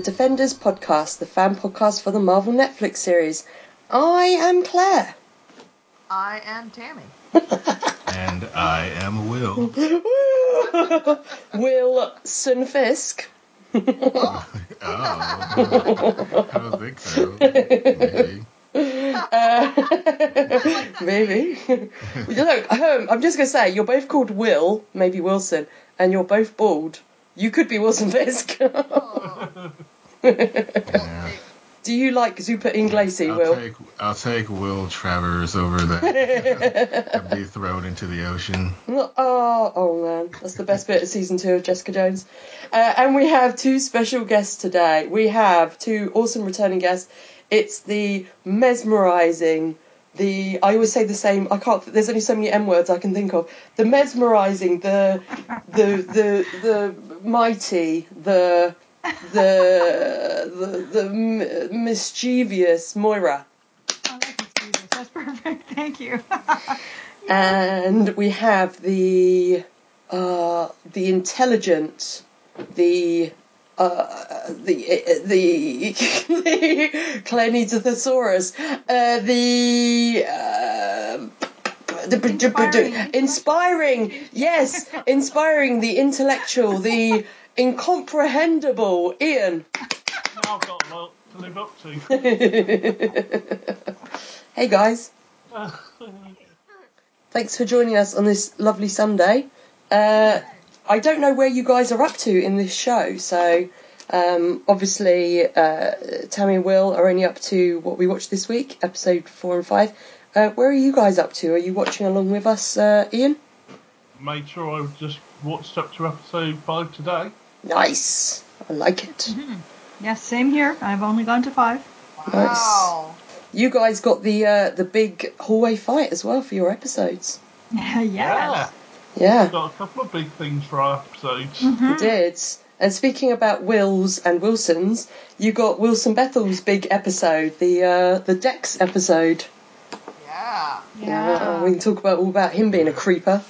welcome to the Defenders podcast, the fan podcast for the Marvel Netflix series. I am Claire. I am Tammy. And I am Will. Wilson Fisk. Oh, don't think so. Maybe. Maybe. Look, um, I'm just going to say, you're both called Will, maybe Wilson, and you're both bald. You could be Wilson Fisk. Yeah. Do you like Zuppa Inglese, I'll Will? take I'll take Will Travers over that and be thrown into the ocean. Oh, oh man, that's the best bit of season two of Jessica Jones. Uh, and we have two special guests today. We have two awesome returning guests. It's the mesmerizing, the I always say the same. I can't. There's only so many M words I can think of. The mesmerizing, the the the the mighty, the the the, the m- mischievous Moira. Oh, that's mischievous. That's perfect. Thank you. and we have the uh, the intelligent, the uh, the the, the Claire needs a thesaurus, uh, the. Uh, Inspiring. inspiring, yes, inspiring the intellectual, the incomprehensible, Ian. Now I've got a lot to live up to. hey guys, thanks for joining us on this lovely Sunday. Uh, I don't know where you guys are up to in this show, so um, obviously uh, Tammy and Will are only up to what we watched this week, episode four and five. Uh, where are you guys up to? Are you watching along with us, uh, Ian? Made sure I just watched up to episode five today. Nice, I like it. yes, same here. I've only gone to five. Wow. You guys got the uh, the big hallway fight as well for your episodes. yes. Yeah. yeah. Got a couple of big things for our episodes. You did. And speaking about Wills and Wilsons, you got Wilson Bethel's big episode, the uh, the Dex episode. Yeah. Uh, we can talk about all about him being a creeper.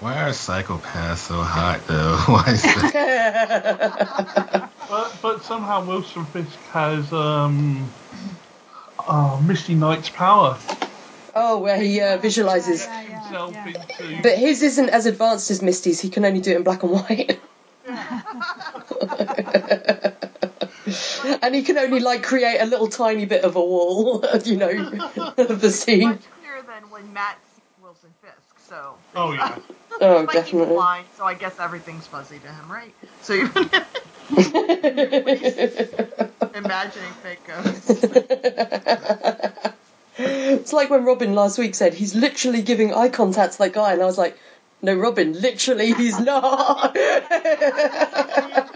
Why are psychopaths so hot though? Why is that? But, but somehow Wilson Fisk has um, uh, Misty Knight's power. oh, where he uh, visualizes. Yeah, yeah, himself yeah. into. But his isn't as advanced as Misty's. He can only do it in black and white. and he can only like create a little tiny bit of a wall, you know, of the scene. Much clearer than when Matt Wilson Fisk. So. oh yeah. Oh, Like he's definitely. blind, so I guess everything's fuzzy to him, right? So you're imagining fake ghosts. it's like when Robin last week said he's literally giving eye contact to that guy, and I was like, no, Robin, literally, he's not. I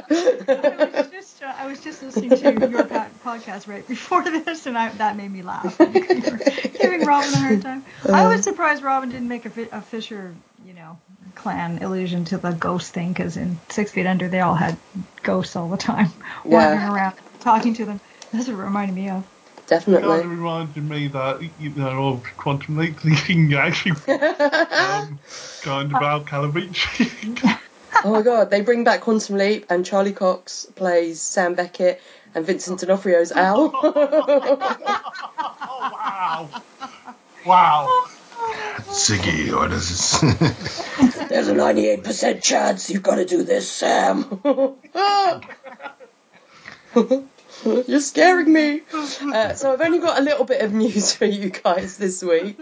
was just uh, I was just listening to your podcast right before this, and I, that made me laugh. Giving Robin a hard time. I was surprised Robin didn't make a, fi- a Fisher, you know, clan allusion to the ghost thing, because in Six Feet Under they all had ghosts all the time wandering around talking to them. That's what it reminded me of. Kind of Definitely. reminded me that you know of quantum leap thinking actually um, kind of about Calavicci. Oh my god, they bring back Quantum Leap, and Charlie Cox plays Sam Beckett, and Vincent D'Onofrio's Al. oh wow! Wow! Ziggy, what is this? There's a 98% chance you've got to do this, Sam. You're scaring me. Uh, so I've only got a little bit of news for you guys this week.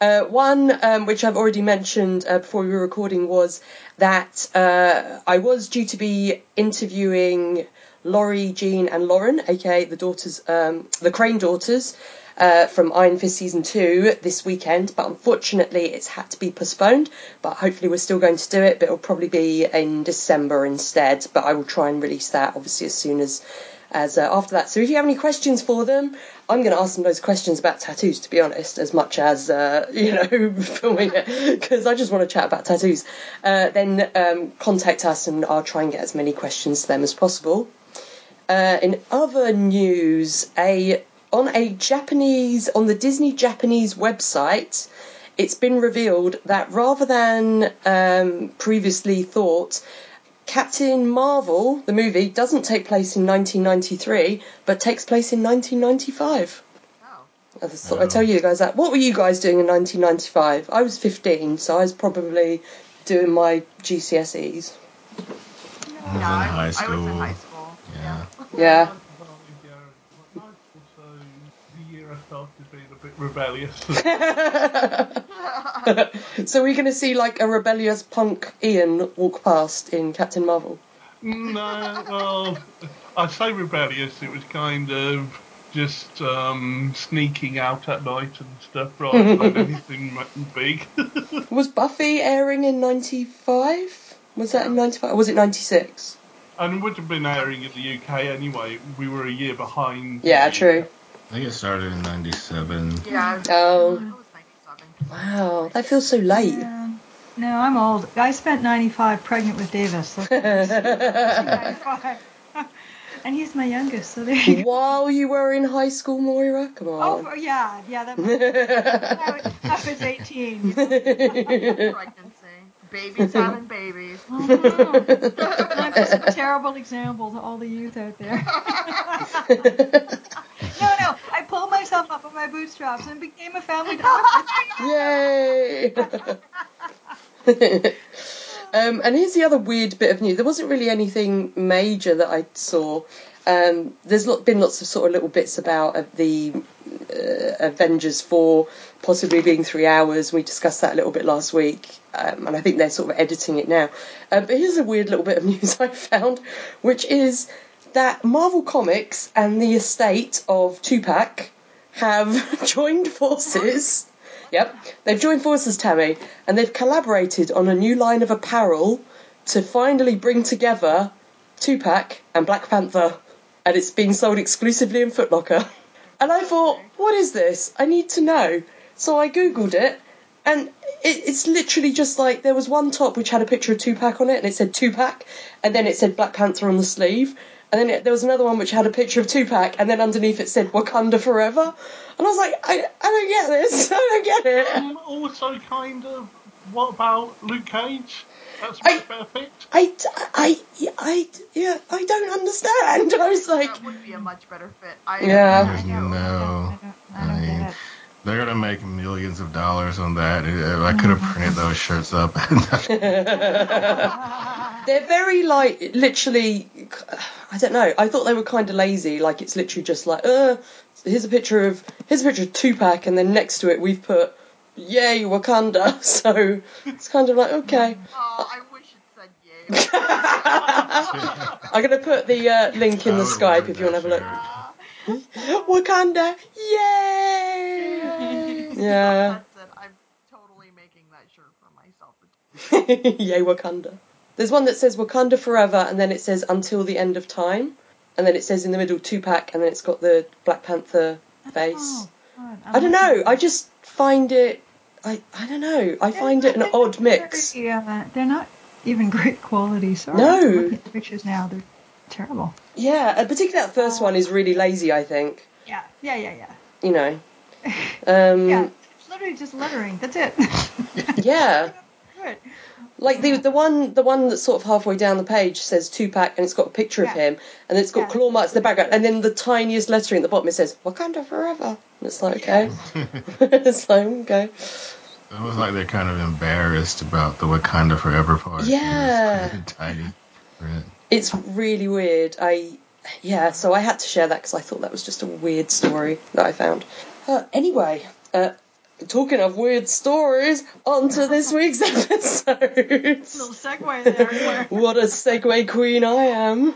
Uh, one, um, which I've already mentioned uh, before we were recording, was that uh, I was due to be interviewing Laurie, Jean, and Lauren, aka the daughters, um, the Crane daughters, uh, from Iron Fist season two this weekend, but unfortunately it's had to be postponed. But hopefully we're still going to do it, but it'll probably be in December instead. But I will try and release that obviously as soon as as uh, after that. So if you have any questions for them, I'm going to ask them those questions about tattoos, to be honest, as much as uh, you know filming it, because I just want to chat about tattoos. Uh, then um, contact us, and I'll try and get as many questions to them as possible. Uh, in other news, a on a Japanese on the Disney Japanese website, it's been revealed that rather than um, previously thought Captain Marvel, the movie, doesn't take place in 1993, but takes place in 1995. Oh. I just thought I'd tell you guys that. What were you guys doing in 1995? I was 15, so I was probably doing my GCSEs. I was in Yeah, I, high was- I was in high school. Yeah. Yeah. Also, the year I started being a bit rebellious. so we're going to see like a rebellious punk Ian walk past in Captain Marvel. no, well, I say rebellious. It was kind of just um, sneaking out at night and stuff rather than anything big. Was Buffy airing in 95? Was that in 95? Or was it 96? And it would have been airing in the UK anyway. We were a year behind. Yeah, true. I think it started in '97. Yeah. Oh. I was, Oh. It was 97. Wow, that feels so late. Yeah. No, I'm old. I spent 95 pregnant with Davis. And he's my youngest, so there you go. While you were in high school, Moira? Come on. Oh, yeah, yeah, that was, that was, that was 18. Pregnancy. Babies having babies. Oh, no. I'm just a terrible example to all the youth out there. no, no, I pulled myself up on my bootstraps and became a family doctor. Yay! um, and here's the other weird bit of news. There wasn't really anything major that I saw. Um, there's been lots of sort of little bits about uh, the uh, Avengers 4 possibly being three hours. We discussed that a little bit last week, um, and I think they're sort of editing it now. Um, but here's a weird little bit of news I found, which is that Marvel Comics and the estate of Tupac have joined forces. Yep, they've joined forces, Tammy, and they've collaborated on a new line of apparel to finally bring together Tupac and Black Panther, and it's being sold exclusively in Footlocker. And I thought, what is this? I need to know. So I googled it, and it, it's literally just like there was one top which had a picture of Tupac on it, and it said Tupac, and then it said Black Panther on the sleeve, and then it, there was another one which had a picture of Tupac, and then underneath it said Wakanda Forever. And I was like, I, I don't get this. I don't get it. Um, also, kind of, what about Luke Cage? That's I- much better picked. I, I, I, yeah, I don't understand. I was like, That would be a much better fit. I, Yeah. I no. I I mean. They're gonna make millions of dollars on that. I could have printed those shirts up. they're very like literally. I don't know. I thought they were kind of lazy. Like it's literally just like, uh, here's a picture of here's a picture of Tupac, and then next to it we've put, yay Wakanda. So it's kind of like okay. Oh, I wish it said yay. I'm gonna put the uh, link in the Skype if you want to have a look. Wakanda, yay! Yeah. That's it. I'm totally making that shirt for myself. Yay, Wakanda. There's one that says Wakanda forever, and then it says until the end of time, and then it says in the middle Tupac, and then it's got the Black Panther face. Oh, I don't know. I just find it. I I don't know. I find it an odd mix. Yeah, they're not even great quality. Sorry. No. I'm looking at the pictures now. They're terrible. Yeah, and particularly that first one is really lazy. I think. Yeah, yeah, yeah, yeah. You know. Um, Yeah, it's literally just lettering. That's it. yeah. Good. Like the the one the one that's sort of halfway down the page says Tupac and it's got a picture of him and it's got Yeah. claw marks in the background and then the tiniest lettering at the bottom it says Wakanda forever. And it's like okay. it's like okay. It was like they're kind of embarrassed about the Wakanda Forever part. Yeah. It's tiny print. It's really weird. I yeah, so I had to share that because I thought that was just a weird story that I found. Uh, anyway, uh, talking of weird stories, on to this week's episode. Little segue there. What a segue queen I am.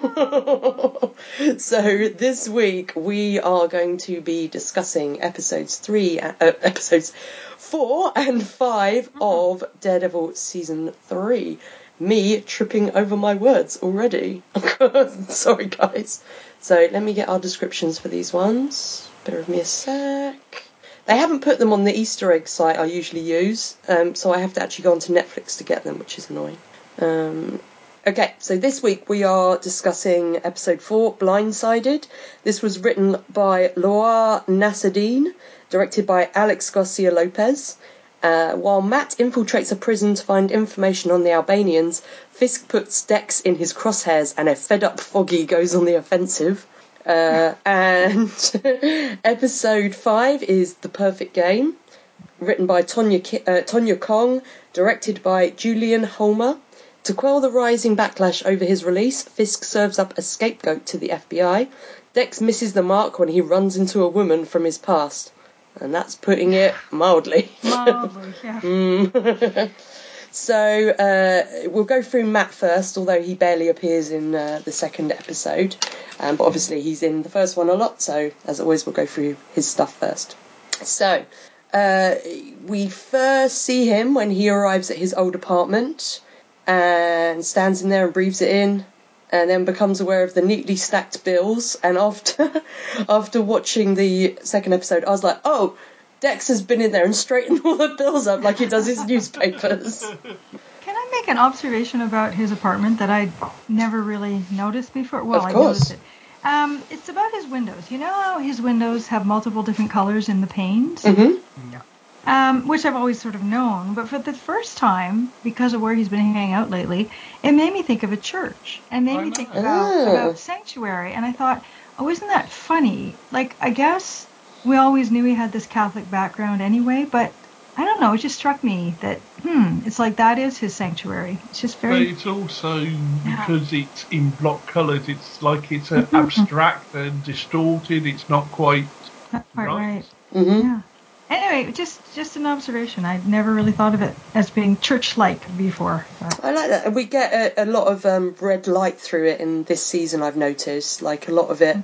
so this week we are going to be discussing episodes three, uh, episodes four and five of Daredevil season three. Me tripping over my words already. Sorry, guys. So let me get our descriptions for these ones. Bear with me a sec. They haven't put them on the Easter egg site I usually use, um, so I have to actually go onto Netflix to get them, which is annoying. Um, okay, so this week we are discussing episode 4, Blindsided. This was written by Lewaa Nasserdeen, directed by Alex Garcia Lopez, Uh, while Matt infiltrates a prison to find information on the Albanians, Fisk puts Dex in his crosshairs and a fed up Foggy goes on the offensive. Uh, and episode 5 is The Perfect Game, written by Tonya, Ki- uh, Tonya Kong, directed by Julian Holmes. To quell the rising backlash over his release, Fisk serves up a scapegoat to the FBI. Dex misses the mark when he runs into a woman from his past. And that's putting it mildly. Mildly, yeah. Mm. so uh, we'll go through Matt first, although he barely appears in uh, the second episode. Um, but obviously he's in the first one a lot, so as always, we'll go through his stuff first. So uh, we first see him when he arrives at his old apartment and stands in there and breathes it in. And then becomes aware of the neatly stacked bills. And after after watching the second episode, I was like, "Oh, Dex has been in there and straightened all the bills up like he does his newspapers." Can I make an observation about his apartment that I'd never really noticed before? Well, Of I noticed it. Um, it's about his windows. You know how his windows have multiple different colors in the panes? hmm um, which I've always sort of known. But for the first time, because of where he's been hanging out lately, it made me think of a church and made I me know. think about, Ah. about sanctuary. And I thought, oh, isn't that funny? Like, I guess we always knew he had this Catholic background anyway, but I don't know. It just struck me that, hmm, it's like that is his sanctuary. It's just But very. it's also because it's in block colours. It's like it's uh, abstract and distorted. It's not quite. Not quite right. right. hmm Yeah. Anyway, just just an observation. I'd never really thought of it as being church-like before. But I like that. We get a, a lot of um, red light through it in this season. I've noticed, like a lot of it,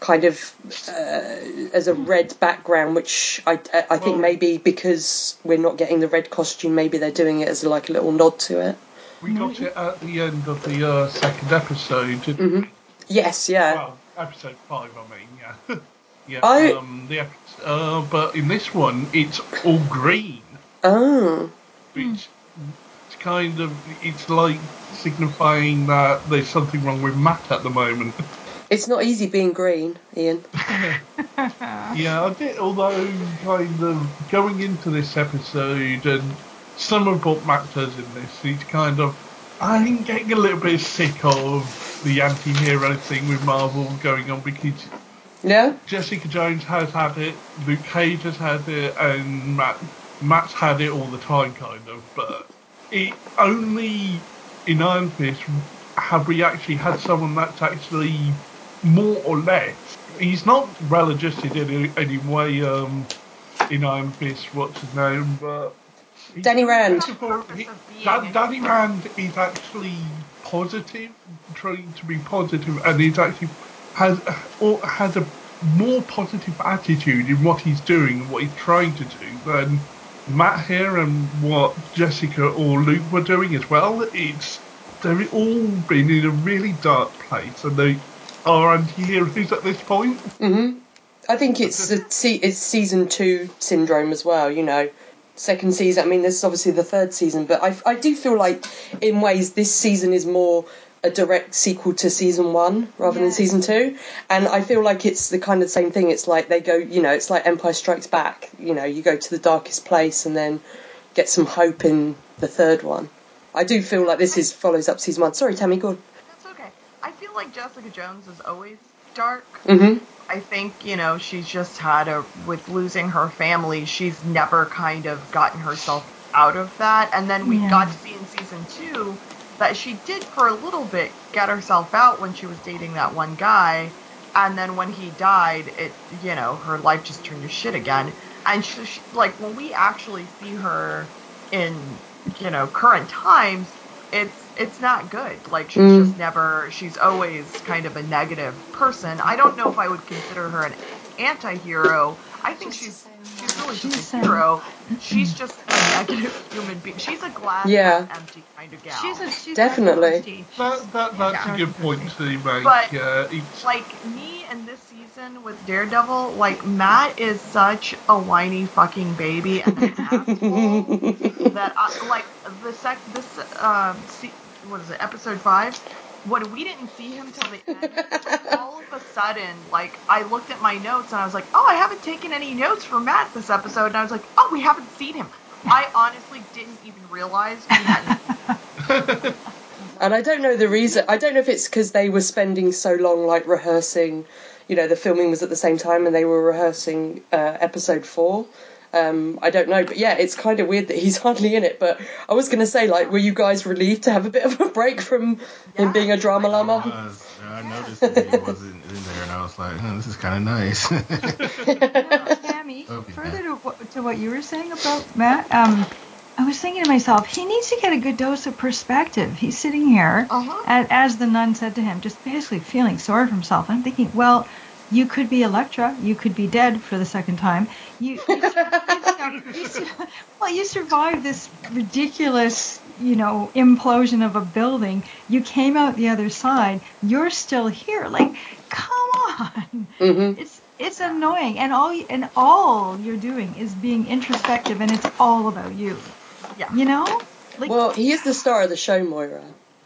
kind of uh, as a red background, which I I think Well- maybe because we're not getting the red costume, maybe they're doing it as like a little nod to it. We got it at the end of the uh, second episode. didn't Mhm. we? Yes, yeah. Well, episode five, I mean, yeah. yeah. I- Um, the uh, but in this one, it's all green, Oh, which it's kind of it's like signifying that there's something wrong with Matt at the moment. it's not easy being green, Ian. Yeah, I did. Although, kind of going into this episode and some of what Matt does in this, he's kind of I'm getting a little bit sick of the anti-hero thing with Marvel going on because Yeah. Jessica Jones has had it, Luke Cage has had it, and Matt Matt's had it all the time, kind of. But it only in Iron Fist have we actually had someone that's actually more or less. He's not well adjusted in any, any way um, in Iron Fist. What's his name? But he's- Danny Rand. he- Purpose of being Dan- Danny. Rand is actually positive, trying to be positive, and he's actually has or has a more positive attitude in what he's doing, and what he's trying to do, than Matt here and what Jessica or Luke were doing as well. It's they've all been in a really dark place, and they are anti-heroes at this point. hmm I think it's the se- it's season two syndrome as well. You know, second season. I mean, this is obviously the third season, but I I do feel like in ways this season is more a direct sequel to season one rather than season two, and I feel like it's the kind of same thing. It's like they go, you know, it's like Empire Strikes Back. You know, you go to the darkest place and then get some hope in the third one. I do feel like this is follows up season one. Sorry, Tammy, go on. That's okay. I feel like Jessica Jones is always dark. Mm-hmm. I think, you know, she's just had a, with losing her family, she's never kind of gotten herself out of that. And then we Yeah. got to see in season two that she did for a little bit get herself out when she was dating that one guy. And then when he died, it, you know, her life just turned to shit again. And she, she, like, when we actually see her in, you know, current times, it's it's not good. Like she's Mm. just never she's always kind of a negative person. I don't know if I would consider her an anti-hero. I think she's she's really just She's, a um, hero. She's just a negative human being. She's a glass Yeah. empty kind of gal. she's a she's Definitely. That, that that's Yeah. a good point to make. But- yeah, it's like me in this season with Daredevil, like Matt is such a whiny fucking baby and an asshole that I, like the sec this uh se- what is it episode five when we didn't see him till the end all of a sudden like I looked at my notes and I was like oh I haven't taken any notes for Matt this episode and I was like oh we haven't seen him I honestly didn't even realize we hadn't. And I don't know the reason. I don't know if it's because they were spending so long, like rehearsing. You know, the filming was at the same time, and they were rehearsing uh, episode four. Um, I don't know, but yeah, it's kind of weird that he's hardly in it. But I was going to say, like, were you guys relieved to have a bit of a break from him being a drama I, llama? was, I noticed that he wasn't in there, and I was like, huh, this is kind of nice. Tammy, Okay. further to what, to what you were saying about Matt, um, I was thinking to myself, he needs to get a good dose of perspective. He's sitting here, Uh-huh. a- as the nun said to him, just basically feeling sorry for himself. I'm thinking, well, you could be Elektra, you could be dead for the second time. You, you, you, you well, you survived this ridiculous, you know, implosion of a building. You came out the other side. You're still here. Like, come on. hmm It's it's annoying, and all and all you're doing is being introspective, and it's all about you. Yeah. You know, like Well, he is the star of the show, Moira.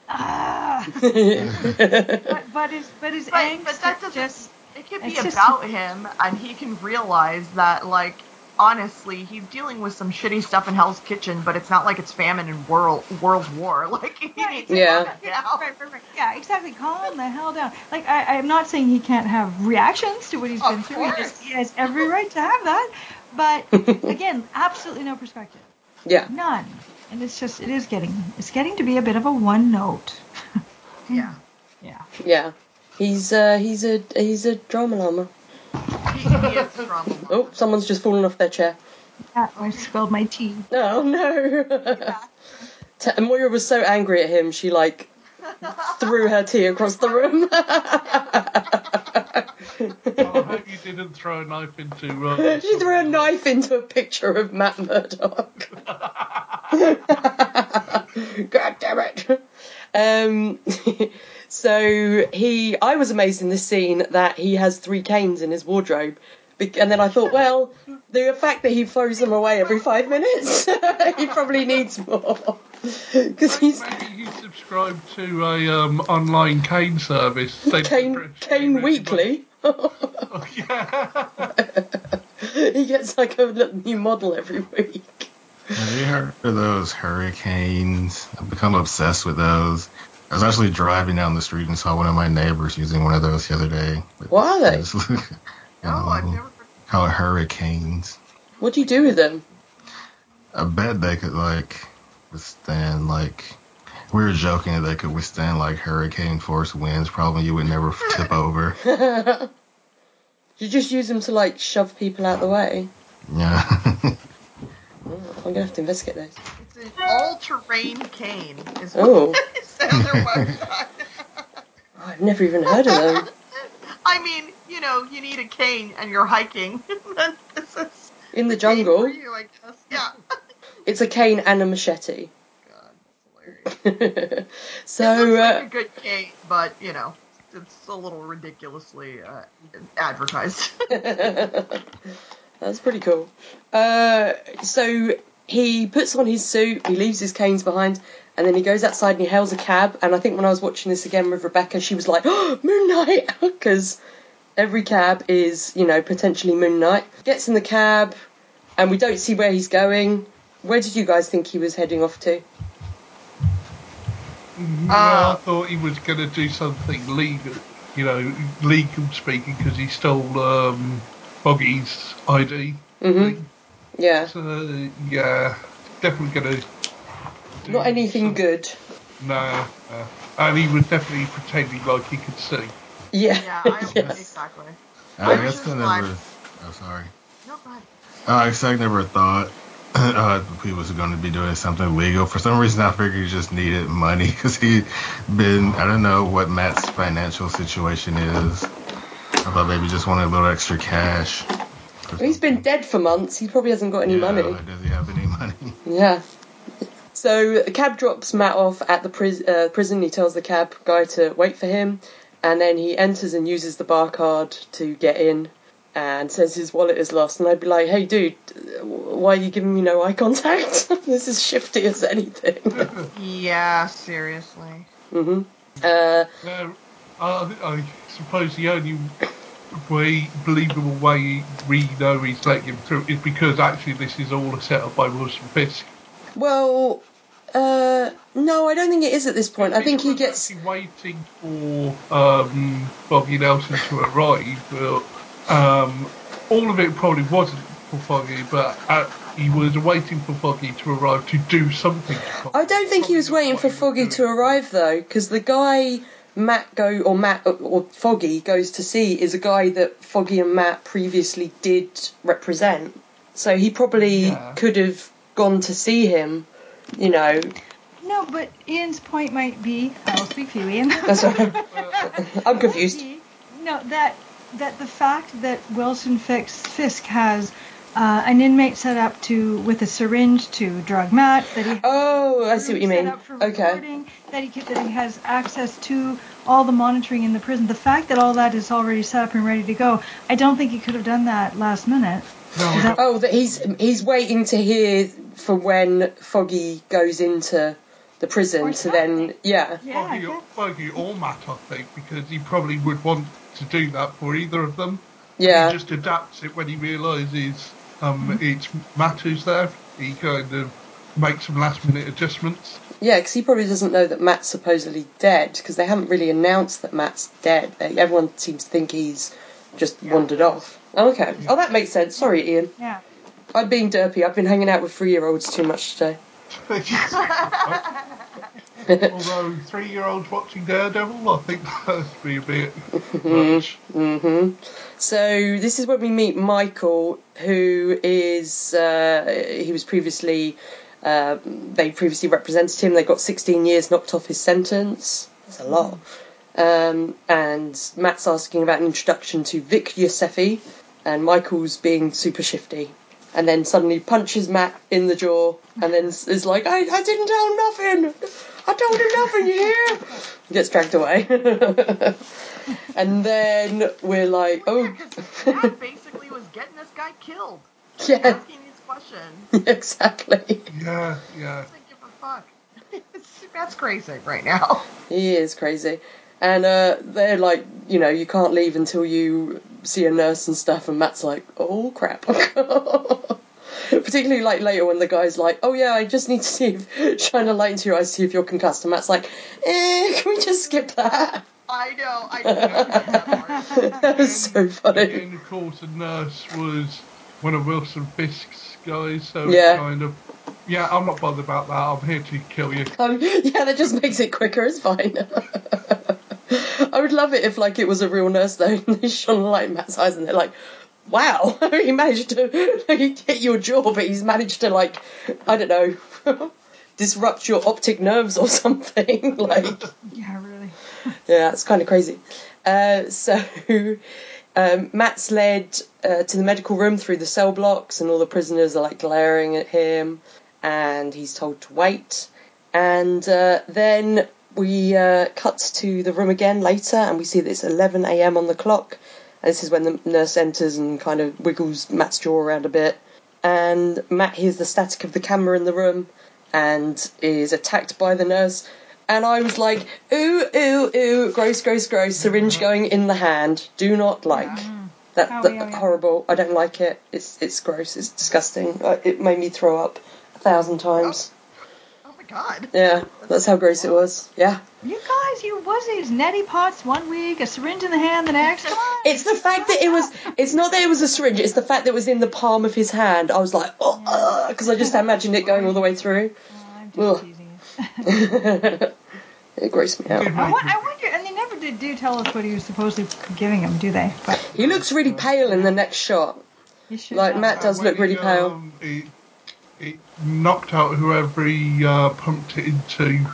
ah, but but his but his But, angst but that is doesn't. just it can be just- about him, and he can realize that, like, honestly, he's dealing with some shitty stuff in Hell's Kitchen, but it's not like it's famine and world world war. Like, he Yeah, needs to Yeah. calm. Right, right, right. Yeah, exactly. Calm the hell down. Like I, I'm not saying he can't have reactions to what he's Of been through. He, course. just, he has every right to have that. But again, absolutely no perspective. Yeah none. And it's just it is getting it's getting to be a bit of a one note. Yeah. Yeah. yeah. He's uh, he's a he's a drama llama. He, he is a drama mom. Oh, someone's just fallen off their chair. Yeah, I spilled my tea. Oh no! T- Moira was so angry at him, she like threw her tea across the room. Well, I hope you didn't throw a knife into. Uh, she threw a knife into a picture of Matt Murdock. God damn it! Um, so he, I was amazed in this scene that he has three canes in his wardrobe, and then I thought, well, the fact that he throws them away every five minutes, he probably needs more because he's Maybe he subscribed to a um, online cane service. Same Cane Cane Weekly. Oh, yeah. he gets like a new model every week. Have you heard of those hurricanes? I've become obsessed with those. I was actually driving down the street and saw one of my neighbors using one of those the other day. What are they? No, I've never. Call it hurricanes. What do you do with them? I bet they could like withstand like we were joking that they could withstand like hurricane force winds. Probably you would never tip over. you just use them to like shove people out the way. Yeah. Oh, I'm gonna have to investigate those. It's an all-terrain cane. Is Oh. what it says website. I've never even heard of them. I mean, you know, you need a cane and you're hiking. This is In the the jungle, for you, I guess. Yeah. it's a cane and a machete. God, that's hilarious. it so, looks uh, like a good cane, but you know, it's a little ridiculously uh, advertised. That's pretty cool. Uh, so he puts on his suit, he leaves his canes behind, and then he goes outside and he hails a cab. And I think when I was watching this again with Rebecca, she was like, oh, Moon Knight! Because every cab is, you know, potentially Moon Knight. Gets in the cab, and we don't see where he's going. Where did you guys think he was heading off to? well, Uh, I thought he was going to do something legal, you know, legal speaking, because he stole um, Foggy's ID. hmm Yeah. So, yeah, definitely going to. Not anything good. No, no. And he was definitely pretending like he could see. Yeah. yeah, I, yes. exactly. I I was guess just I never. like- Oh, sorry. No, go ahead. Uh, I guess I never thought uh, he was going to be doing something legal. For some reason, I figured he just needed money because he'd been, I don't know what Matt's financial situation is. I thought maybe just wanted a little extra cash. or He's been dead for months. He probably hasn't got any Yeah, money. Does he have any money? Yeah. So the cab drops Matt off at the pris- uh, prison. He tells the cab guy to wait for him, and then he enters and uses the bar card to get in, and says his wallet is lost. And I'd be like, "Hey, dude, why are you giving me no eye contact? this is shifty as anything." Yeah, seriously. hmm Uh, No, I, I suppose the only way believable way we know he's letting him through is because actually this is all a setup by Wilson Fisk. Well, uh, no, I don't think it is at this point. I think he gets. waiting for um, Foggy Nelson to arrive, but um, all of it probably wasn't for Foggy, but uh, he was waiting for Foggy to arrive to do something. To. I don't think he was waiting for what he was Foggy to arrive though, because the guy Matt go or Matt or Foggy goes to see is a guy that Foggy and Matt previously did represent. So he probably Yeah. could have gone to see him. You know, No, but Ian's point might be, I will speak for you, Ian. that's what I'm, I'm confused. Be, No, that that the fact that Wilson Fisk, Fisk has uh, an inmate set up to with a syringe to drug Matt, that he Oh, I see what you set mean. up for Okay. recording, that he that he has access to all the monitoring in the prison. The fact that all that is already set up and ready to go, I don't think he could have done that last minute. No, Oh, that he's he's waiting to hear for when Foggy goes into the prison Or to then yeah. Yeah, Foggy, guess. Foggy or Matt, I think, because he probably would want to do that for either of them. Yeah. He just adapts it when he realises um, it's Matt who's there. He kind of makes some last minute adjustments. Yeah, because he probably doesn't know that Matt's supposedly dead because they haven't really announced that Matt's dead. They, everyone seems to think he's just wandered off. Oh, okay. Oh, that makes sense. Sorry, Ian. Yeah. I'm being derpy. I've been hanging out with three-year-olds too much today. Although three year olds watching Daredevil, I think that'd be a bit much. hmm So this is when we meet Michael, who is uh, he was previously uh, they previously represented him. They got 16 years knocked off his sentence. That's a lot. Um, and Matt's asking about an introduction to Vic Yosefi, and Michael's being super shifty. And then suddenly punches Matt in the jaw, and then is is like, I, I didn't tell him nothing. I told him nothing, you hear? Gets dragged away. and then we're like, oh, Because Matt basically was getting this guy killed. yeah, Asking these questions. exactly. Yeah, yeah. Doesn't give a fuck. It's- That's crazy right now. He is crazy. And uh, they're like, you know, you can't leave until you see a nurse and stuff. And Matt's like, oh crap. Particularly like later when the guy's like, oh yeah, I just need to see if shine a light into your eyes to see if you're concussed. And Matt's like, eh, can we just skip that? I know. I know. that was so funny. Of course, the nurse was one of Wilson Fisk's guys, so Yeah. kind of, yeah, I'm not bothered about that. I'm here to kill you. Um, yeah, that just makes it quicker. It's fine. I would love it if like it was a real nurse though, and they shone a light in Matt's eyes, and they're like, "Wow, he managed to hit your jaw, but he's managed to like, I don't know, disrupt your optic nerves or something." like, Yeah, really. yeah, it's kind of crazy. Uh, so. Um, Matt's led uh, to the medical room through the cell blocks, and all the prisoners are like glaring at him, and he's told to wait. And uh, then we uh, cut to the room again later, and we see that it's 11 a.m. on the clock. And this is when the nurse enters and kind of wiggles Matt's jaw around a bit. And Matt hears the static of the camera in the room and is attacked by the nurse. And I was like, ooh, ooh, ooh, gross, gross, gross, syringe going in the hand. Do not like. That, Oh, that yeah, yeah. horrible. I don't like it. It's it's gross. It's disgusting. It made me throw up a thousand times. My god. Yeah, that's how gross it was. Yeah. You guys, you wussies, neti pots one week, a syringe in the hand the next. Come on. It's the fact that it was. It's not that it was a syringe. It's the fact that it was in the palm of his hand. I was like, oh, because I just imagined it going all the way through. Oh, I'm just it grossed me out. I, make I wonder, and they never did do tell us what he was supposedly giving him, do they? But He looks really pale in the next shot. he should. Like have. Matt does when look really he, pale. Um, it, it knocked out whoever he uh, pumped it into.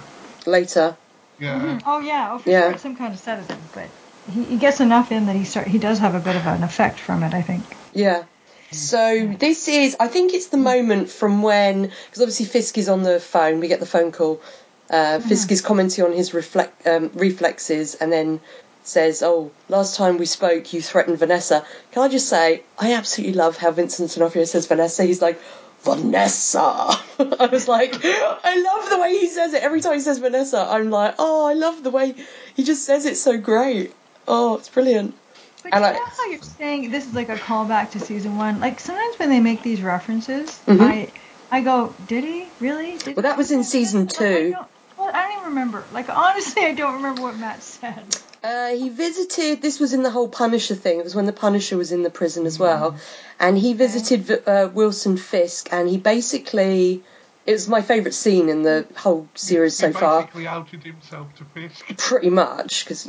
Later. Yeah. Mhm. Oh yeah, oh for Yeah. sure, some kind of sedative, but he, he gets enough in that he start. He does have a bit of an effect from it, I think. Yeah. So this is, I think it's the moment from when, because obviously Fisk is on the phone. We get the phone call. Uh, Fisk is commenting on his reflect, um, reflexes, and then says, "Oh, last time we spoke, you threatened Vanessa." Can I just say, I absolutely love how Vincent D'Onofrio says Vanessa. He's like. Vanessa. I was like, I love the way he says it. Every time he says Vanessa, I'm like, oh, I love the way he just says it so great. Oh, it's brilliant. But And you I- know how you're saying this is like a callback to season one? Like sometimes when they make these references, Mhm. I I go, did he really? Did Well, that was in season this? Like, I two. Well, I don't even remember. Like honestly, I don't remember what Matt said. Uh, he visited. This was in the whole Punisher thing. It was when the Punisher was in the prison as well, and he visited uh, Wilson Fisk, and he basically. It was my favourite scene in the whole series so he far. basically outed himself to Fisk. pretty much because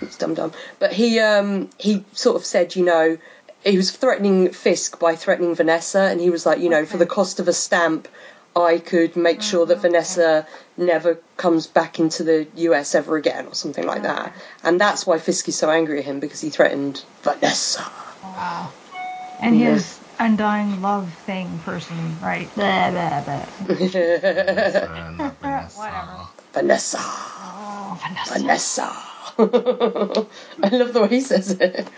it's dumb dumb. But he um he sort of said, you know, he was threatening Fisk by threatening Vanessa, and he was like, you know, for the cost of a stamp, I could make sure that. Vanessa never comes back into the US ever again, or something like that. And that's why Fisk is so angry at him because he threatened Vanessa. Wow. And Yeah. his undying love thing person, right? Blah, blah, blah. Vanessa. Whatever. Vanessa, Oh, Vanessa. Vanessa. I love the way he says it.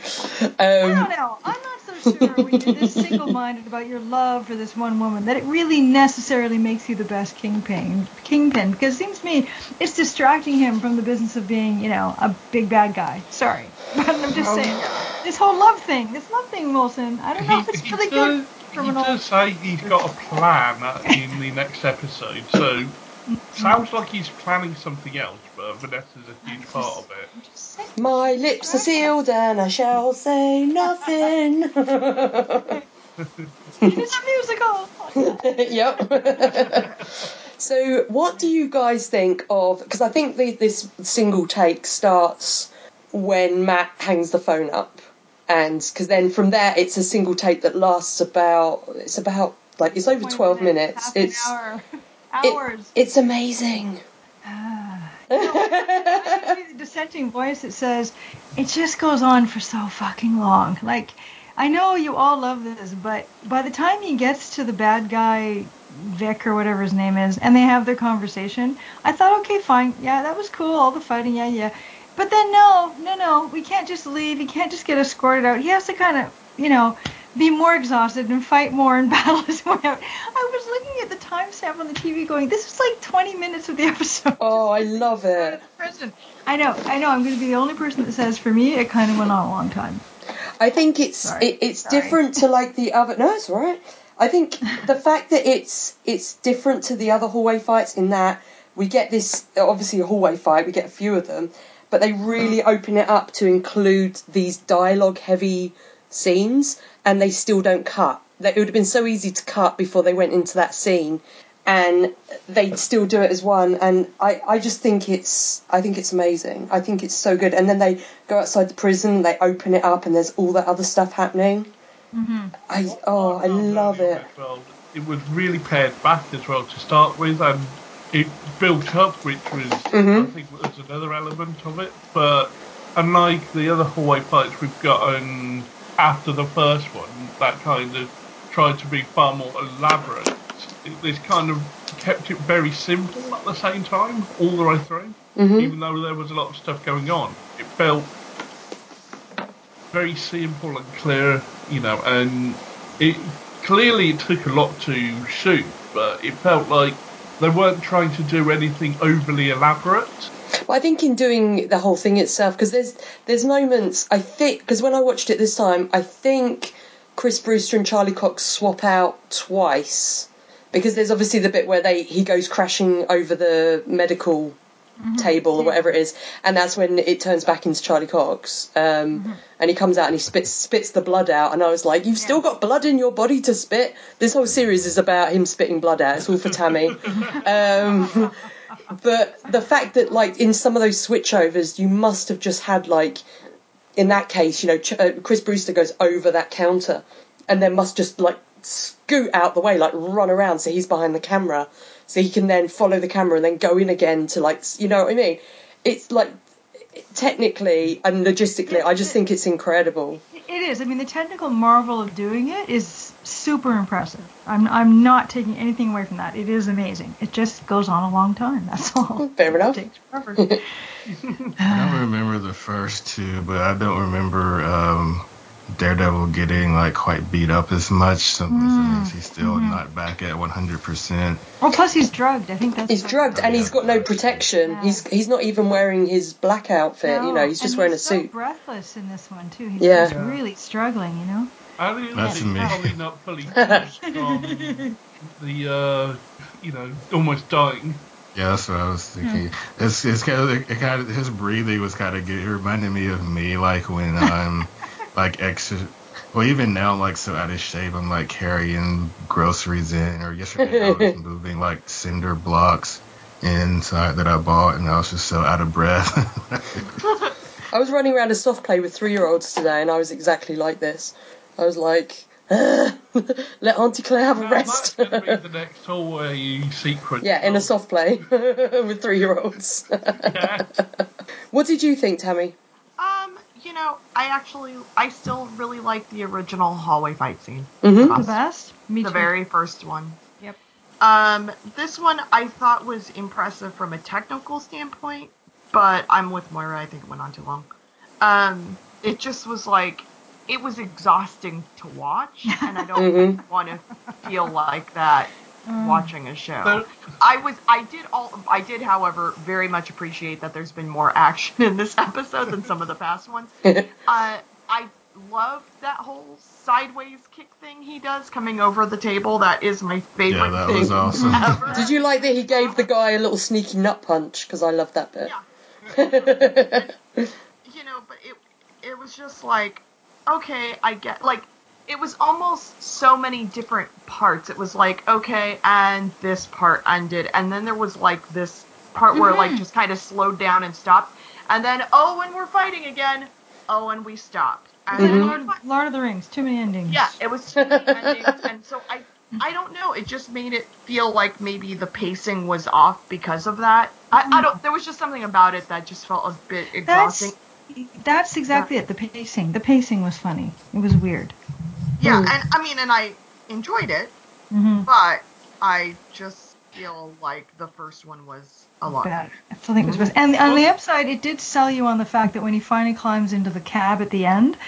I Um, don't know. I'm not so sure when you're this single-minded about your love for this one woman that it really necessarily makes you the best kingpin. Kingpin, because it seems to me it's distracting him from the business of being, you know, a big bad guy. Sorry, but I'm just um, saying this whole love thing, this love thing, Wilson. I don't know if it's really does, good he an does say he's got a plan in the next episode, so mm-hmm. sounds like he's planning something else, but Vanessa's a huge part of it. I'm just saying. My lips are sealed and I shall say nothing. It's a musical. yep. so, what do you guys think of? Because I think the, this single take starts when Matt hangs the phone up, and because then from there it's a single take that lasts about it's about like it's over twelve minutes. half It's an hour. it- Hours. it's amazing. I the dissenting voice that says it just goes on for so fucking long. Like, I know you all love this, but by the time he gets to the bad guy, Vic or whatever his name is, and they have their conversation, I thought, okay, fine, yeah, that was cool, all the fighting, yeah, yeah. But then no, no, no, we can't just leave. He can't just get escorted out. He has to kind of, you know, be more exhausted and fight more and battle way out. I was looking at the timestamp on the TV, going, this is like 20 minutes of the episode. Oh, I love it. I know, I know. I'm going to be the only person that says for me it kind of went on a long time. I think it's it, it's Sorry. different to like the other. No, it's all right. I think the fact that it's it's different to the other hallway fights in that we get this obviously a hallway fight. We get a few of them, but they really mm. open it up to include these dialogue heavy scenes, and they still don't cut. They, it would have been so easy to cut before they went into that scene, and they'd still do it as one. And I, I just think it's I think it's amazing. I think it's so good. And then they go outside the prison, they open it up, and there's all that other stuff happening. Mm-hmm. I oh I love it. Well. It was really pared back as well to start with, and it built up, which was Mhm. I think was another element of it. But unlike the other hallway fights we've gotten after the first one, that kind of tried to be far more elaborate. It, this kind of kept it very simple at the same time, all the way through. hmm Even though there was a lot of stuff going on, it felt very simple and clear, you know, and it clearly it took a lot to shoot, but it felt like they weren't trying to do anything overly elaborate. Well, I think in doing the whole thing itself, because there's there's moments I think because when I watched it this time, I think Chris Brewster and Charlie Cox swap out twice because there's obviously the bit where they he goes crashing over the medical table or whatever it is, and that's when it turns back into Charlie Cox, um, and he comes out and he spits spits the blood out, and I was like, you've still got blood in your body to spit. This whole series is about him spitting blood out. It's all for Tammy. um, but the fact that like in some of those switchovers, you must have just had like in that case, you know, Ch- uh, Chris Brewster goes over that counter, and then must just like scoot out the way, like run around, so he's behind the camera, so he can then follow the camera and then go in again to like, you know what I mean? It's like technically and logistically, I just think it's incredible. It is. I mean, the technical marvel of doing it is super impressive. I'm I'm not taking anything away from that. It is amazing. It just goes on a long time. That's all. Fair enough. It takes forever. I don't remember the first two, but I don't remember um, Daredevil getting like quite beat up as much. So Mm. that means he's still Mhm. not back at 100%. Well, plus he's drugged. I think that's. He's drugged and he's got no protection. Yeah. He's he's not even wearing his black outfit. You know, he's just and wearing a he's so suit. breathless in this one too. He's Yeah. just really struggling. You know. And it's That's me. probably not fully from the, uh, you know, almost dying. Yeah, that's what I was thinking. It's it's kind of it kind of his breathing was kind of good. It reminded me of me, like when I'm like extra. Well, even now I'm like so out of shape. I'm like carrying groceries in, or yesterday I was moving like cinder blocks inside that I bought, and I was just so out of breath. I was running around a soft play with three year olds today, and I was exactly like this. I was like, "Ah, let Auntie Claire have a Now, rest. that's going to be the next hallway sequence. yeah, in a soft play with three year olds. Yeah. what did you think, Tammy? Um, you know, I actually, I still really like the original hallway fight scene. hmm The best. Me the too. very first one. Yep. Um, this one I thought was impressive from a technical standpoint, but I'm with Moira. I think it went on too long. Um, it just was like it was exhausting to watch, and I don't Mhm. want to feel like that. Watching a show. So- I was, I did all, I did, however, very much appreciate that there's been more action in this episode than some of the past ones. Uh, I love that whole sideways kick thing he does coming over the table. That is my favorite Yeah, that thing was awesome. ever. Did you like that he gave the guy a little sneaky nut punch? Because I love that bit. Yeah. You know, but it it was just like, okay, I get like it was almost so many different parts. It was like, okay, and this part ended, and then there was like this part where it, like Mhm. just kind of slowed down and stopped, and then oh, and we're fighting again. Oh, and we stopped. And It's like then Lord, Lord of the Rings. Too many endings. yeah, it was too many endings, and so I I don't know. It just made it feel like maybe the pacing was off because of that. I, I don't. There was just something about it that just felt a bit exhausting. That's that's exactly it. The pacing. The pacing was funny. It was weird. Yeah, Hmm. and I mean, and I enjoyed it, hmm but I just feel like the first one was a lot Bad. better. I still think it was best. And on the upside, it did sell you on the fact that when he finally climbs into the cab at the end,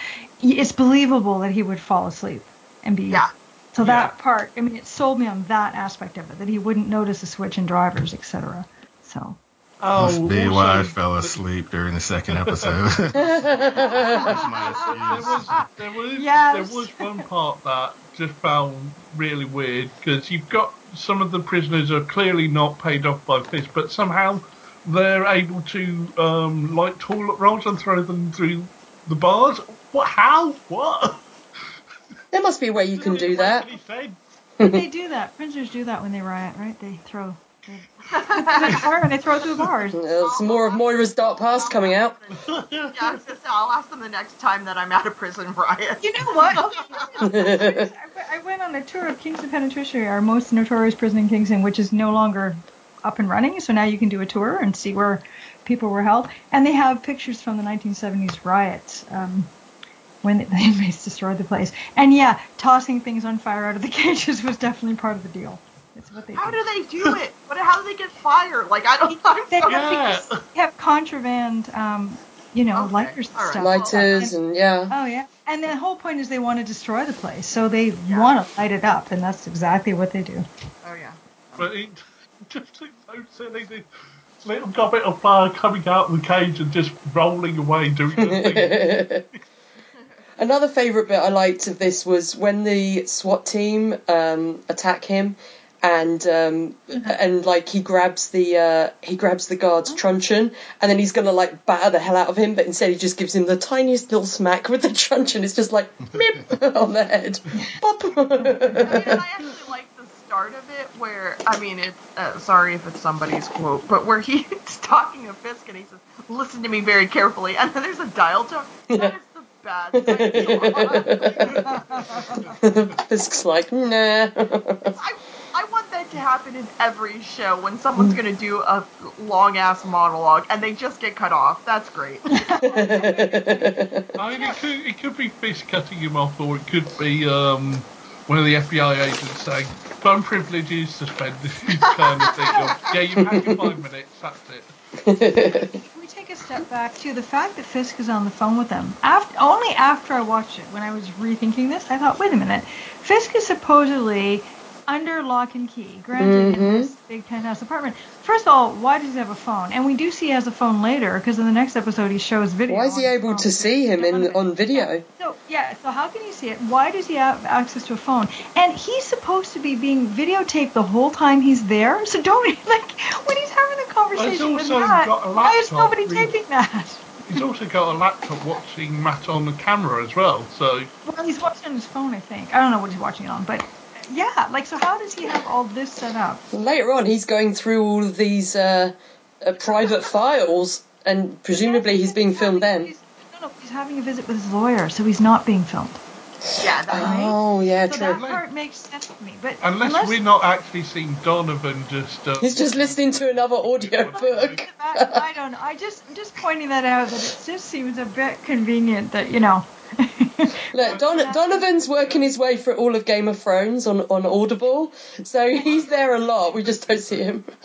it's believable that he would fall asleep and be. Yeah. So Yeah. that part, I mean, it sold me on that aspect of it, that he wouldn't notice a switch in drivers, etc. So. Must Oh, be why I fell asleep during the second episode. There was, there was, Yes. there was one part that just found really weird because you've got some of the prisoners are clearly not paid off by Fisk, but somehow they're able to um, light toilet rolls and throw them through the bars. What? How? What? There must be a way you can do that. He they do that. Prisoners do that when they riot, right? They throw. They, they fire and they throw through the bars. It's more of Moira's dark past coming out. Yeah, I was gonna say, I'll ask them the next time that I'm out of prison riot. You know what? I went- I went on a tour of Kingston Penitentiary, our most notorious prison in Kingston, which is no longer up and running. So now you can do a tour and see where people were held. And they have pictures from the 1970s riots um, when the inmates destroyed the place. And yeah, tossing things on fire out of the cages was definitely part of the deal. It's what they How do. do they do it? What? How do they get fired? Like I don't. I'm They so have, they have contraband, um, you know, Okay, lighters and all right. stuff. Lighters and yeah. Oh yeah, and the whole point is they want to destroy the place, so they want to light it up, and that's exactly what they do. Oh yeah. But it just looks so silly. This little gobbet of fire coming out of the cage and just rolling away doing nothing. Another favourite bit I liked of this was when the SWAT team um, attack him, and um, and like he grabs the uh, he grabs the guard's truncheon, and then he's gonna like batter the hell out of him, but instead he just gives him the tiniest little smack with the truncheon. It's just like mip on the head. Bop. I mean, I actually like the start of it where I mean, it's uh, sorry if it's somebody's quote, but where he's talking to Fisk and he says, "Listen to me very carefully," and then there's a dial tone. That is the best. Fisk's like nah. I I want that to happen in every show when someone's gonna do a long ass monologue and they just get cut off. That's great. I mean, it could, it could be Fisk cutting him off, or it could be um, one of the FBI agents saying, phone privilege is suspended, kind of thing. Or, yeah, you've had your five minutes, that's it. Can we take a step back to the fact that Fisk is on the phone with them. After, only after I watched it, when I was rethinking this, I thought, wait a minute, Fisk is supposedly under lock and key, granted Mm-hmm. in this big penthouse apartment. First of all, why does he have a phone? And we do see he has a phone later because in the next episode he shows video. Why is he able to see him in on video? So yeah, so how can you see it? Why does he have access to a phone? And he's supposed to be being videotaped the whole time he's there. So don't like when he's having the conversation with also Matt. got a Why is nobody with- taping that? He's also got a laptop watching Matt on the camera as well. So Well, he's watching on his phone, I think. I don't know what he's watching it on, but yeah, like so. How does he have all this set up? Later on, he's going through all of these uh, uh, private files, and presumably he's being filmed then. He's, no, no, he's having a visit with his lawyer, so he's not being filmed. Yeah, that Right. Oh yeah, So true. that part makes sense to me. But unless, we're not actually seeing Donovan just. Uh, He's just listening to another audio book. I, I don't know. I just I'm just pointing that out that it just seems a bit convenient that you know. Look, Don- Donovan's working his way through all of Game of Thrones on, on Audible, so he's there a lot. We just don't see him.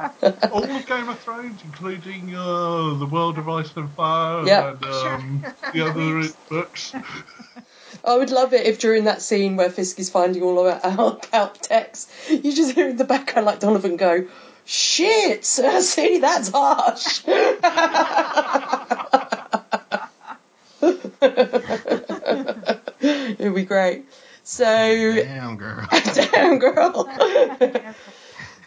all of Game of Thrones, including uh, the World of Ice and Fire Yeah. and um, the other books. I would love it if during that scene where Fisk is finding all of our about text, you just hear in the background like Donovan go, "Shit, see that's harsh." It'd be great. So Damn, girl. Damn girl.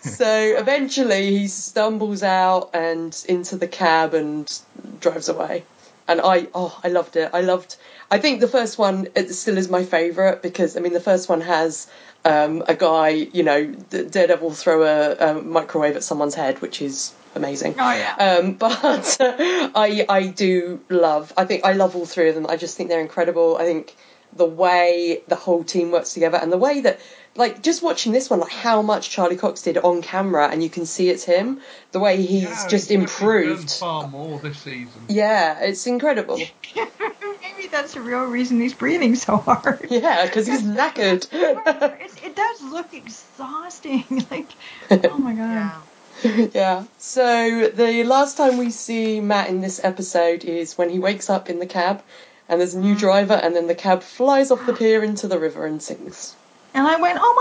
So eventually he stumbles out and into the cab and drives away. And I oh I loved it. I loved I think the first one it still is my favourite because I mean the first one has um, a guy, you know, Daredevil throw a, a microwave at someone's head, which is amazing. Oh yeah. Um, but I I do love. I think I love all three of them. I just think they're incredible. I think the way the whole team works together and the way that like just watching this one, like how much Charlie Cox did on camera, and you can see it's him. The way he's Yeah, just he's improved. far more this season. Yeah, it's incredible. Maybe that's the real reason he's breathing so hard. Yeah, because he's knackered. It's, it does look exhausting. like, oh my god. Yeah. yeah. So the last time we see Matt in this episode is when he wakes up in the cab, and there's a new mm-hmm. driver, and then the cab flies off the pier into the river and sinks. And I went, oh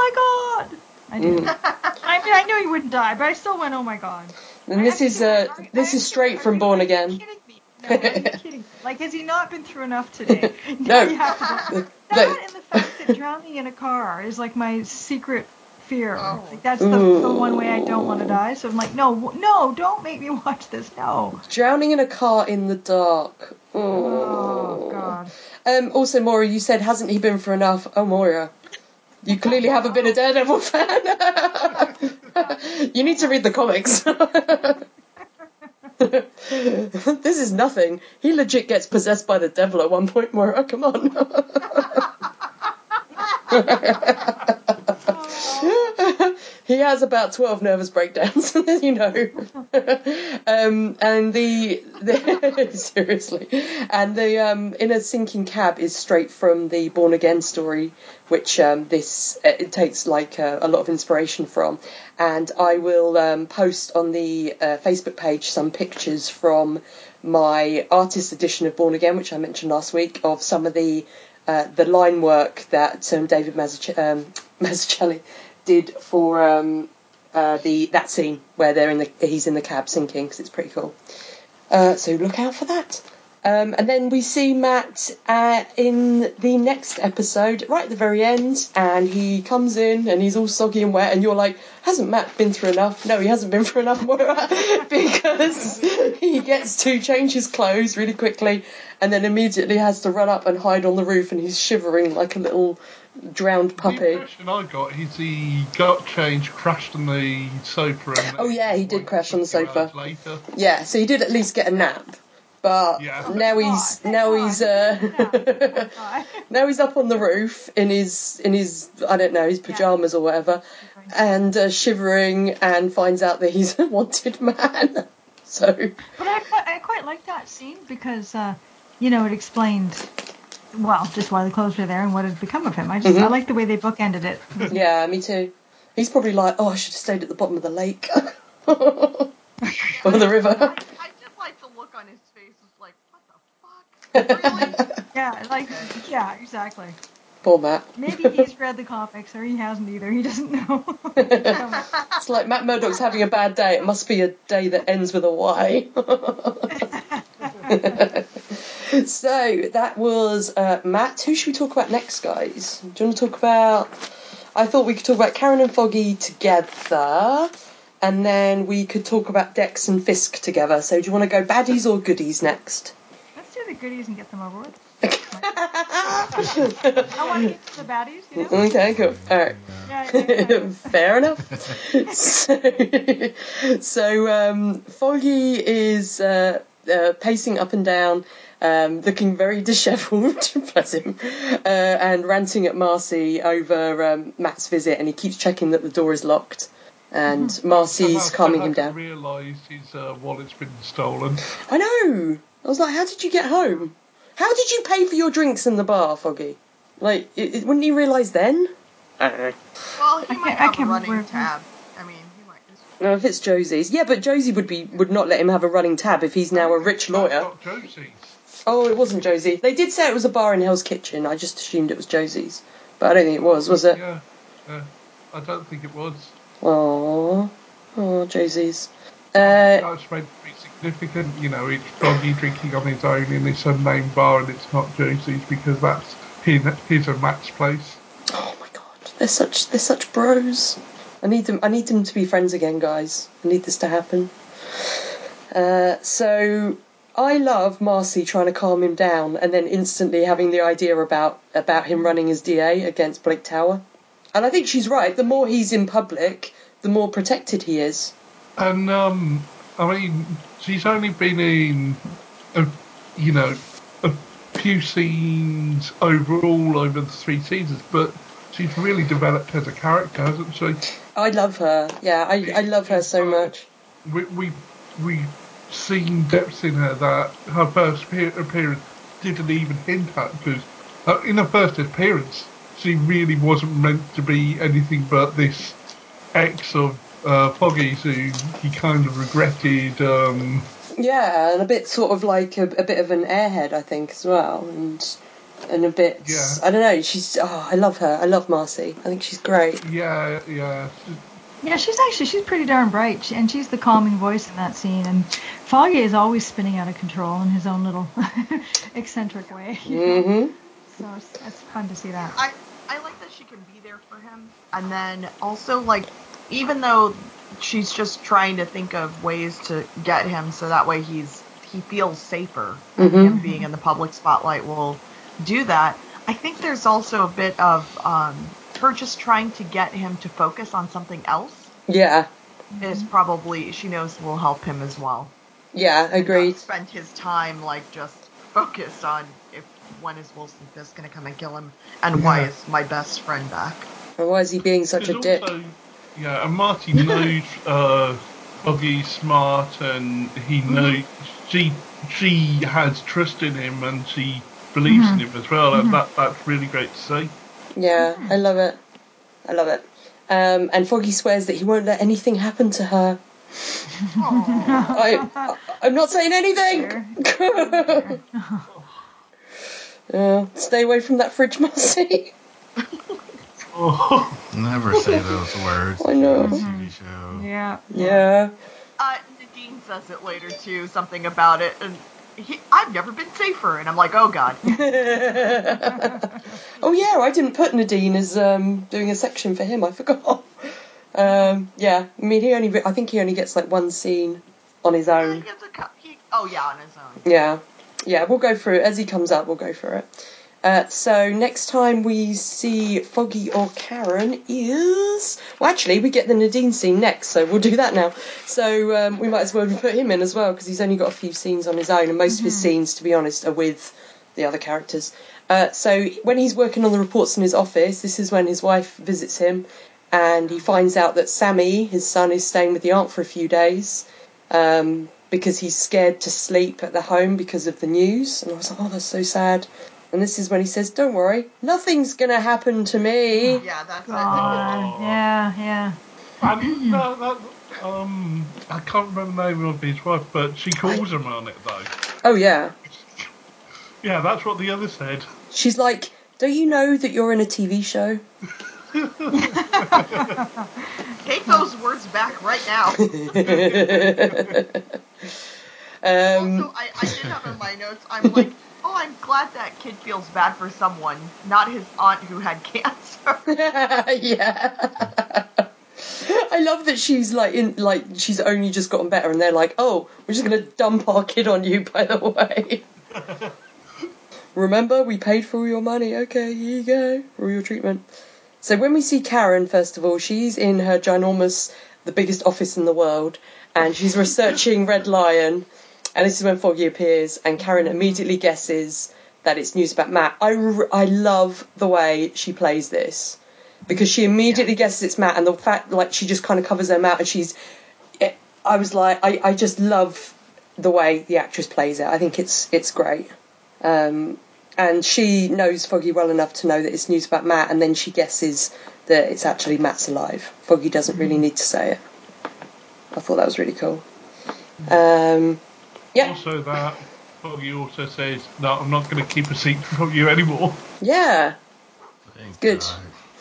my god. I did. Mm. I mean, I knew he wouldn't die, but I still went, oh my god. And this is actually uh, went, are- this I is straight actually from Born are you Again. kidding me? No, are you kidding? Like, has he not been through enough today? No. you have to go. No. That and the fact that drowning in a car is like my secret fear. Oh. Like that's the, the one way I don't want to die. So I'm like, no, no, don't make me watch this. No. Drowning in a car in the dark. Oh god. Um, also, Moira, you said hasn't he been for enough? Oh, Moira, you clearly haven't been a Daredevil fan. you need to read the comics. this is nothing. He legit gets possessed by the devil at one point, Moira. Come on. he has about 12 nervous breakdowns, you know. um, and the, the seriously, and the um, in a sinking cab is straight from the Born Again story, which um, this uh, it takes like uh, a lot of inspiration from. And I will um, post on the uh, Facebook page some pictures from my artist edition of Born Again, which I mentioned last week, of some of the uh, the line work that um, David Mazzuc- um, Mazzucchelli did for um, uh, the that scene where they're in the he's in the cab sinking because it's pretty cool. Uh, so look out for that. Um, and then we see Matt uh, in the next episode, right at the very end, and he comes in and he's all soggy and wet, and you're like, hasn't Matt been through enough? No, he hasn't been through enough, because he gets to change his clothes really quickly, and then immediately has to run up and hide on the roof, and he's shivering like a little drowned puppy. The puppy. impression I got is he got changed, crashed on the sofa, and Oh, yeah, he did crash on the sofa. Later, Yeah, so he did at least get a nap. But Yeah. now he's God, now he's uh now he's up on the roof in his in his I don't know his pajamas or whatever, and uh, shivering and finds out that he's a wanted man. So But I quite, I quite like that scene because, uh, you know, it explained, well, just why the clothes were there and what had become of him. I just, I mm-hmm. like the way they bookended it. yeah, me too. He's probably like, oh, I should have stayed at the bottom of the lake or the river. I, I just like the look on his face. It's like, what the fuck? Really? Yeah, like yeah, exactly. Poor Matt. Maybe he's read the comics or he hasn't either. He doesn't know. It's like Matt Murdock's having a bad day. It must be a day that ends with a Y. so that was uh, Matt. Who should we talk about next, guys? Do you want to talk about? I thought we could talk about Karen and Foggy together, and then we could talk about Dex and Fisk together. So do you want to go baddies or goodies next? Let's do the goodies and get them over with. I want to get to the baddies, you know? Okay, cool. All right. Yeah, yeah, yeah. Fair enough. so, so um, Foggy is uh, uh, pacing up and down, um, looking very dishevelled, bless him, uh, and ranting at Marcy over um, Matt's visit, and he keeps checking that the door is locked. And Marcy's calming him down. Realised his uh, wallet's been stolen. I know. I was like, how did you get home? How did you pay for your drinks in the bar, Foggy? Like, it, it- wouldn't you realise then? I don't know. Well, he I might can't- have a running remember. tab. I mean, he might just. No, if it's Josie's. Yeah, but Josie would be would not let him have a running tab if he's now a rich lawyer. Not Josie's. Oh, it wasn't Josie. They did say it was a bar in Hell's Kitchen. I just assumed it was Josie's. But I don't think it was, was it? Yeah. yeah. I don't think it was. Oh, oh, Josie's. Uh, That's meant to be significant. You know, it's Foggy drinking on his own in this unnamed bar, and it's not Josie's because that's his, his and Matt's place. oh my god, they're such they're such bros. I need them. I need them to be friends again, guys. I need this to happen. Uh, so I love Marcy trying to calm him down, and then instantly having the idea about about him running as DA against Blake Tower. And I think she's right. The more he's in public, the more protected he is. And um, I mean, she's only been in, a, you know, a few scenes overall over the three seasons, but she's really developed as a character, hasn't she? I love her. Yeah, I, I love her so much. We we we seen depths in her that her first appearance didn't even hint at because uh, in her first appearance she really wasn't meant to be anything but this ex of uh, Foggy's who he kind of regretted. Um, Yeah, and a bit sort of like a, a bit of an airhead, I think, as well, and and a bit. Yeah. I don't know. She's. Oh, I love her. I love Marcy. I think she's great. yeah, yeah. Yeah, she's actually she's pretty darn bright, she, and she's the calming voice in that scene. And Foggy is always spinning out of control in his own little eccentric way. Mm-hmm. So it's, it's fun to see that. I I like that she can be there for him, and then also like even though she's just trying to think of ways to get him so that way he's he feels safer. and Mhm. Him being in the public spotlight will do that. I think there's also a bit of um, her just trying to get him to focus on something else. Yeah. Is probably she knows will help him as well. Yeah. Agreed. Not spend his time like just focused on if when is Wilson Fisk gonna come and kill him, and why is my best friend back? And why is he being such a There's dick? also, yeah, and Marcy knows uh, Foggy's smart, and he mm-hmm. knows she she has trust in him, and she believes in mm-hmm. him as well, and mm-hmm. that that's really great to see. Yeah, I love it. I love it. Um, and Foggy swears that he won't let anything happen to her. I, I'm not saying anything. Yeah, stay away from that fridge, Marcy. Oh, Never say those words. I know. on a TV show. yeah. Yeah. Uh, Nadeem says it later too, something about it, and he, I've never been safer, and I'm like, oh god. oh yeah, I didn't put Nadeem as um, doing a section for him. I forgot. Um, yeah, I mean he only. I think he only gets like one scene on his Yeah, he own. gets a he- oh yeah, on his own. Yeah, yeah. We'll go through it as he comes up. We'll go through it. Uh, so next time we see Foggy or Karen is well, actually we get the Nadeem scene next, so we'll do that now. So um, we might as well put him in as well because he's only got a few scenes on his own, and most of his scenes, to be honest, are with the other characters. Uh, so when he's working on the reports in his office, this is when his wife visits him, and he finds out that Sammy, his son, is staying with the aunt for a few days. Um, because he's scared to sleep at the home because of the news. And I was like, oh, that's so sad. And this is when he says, don't worry, nothing's going to happen to me. Yeah, that's it. God, yeah, yeah. and no, that, um, I can't remember the name of his wife, but she calls him on it though. Oh yeah. Yeah, that's what the other said. She's like, "Don't you know that you're in a TV show?" Take those words back right now. um, also, I, I did have in my notes, I'm like, oh, I'm glad that kid feels bad for someone, not his aunt who had cancer. yeah. I love that she's like in like she's only just gotten better and they're like, "Oh, we're just going to dump our kid on you by the way." Remember, we paid for all your money. Okay, here you go. For all your treatment. So when we see Karen, first of all, she's in her ginormous, the biggest office in the world, and she's researching Red Lion. And this is when Foggy appears, and Karen immediately guesses that it's news about Matt. I, I love the way she plays this because she immediately guesses it's Matt, and the fact like she just kind of covers her mouth, and she's. It, I was like, I, I just love the way the actress plays it. I think it's it's great. Um, and she knows Foggy well enough to know that it's news about Matt, and then she guesses that it's actually Matt's alive. Foggy doesn't really need to say it. I thought that was really cool. Um, yeah, Also, that Foggy also says, "No, I'm not going to keep a secret from you anymore." yeah. Thank Good.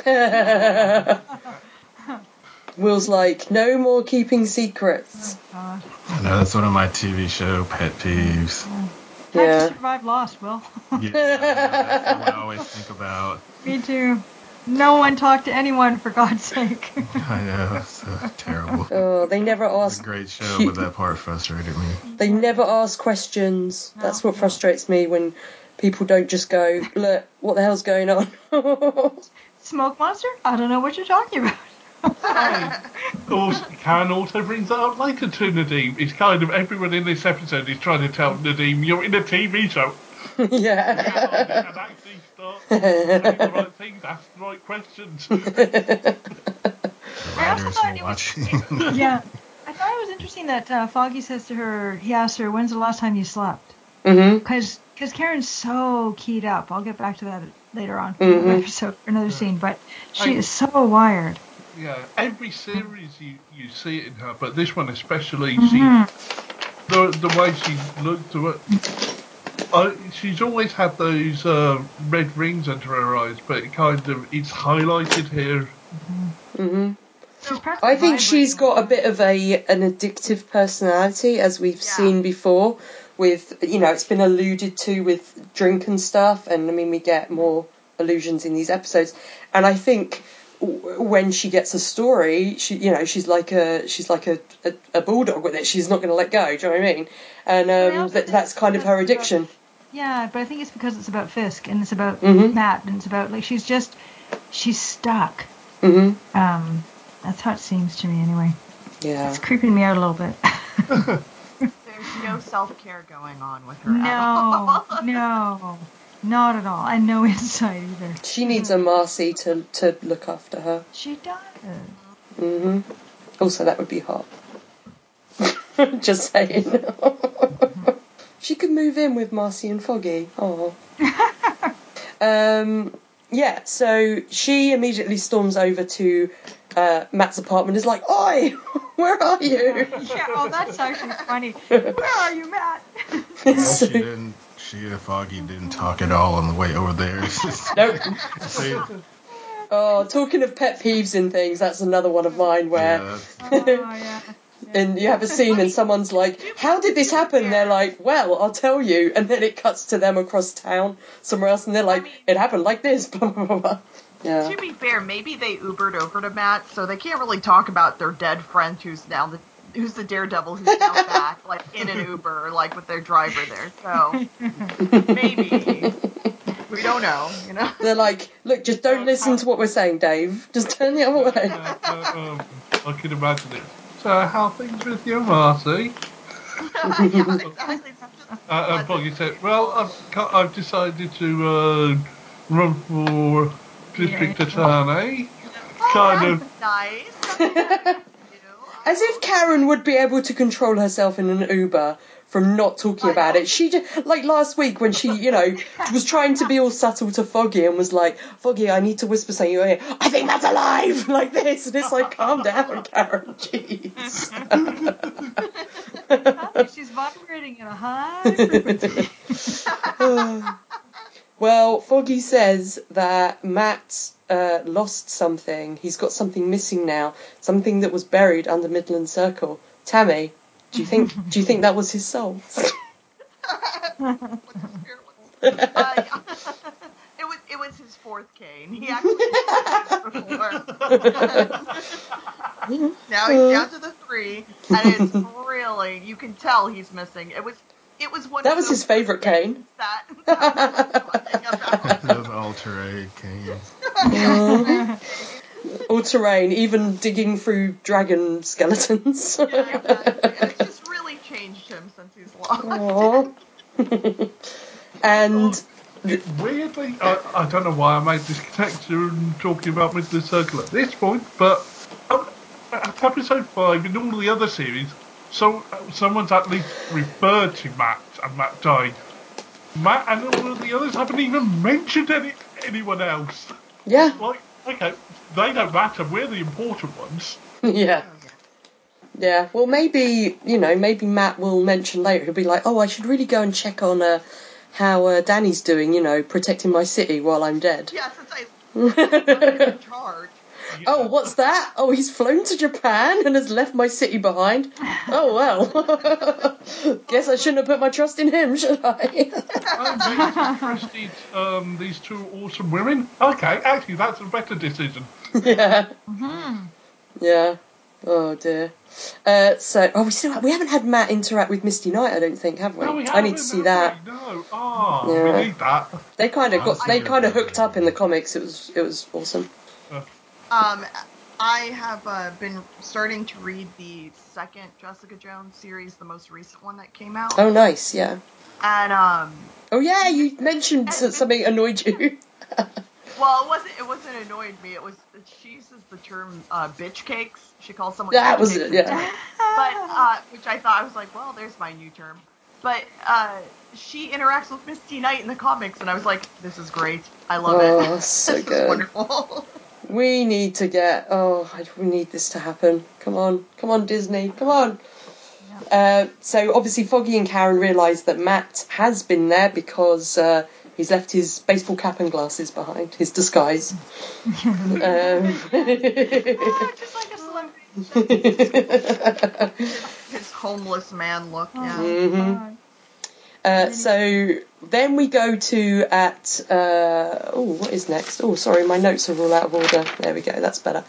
Will's like, no more keeping secrets. Uh, I know that's one of my TV show pet peeves. how'd Yeah. you survive Lost, Will? Yeah, that's what I always think about. Me too. No one talked to anyone, for God's sake. I know, it's so terrible. Oh, they never It's a ask. great show, but that part frustrated me. They never ask questions. That's what frustrates me when people don't just go, look, what the hell's going on? Smoke monster? I don't know what you're talking about. Also, oh, Karen also brings that up later to Nadeem. It's kind of everyone in this episode is trying to tell Nadeem, "You're in a TV show." yeah. And actually start saying the right things, ask the right questions. I also thought were it was watching. yeah. I thought it was interesting that uh, Foggy says to her, he asks her, when's the last time you slept? hmm Because Karen's so keyed up. I'll get back to that later on, Mhm. another episode, another scene. But she I- is so wired. yeah, every series you, you see it in her, but this one especially, Mhm. she the the way she looked to it. Uh, she's always had those uh, red rings under her eyes, but it kind of it's highlighted here. hmm She's I think she's got a bit of a an addictive personality, as we've Yeah. seen before. With you know, it's been alluded to with drink and stuff, and I mean, we get more allusions in these episodes. And I think w- when she gets a story, she you know, she's like a she's like a, a, a bulldog with it. She's not going to let go. Do you know what I mean? And um, also that's kind of her that's about- addiction. Yeah, but I think it's because it's about Fisk and it's about Mhm. Matt and it's about like she's just she's stuck. hmm Um, that's how it seems to me anyway. Yeah. It's creeping me out a little bit. There's no self care going on with her at all. no, no, not at all, and no insight either. She needs a Marcy to to look after her. She does. Mm hmm Also, that would be hot. Just saying. She could move in with Marcy and Foggy. Oh. um. Yeah. So she immediately storms over to uh, Matt's apartment. Is like, "Oi, where are you?" Yeah, oh, that's actually funny. Where are you, Matt? It's she didn't. She and Foggy didn't talk at all on the way over there. Nope. See, Oh, talking of pet peeves and things, that's another one of mine where. yeah, Oh yeah. And you have a scene and someone's like, How did this happen? They're like, Well, I'll tell you. And then it cuts to them across town somewhere else and they're like, It happened like this. Blah, blah, blah, blah. Yeah. To be fair, maybe they Ubered over to Matt, so they can't really talk about their dead friend who's now the who's the daredevil who's now back, like in an Uber, like with their driver there. So maybe we don't know, you know. They're like, Look, just don't listen to what we're saying, Dave. Just turn the other way. Uh, uh, um, I can imagine it. So, how are things with you, Marty? yeah, exactly. Uh, and Foggy said, "Well, I've co- I've decided to uh, run for district Yeah. attorney." Oh, Kind of. nice. As if Karen would be able to control herself in an Uber from not talking about it. She just, like last week when she, you know, was trying to be all subtle to Foggy and was like, Foggy, I need to whisper something in. I think that's alive! Like this. And it's like, calm down, Karen. Jeez. She's vibrating at a high frequency. well, Foggy says that Matt uh, lost something. He's got something missing now. Something that was buried under Midland Circle. Tammy, do you think? do you think that was his soul? What the spirit was. Uh, it was it was his fourth cane. He actually before. now he's down to the three, and it's really you can tell he's missing. It was it was one. That of was his favorite cane. That, that was funny about Those all-terrain canes. All terrain, even digging through dragon skeletons. Yeah, exactly. It's just really changed him since he's lost. And It weirdly, I, I don't know why I made this connection talking about Midland Circle at this point, but um, at episode five in all the other series, so someone's at least referred to Matt and Matt died. Matt and all of the others haven't even mentioned any anyone else. yeah, Like, okay, they don't matter. We're the important ones. yeah. Yeah, well, maybe you know, maybe Matt will mention later. He'll be like, "Oh, I should really go and check on uh, how uh, Danny's doing. You know, protecting my city while I'm dead." Yeah, since I'm in charge. oh, what's that? Oh, he's flown to Japan and has left my city behind. Oh well. Guess I shouldn't have put my trust in him, should I? Oh, they trusted um, these two awesome women. Okay, actually, that's a better decision. yeah. Mhm. Yeah. Oh dear. Uh, so, oh, we still we haven't had Matt interact with Misty Knight. I don't think, have we? No, we I need haven't, to see that. we? No. Ah, Yeah. we need that. They kind of got they kind of hooked up in the comics. It was it was awesome. Um, I have uh, been starting to read the second Jessica Jones series, the most recent one that came out, Oh, nice. Yeah. and um, Oh yeah, you mentioned that something annoyed you. well, it wasn't it wasn't annoyed me. It was she uses the term uh, bitch cakes. She calls someone That was it. Yeah. but uh, which I thought I was like, well, there's my new term. But uh, she interacts with Misty Knight in the comics, and I was like, this is great. I love Oh, it. so this is good. wonderful. We need to get. Oh, I- we need this to happen. Come on, come on, Disney, come on. Uh, so obviously, Foggy and Karen realise that Matt has been there because uh, he's left his baseball cap and glasses behind, his disguise. um, just like a celebrity. His homeless man look. Yeah. Mhm. Uh, so then we go to at uh, oh what is next? Oh sorry, my notes are all out of order. There we go, that's better.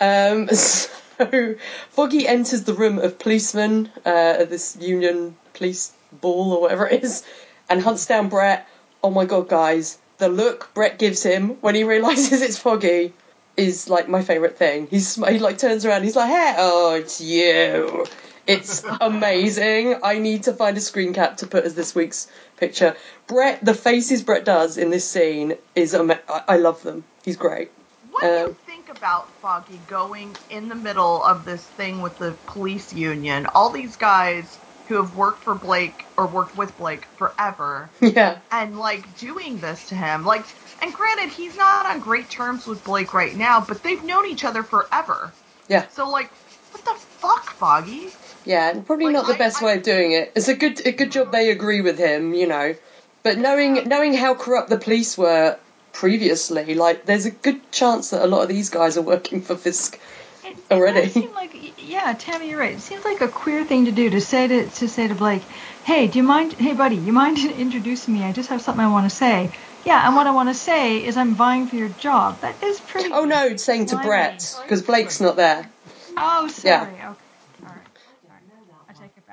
Um, so Foggy enters the room of policemen uh, at this Union Police Ball or whatever it is, and hunts down Brett. Oh my god, guys, the look Brett gives him when he realizes it's Foggy is like my favorite thing. He's he like turns around, he's like, "Hey, oh, it's you." It's amazing. I need to find a screen cap to put as this week's picture. Brett, the faces Brett does in this scene is ama- I, I love them. He's great. What do Um, you think about Foggy going in the middle of this thing with the police union? All these guys who have worked for Blake or worked with Blake forever Yeah, and like doing this to him. Like and granted he's not on great terms with Blake right now, but they've known each other forever. yeah, So like what the fuck, Foggy? Yeah. Probably Like, not the I- best I- way of doing it. It's a good a good job they agree with him, you know. But knowing knowing how corrupt the police were previously, like there's a good chance that a lot of these guys are working for Fisk. It, it Already. seem like, yeah, Tammy, you're right. It seems like a queer thing to do to say to to say to Blake, "Hey, do you mind? Hey, buddy, you mind introducing me? I just have something I want to say." Yeah, and what I want to say is I'm vying for your job. That is pretty. Oh no, saying to Brett because Blake's not there. Oh, sorry. Yeah. Okay. All right. All right. I take it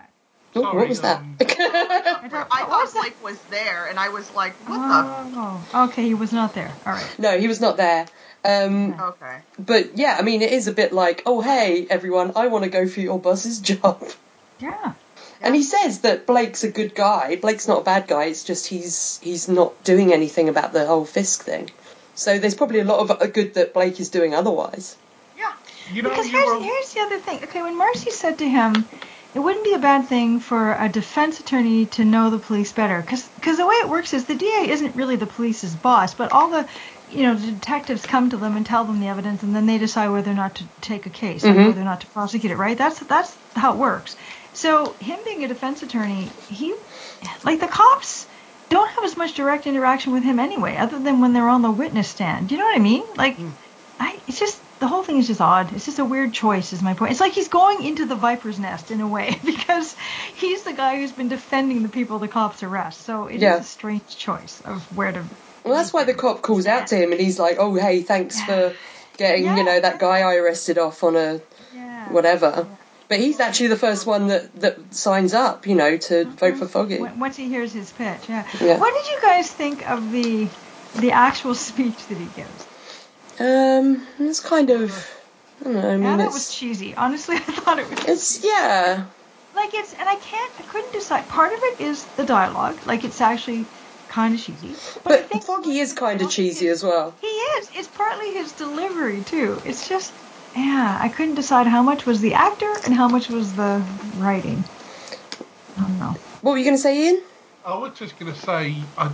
back. Oh, Sorry, what was that? um, I thought was that? Blake was there and I was like, what Oh, okay. He was not there. All right. no, he was not there. Um, Okay. but yeah, I mean, it is a bit like, oh hey everyone, I want to go for your boss's job. Yeah. And he says that Blake's a good guy. Blake's not a bad guy. It's just he's he's not doing anything about the whole Fisk thing. So there's probably a lot of uh, good that Blake is doing otherwise. Yeah. You know, Because you here's, were, here's the other thing. Okay, when Marcy said to him, it wouldn't be a bad thing for a defense attorney to know the police better. Because the way it works is the DA isn't really the police's boss, but all the you know, the detectives come to them and tell them the evidence, and then they decide whether or not to take a case, Mhm. whether or not to prosecute it. Right? That's that's how it works. So him being a defense attorney, he like the cops don't have as much direct interaction with him anyway, other than when they're on the witness stand. Do you know what I mean? Like, I it's just the whole thing is just odd. It's just a weird choice, is my point. It's like he's going into the viper's nest in a way because he's the guy who's been defending the people the cops arrest. So it is Yeah. a strange choice of where to. Well, that's why the cop calls out to him and he's like, "Oh, hey, thanks for getting you know that guy I arrested off on a Yeah. whatever." But he's actually the first one that that signs up, you know, to mm-hmm. vote for Foggy. Once he hears his pitch, yeah. Yeah. What did you guys think of the the actual speech that he gives? Um, it's kind of, I don't know. I Yeah, mean, that it's was cheesy. Honestly, I thought it was. it's yeah, like it's and I can't I couldn't decide. Part of it is the dialogue, like it's actually kind of cheesy. But, I think Foggy is kind of cheesy is- as well. He is. It's partly his delivery too. It's just yeah, I couldn't decide how much was the actor and how much was the writing. I don't know. What were you going to say, Ian? I was just going to say, I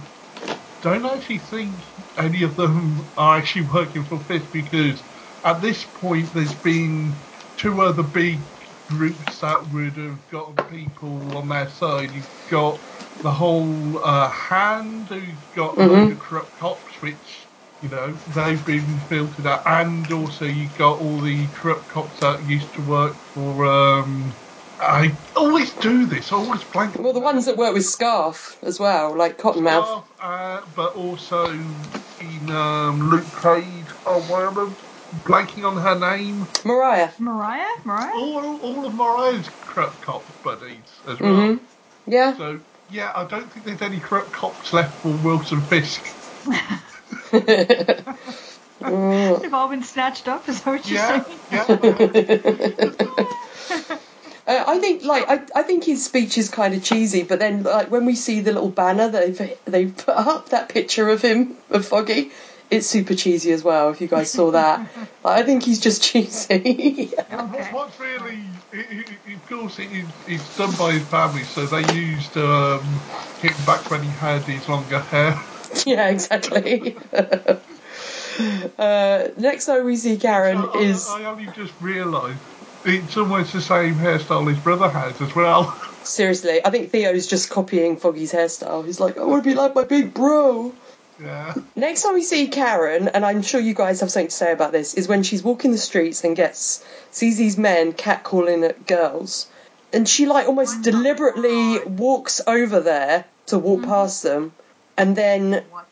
don't actually think any of them are actually working for Fisk because at this point there's been two other big groups that would have gotten people on their side. You've got the whole uh, Hand, who's got load of corrupt cops, which, you know, they've been filtered out. And also you've got all the corrupt cops that used to work for. Um, I always do this. I always blank. Well, the ones that work with Scarfe as well, like Cottonmouth. Staff, uh, but also in um, Luke Cage. Oh, why am I blanking on her name? Mariah. Mariah? Mariah? All, all of Mariah's corrupt cop buddies as well. Mhm. Yeah. So, yeah, I don't think there's any corrupt cops left for Wilson Fisk. They've all been snatched up. Is that what you're Yeah, saying? yeah. Uh, I think like I, I think his speech is kind of cheesy, but then like when we see the little banner that they've they've put up that picture of him of Foggy, it's super cheesy as well. If you guys saw that, I think he's just cheesy. What, what's really, it, it, it- of course, it, is- it's done by his family, so they used um, him back when he had his longer hair. yeah, exactly. uh, next time we see Karen I, is I, I only just realised it's almost the same hairstyle his brother has as well. seriously. I think Theo's just copying Foggy's hairstyle. He's like, I want to be like my big bro. yeah. Next time we see Karen, and I'm sure you guys have something to say about this, is when she's walking the streets and gets sees these men catcalling at girls, and she like almost deliberately walks over there to walk past them, and then What.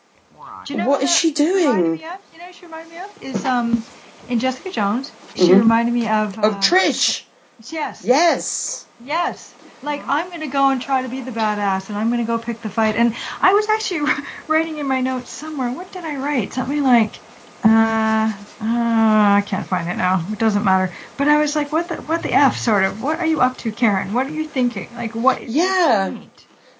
Do you know What who is that she doing? reminded of? You know who she reminded me of? Is um in Jessica Jones. She Mhm. reminded me of uh, of Trish. Yes. Yes. Yes. Like I'm gonna go and try to be the badass, and I'm gonna go pick the fight. And I was actually writing in my notes somewhere. What did I write? Something like, uh, uh, I can't find it now. It doesn't matter. But I was like, what the what the f sort of? What are you up to, Karen? What are you thinking? Like, what? Yeah.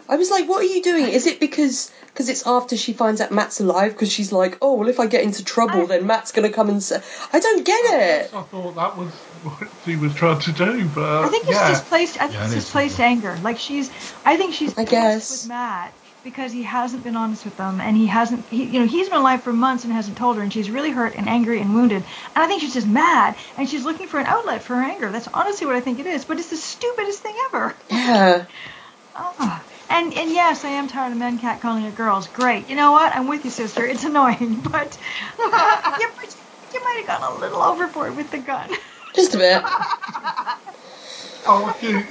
Point? I was like, what are you doing? Is it because because it's after she finds out Matt's alive? Because she's like, oh well, if I get into trouble, I- then Matt's gonna come and say. I don't get it. I thought that was what she was trying to do, but I think it's yeah. displaced. I think Yeah, it's displaced too. anger. Like she's, I think she's I guess. with Matt because he hasn't been honest with them, and he hasn't. He, you know, he's been alive for months and hasn't told her, and she's really hurt and angry and wounded. And I think she's just mad, and she's looking for an outlet for her anger. That's honestly what I think it is. But it's the stupidest thing ever. Yeah. Ah. And and yes, I am tired of men cat calling it girls. Great. You know what? I'm with you, sister. It's annoying, but you, might- you might have gone a little overboard with the gun. Just a bit. Oh, I could,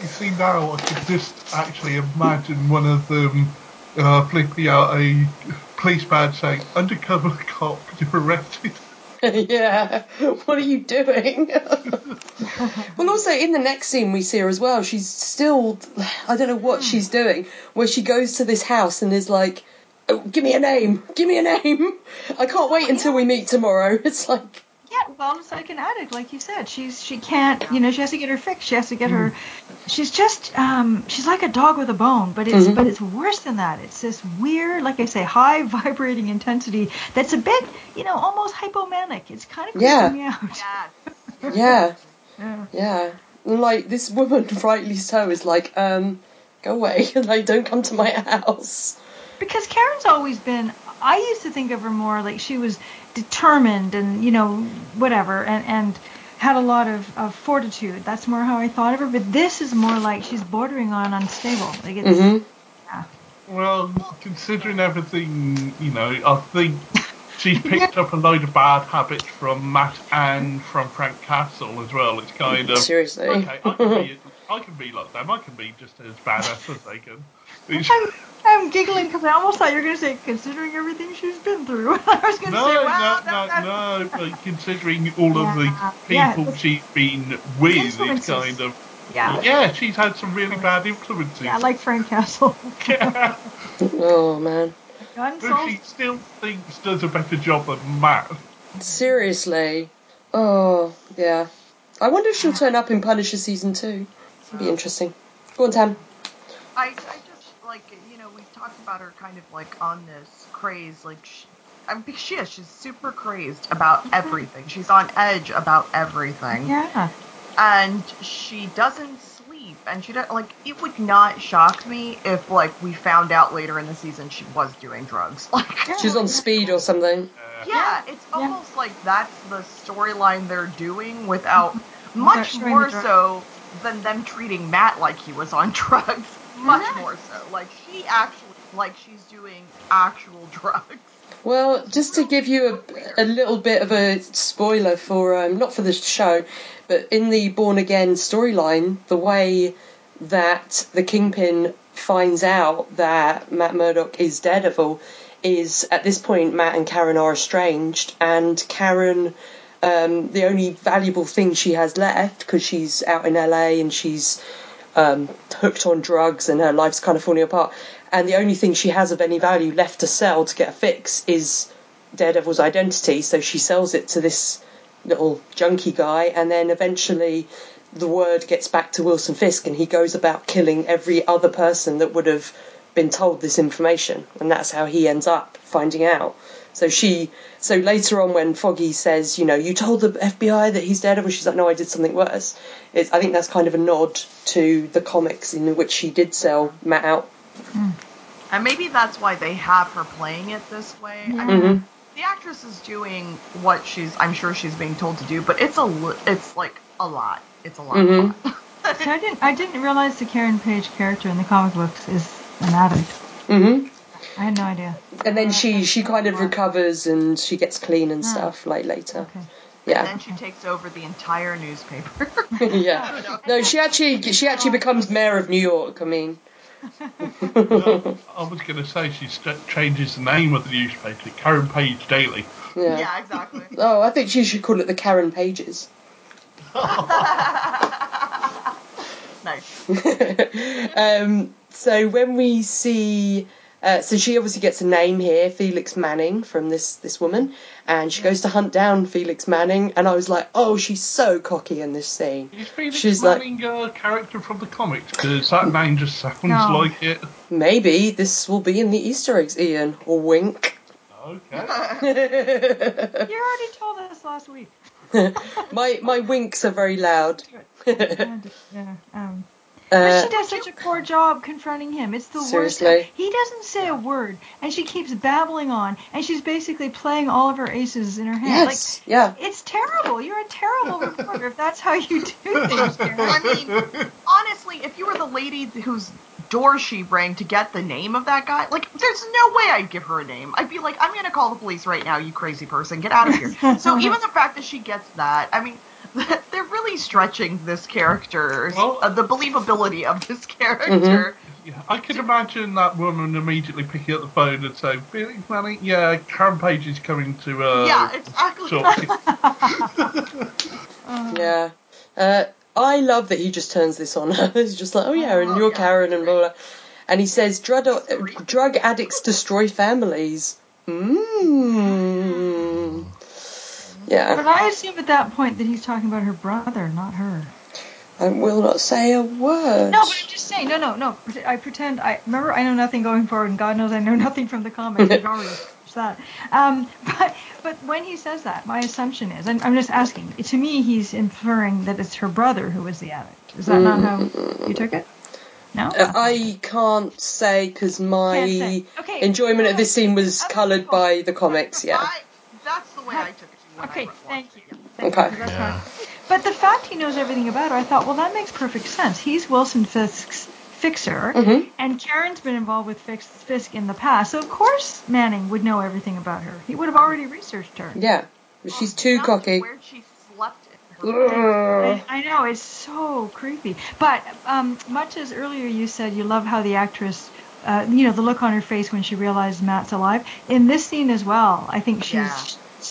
you see now, I could just actually imagine one of them uh, flipping out a police badge saying, undercover cop, you're arrested. yeah. What are you doing? well, also in the next scene we see her as well. She's still, I don't know what hmm. she's doing. Where she goes to this house and is like, oh, "Give me a name, give me a name." I can't wait until we meet tomorrow. It's like, Yeah, well, it's like an addict, like you said. She's she can't, you know, she has to get her fix. She has to get her. She's just, um, she's like a dog with a bone, but it's Mhm. but it's worse than that. It's this weird, like I say, high vibrating intensity that's a bit, you know, almost hypomanic. It's kind of creeping Yeah. me out. Yes. yeah, Yeah. yeah. Like this woman, rightly so, is like, um, go away, and like don't come to my house. Because Karen's always been. I used to think of her more like she was determined and you know whatever and and had a lot of, of fortitude. That's more how I thought of her. But this is more like she's bordering on unstable. Like it's hmm yeah. Well, considering everything, you know, I think she's picked up a load of bad habits from Matt and from Frank Castle as well. It's kind of Seriously. okay. I can be, I can be like them. I can be just as badass as they can. It's- I'm, I'm giggling because I almost thought you were going to say, considering everything she's been through. I was going to No, say, no, wow, no, that- no. Like considering all of the Yeah, yeah, people she's been with, it's kind of Yeah. yeah. She's had some really bad influences. Yeah, like Frank Castle. Oh man. Gun but she still thinks does a better job than Matt. Seriously. Oh yeah. I wonder if she'll turn up in Punisher season two. It'd be interesting. Go on, Tam. I, I just like you know we've talked about her kind of like on this craze like she, I mean, she is she's super crazed about everything. She's on edge about everything. Yeah. and she doesn't sleep and she doesn't like it would not shock me if like we found out later in the season she was doing drugs. Like She's on speed or something. Uh, yeah it's Yeah. almost like that's the storyline they're doing without much more drug- so than them treating Matt like he was on drugs. Much more so. Like she actually like she's doing actual drugs Well, just to give you a, a little bit of a spoiler for um, not for the show, but in the Born Again storyline, the way that the Kingpin finds out that Matt Murdock is Daredevil is at this point Matt and Karen are estranged, and Karen. Um, the only valuable thing she has left because she's out in LA and she's um, hooked on drugs and her life's kind of falling apart. And the only thing she has of any value left to sell to get a fix is Daredevil's identity. So she sells it to this little junkie guy, and then eventually the word gets back to Wilson Fisk, and he goes about killing every other person that would have been told this information, and that's how he ends up finding out. So she, so later on when Foggy says, you know, you told the FBI that he's Daredevil, she's like, no, I did something worse. It's, I think that's kind of a nod to the comics in which she did sell Matt out. And maybe that's why they have her playing it this way I Yeah. mean, Mhm. the actress is doing what she's i'm sure she's being told to do but it's a li- it's like a lot it's a lot, Mhm. lot. See, I didn't. I didn't realize the Karen Page character in the comic books is an addict. hmm I had no idea. And then she she kind of recovers and she gets clean and Ah. stuff like later. Okay. and Yeah, then she takes over the entire newspaper yeah. No, she actually she actually becomes mayor of New York. I mean, no, I was going to say she st- changes the name of the newspaper to Karen Page Daily. yeah. yeah exactly Oh, I think she should call it the Karen Pages. nice um, so when we see, uh, so she obviously gets a name here, Felix Manning, from this this woman, and she goes to hunt down Felix Manning, and I was like, oh, she's so cocky in this scene. Is Felix She's like- Manning a character from the comics? Because that name just sounds No. like it. Maybe this will be in the Easter eggs, Ian, or wink. Okay. You already told us last week. my my winks are very loud. Yeah. Um, but Uh, she does such a poor job confronting him. It's the Seriously? worst. He doesn't say a word, and she keeps babbling on, and she's basically playing all of her aces in her hand. yes, yeah. It's terrible. You're a terrible reporter if that's how you do things, Karen. I mean, honestly, if you were the lady whose door she rang to get the name of that guy, like, there's no way I'd give her a name. I'd be like, I'm gonna call the police right now, you crazy person, get out of here. so even the fact that she gets that, I mean, they're really stretching this character, Well- uh, the believability of this character. Yeah, I could imagine that woman immediately picking up the phone and saying, Felix Manning, yeah, Karen Page is coming to uh, Yeah, exactly. talk. Yeah. Uh, I love that he just turns this on her. He's just like, oh yeah, and Oh, you're yeah, Karen and great. blah, blah. And he says, drug, drug addicts destroy families. Mmm. But I assume at that point that he's talking about her brother, not her. I will not say a word. No, but I'm just saying. No, no, no. I pretend. I remember. I know nothing going forward, and God knows I know nothing from the comics. We've already that. Um, but but when he says that, my assumption is, I'm, I'm just asking. To me, he's inferring that it's her brother who was the addict. Is that not how you took it? No. Uh, I can't say because my say. Okay. enjoyment of this scene was coloured by the comics. Yeah. I, that's the way I took it. When I Okay, thank you. Thank Okay. you, 'cause that's Yeah. But the fact he knows everything about her, I thought, well, that makes perfect sense. He's Wilson Fisk's fixer, Mhm. and Karen's been involved with Fisk, Fisk in the past, so of course Manning would know everything about her. He would have already researched her. Yeah, but she's too Down cocky. Where she slept in. I, I know it's so creepy. But um, much as earlier you said you love how the actress, uh, you know, the look on her face when she realized Matt's alive. In this scene as well, I think she's Yeah.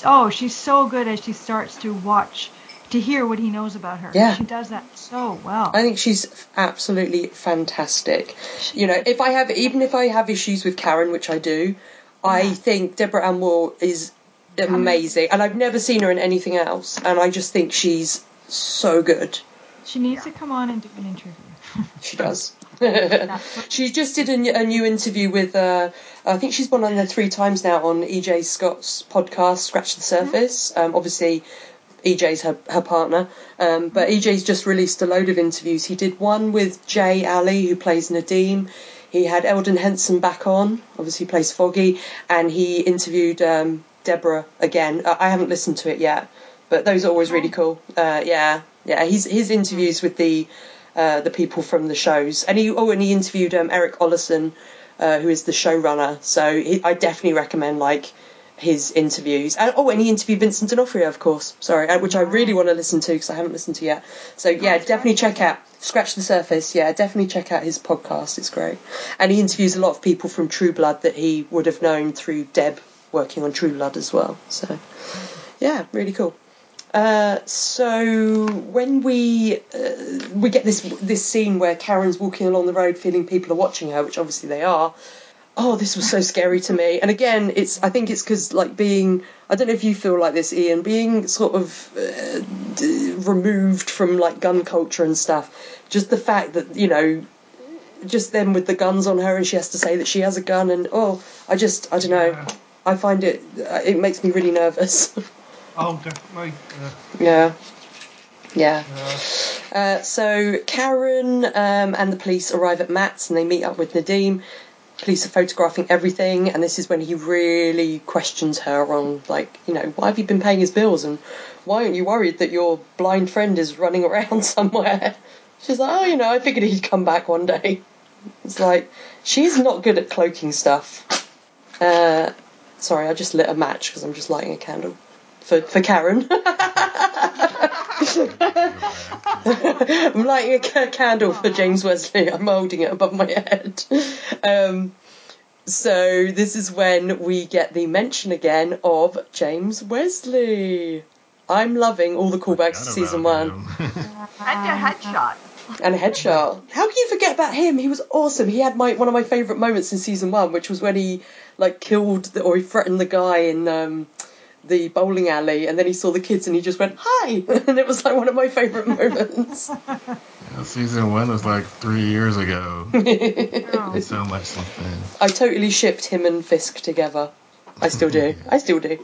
Oh, she's so good as she starts to watch, to hear what he knows about her. Yeah. she does that so well. I think she's absolutely fantastic. You know, if I have, even if I have issues with Karen, which I do, I think Deborah Ann Moore is amazing, and I've never seen her in anything else, and I just think she's so good. she needs to come on and do an interview. She does. She just did a new interview with, uh, I think she's been on there three times now on EJ Scott's podcast, Scratch the Surface. Um, obviously, EJ's her, her partner, um, but EJ's just released a load of interviews. He did one with Jay Ali, who plays Nadeem. He had Elden Henson back on, obviously plays Foggy, and he interviewed um, Deborah again. I I haven't listened to it yet, but those are always really cool. Uh, yeah, yeah. His his interviews with the uh, the people from the shows, and he oh, and he interviewed um, Erik Oleson, uh, who is the showrunner. So he, I definitely recommend like his interviews. And, oh, and he interviewed Vincent D'Onofrio, of course. Sorry, uh, which I really want to listen to because I haven't listened to yet. So yeah, definitely check out Scratch the Surface. Yeah, definitely check out his podcast. It's great, and he interviews a lot of people from True Blood that he would have known through Deb working on True Blood as well. So yeah, really cool. Uh, so when we uh, we get this this scene where Karen's walking along the road, feeling people are watching her, which obviously they are. Oh, this was so scary to me. And again, it's I think it's because like being I don't know if you feel like this, Ian, being sort of uh, d- removed from like gun culture and stuff. Just the fact that you know, just them with the guns on her, and she has to say that she has a gun, and oh, I just I don't know. I find it it makes me really nervous. Oh, definitely. Yeah. yeah. Yeah. yeah. Uh, so Karen um, and the police arrive at Matt's and they meet up with Nadeem. Police are photographing everything, and this is when he really questions her on, like, you know, why have you been paying his bills and why aren't you worried that your blind friend is running around somewhere? She's like, oh, you know, I figured he'd come back one day. It's like, she's not good at cloaking stuff. Uh, sorry, I just lit a match because I'm just lighting a candle for, for Karen. I'm lighting a candle for James Wesley. I'm holding it above my head. Um, so this is when we get the mention again of James Wesley. I'm loving all the callbacks to season one. And a headshot. and a headshot. How can you forget about him? He was awesome. He had my one of my favourite moments in season one, which was when he like killed the, or he threatened the guy in um, the bowling alley, and then he saw the kids and he just went hi, and it was like one of my favourite moments. Yeah, season one was like three years ago. Oh. So much since then. I totally shipped him and Fisk together. I still do. I still do.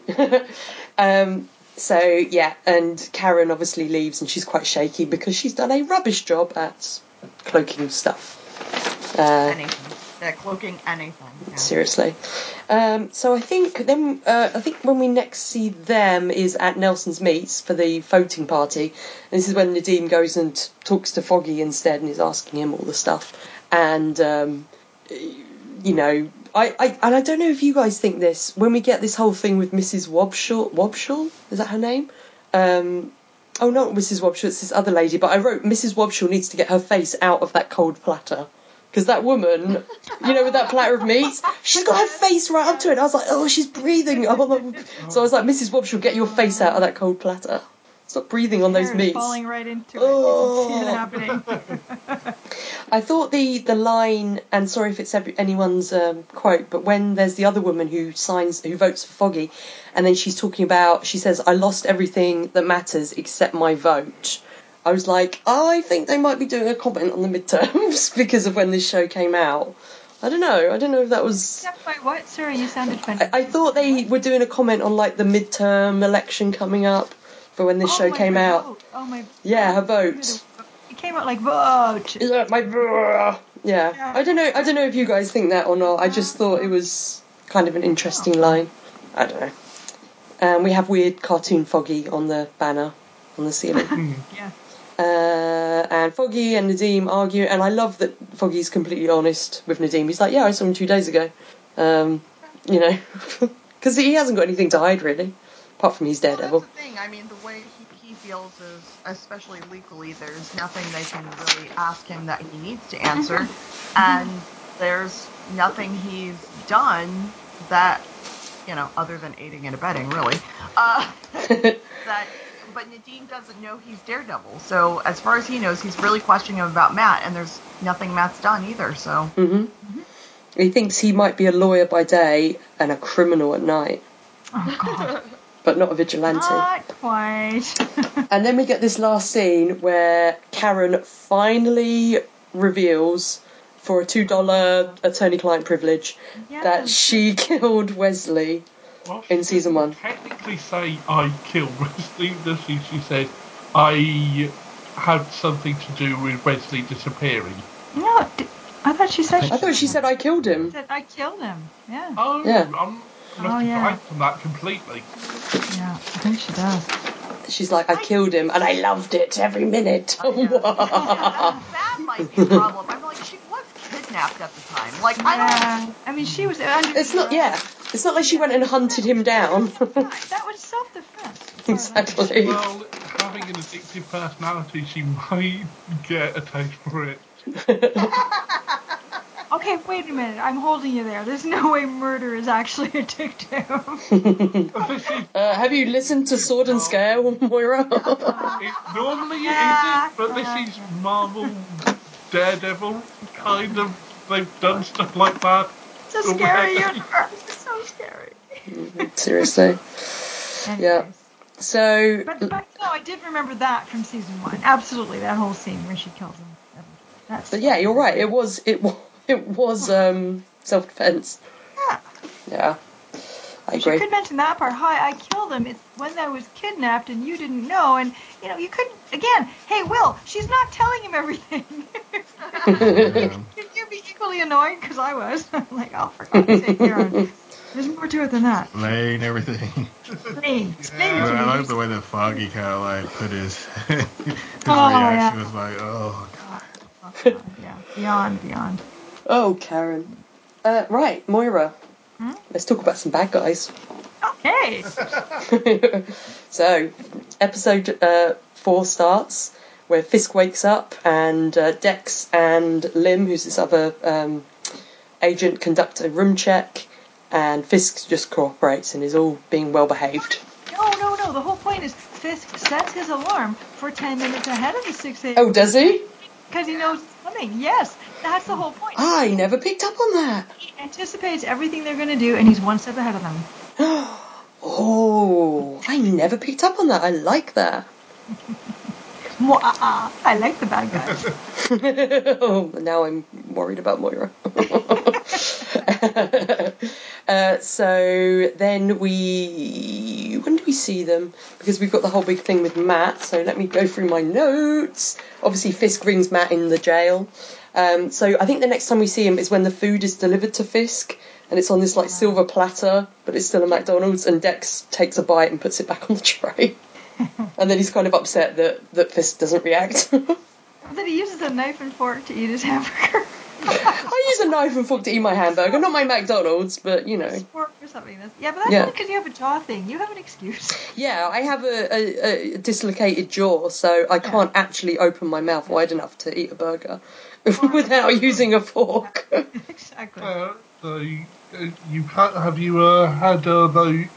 um, so yeah, and Karen obviously leaves, and she's quite shaky because she's done a rubbish job at cloaking stuff. Uh, Anything. They're cloaking anything. Yeah. seriously. Um, so I think then uh, I think when we next see them is at Nelson's Meats for the voting party. And this is when Nadeem goes and talks to Foggy instead and is asking him all the stuff. And um, you know, I, I and I don't know if you guys think this when we get this whole thing with Mrs. Wobshall. Wobshall is that her name? Um, oh, not Mrs. Wobshall. It's this other lady. But I wrote Mrs. Wobshall needs to get her face out of that cold platter. Because that woman, you know, with that platter of meat, she's got her face right up to it. I was like, oh, she's breathing. So I was like, Mrs. Wobshall, get your face out of that cold platter. Stop breathing on those meats. falling right into it. Oh. You can see it happening. I thought the the line, and sorry if it's anyone's um, quote, but when there's the other woman who signs, who votes for Foggy, and then she's talking about, she says, "I lost everything that matters except my vote." I was like, I think they might be doing a comment on the midterms because of when this show came out. I don't know. I don't know if that was. By what? Sorry, you sounded funny. I, I thought they were doing a comment on like the midterm election coming up for when this Oh, show came vote. out. Oh my. Yeah, her vote. It came out like vote. Yeah, my vote. yeah. I don't know. I don't know if you guys think that or not. I just thought it was kind of an interesting line. I don't know. Um, we have weird cartoon Foggy on the banner. on the ceiling. Yeah. Uh, and Foggy and Nadeem argue, and I love that Foggy's completely honest with Nadeem. He's like, "Yeah, I saw him two days ago," um, you know, because he hasn't got anything to hide really, apart from he's Daredevil. the thing. I mean, the way he, he feels is, especially legally, there's nothing they can really ask him that he needs to answer, and there's nothing he's done that, you know, other than aiding and abetting, really. Uh, that, but Nadeem doesn't know he's Daredevil, so as far as he knows, he's really questioning him about Matt, and there's nothing Matt's done either. So hmm He thinks he might be a lawyer by day and a criminal at night, Oh God. but not a vigilante. Not quite. And then we get this last scene where Karen finally reveals, for a two dollar attorney-client privilege, that she killed Wesley. Well, In season one. Technically, say I killed Wesley. Does she? She said I had something to do with Wesley disappearing. No, I thought she said. I thought she said I killed him. said I killed him. Yeah. Oh, Yeah. I'm Oh, must have yeah. blanked on that completely. Yeah. I think she does. She's like, I killed him and I loved it every minute. that, that might be a problem. I'm like, she was kidnapped at the time. Like, I don't. Yeah. I mean, she was under. it's not, yeah. It's not like she went and hunted him down. That was self-defense. as far as I know. exactly. Well, having an addictive personality, she might get a taste for it. Okay, wait a minute. I'm holding you there. There's no way murder is actually addictive. Uh, have you listened to Sword and Scale, Moira? it normally Yeah. isn't, but this is Marvel Daredevil kind of. They've done stuff like that. It's a scary universe. It's so scary. Seriously. Yeah. So, But, but no, I did remember that from season one. Absolutely, that whole scene where she kills him. That's but yeah, you're right. It was it was it was um, self defense. Yeah. Yeah, I She agree. could mention that part. Hi, I killed him. It's when I was kidnapped and you didn't know. And you know, you couldn't. Again, hey, Will, she's not telling him everything. Yeah. Can you be equally annoyed? Because I was. I'm like, oh, for God's sake, Karen. There's more to it than that. Explain everything. Explain. Explain it But to I like the way that Foggy kind of like put his his Oh, reaction yeah. was like, oh god. Oh, God, yeah, beyond, beyond. Oh, Karen. Uh, right, Moira. Hmm? Let's talk about some bad guys. Okay. so, episode uh, four starts where Fisk wakes up and uh, Dex and Lim, who's this other um, agent, conduct a room check, and Fisk just cooperates and is all being well behaved. No, no, no. The whole point is Fisk sets his alarm for 10 minutes ahead of the 6 a.m. Oh, does he? Because he knows coming. Yes, that's the oh, whole point. I never picked up on that. He anticipates everything they're going to do, and he's one step ahead of them. Oh, I never picked up on that. I like that. Mwah-ah. I like the bad guys. oh, now I'm worried about Moira. uh, so then we. When do we see them? Because we've got the whole big thing with Matt, so let me go through my notes. Obviously, Fisk rings Matt in the jail. Um, so I think the next time we see him is when the food is delivered to Fisk, and it's on this like silver platter, but it's still a McDonald's, and Dex takes a bite and puts it back on the tray. and then he's kind of upset that, that Fisk doesn't react. that he uses a knife and fork to eat his hamburger. I use a knife and fork to eat my hamburger, not my McDonald's, but you know. Fork or something. Yeah, but that's Yeah. only because you have a jaw thing. You have an excuse. Yeah, I have a, a, a dislocated jaw, so I can't actually open my mouth wide enough to eat a burger without using a fork. exactly. Uh, the, uh, you ha- have you uh, had uh, the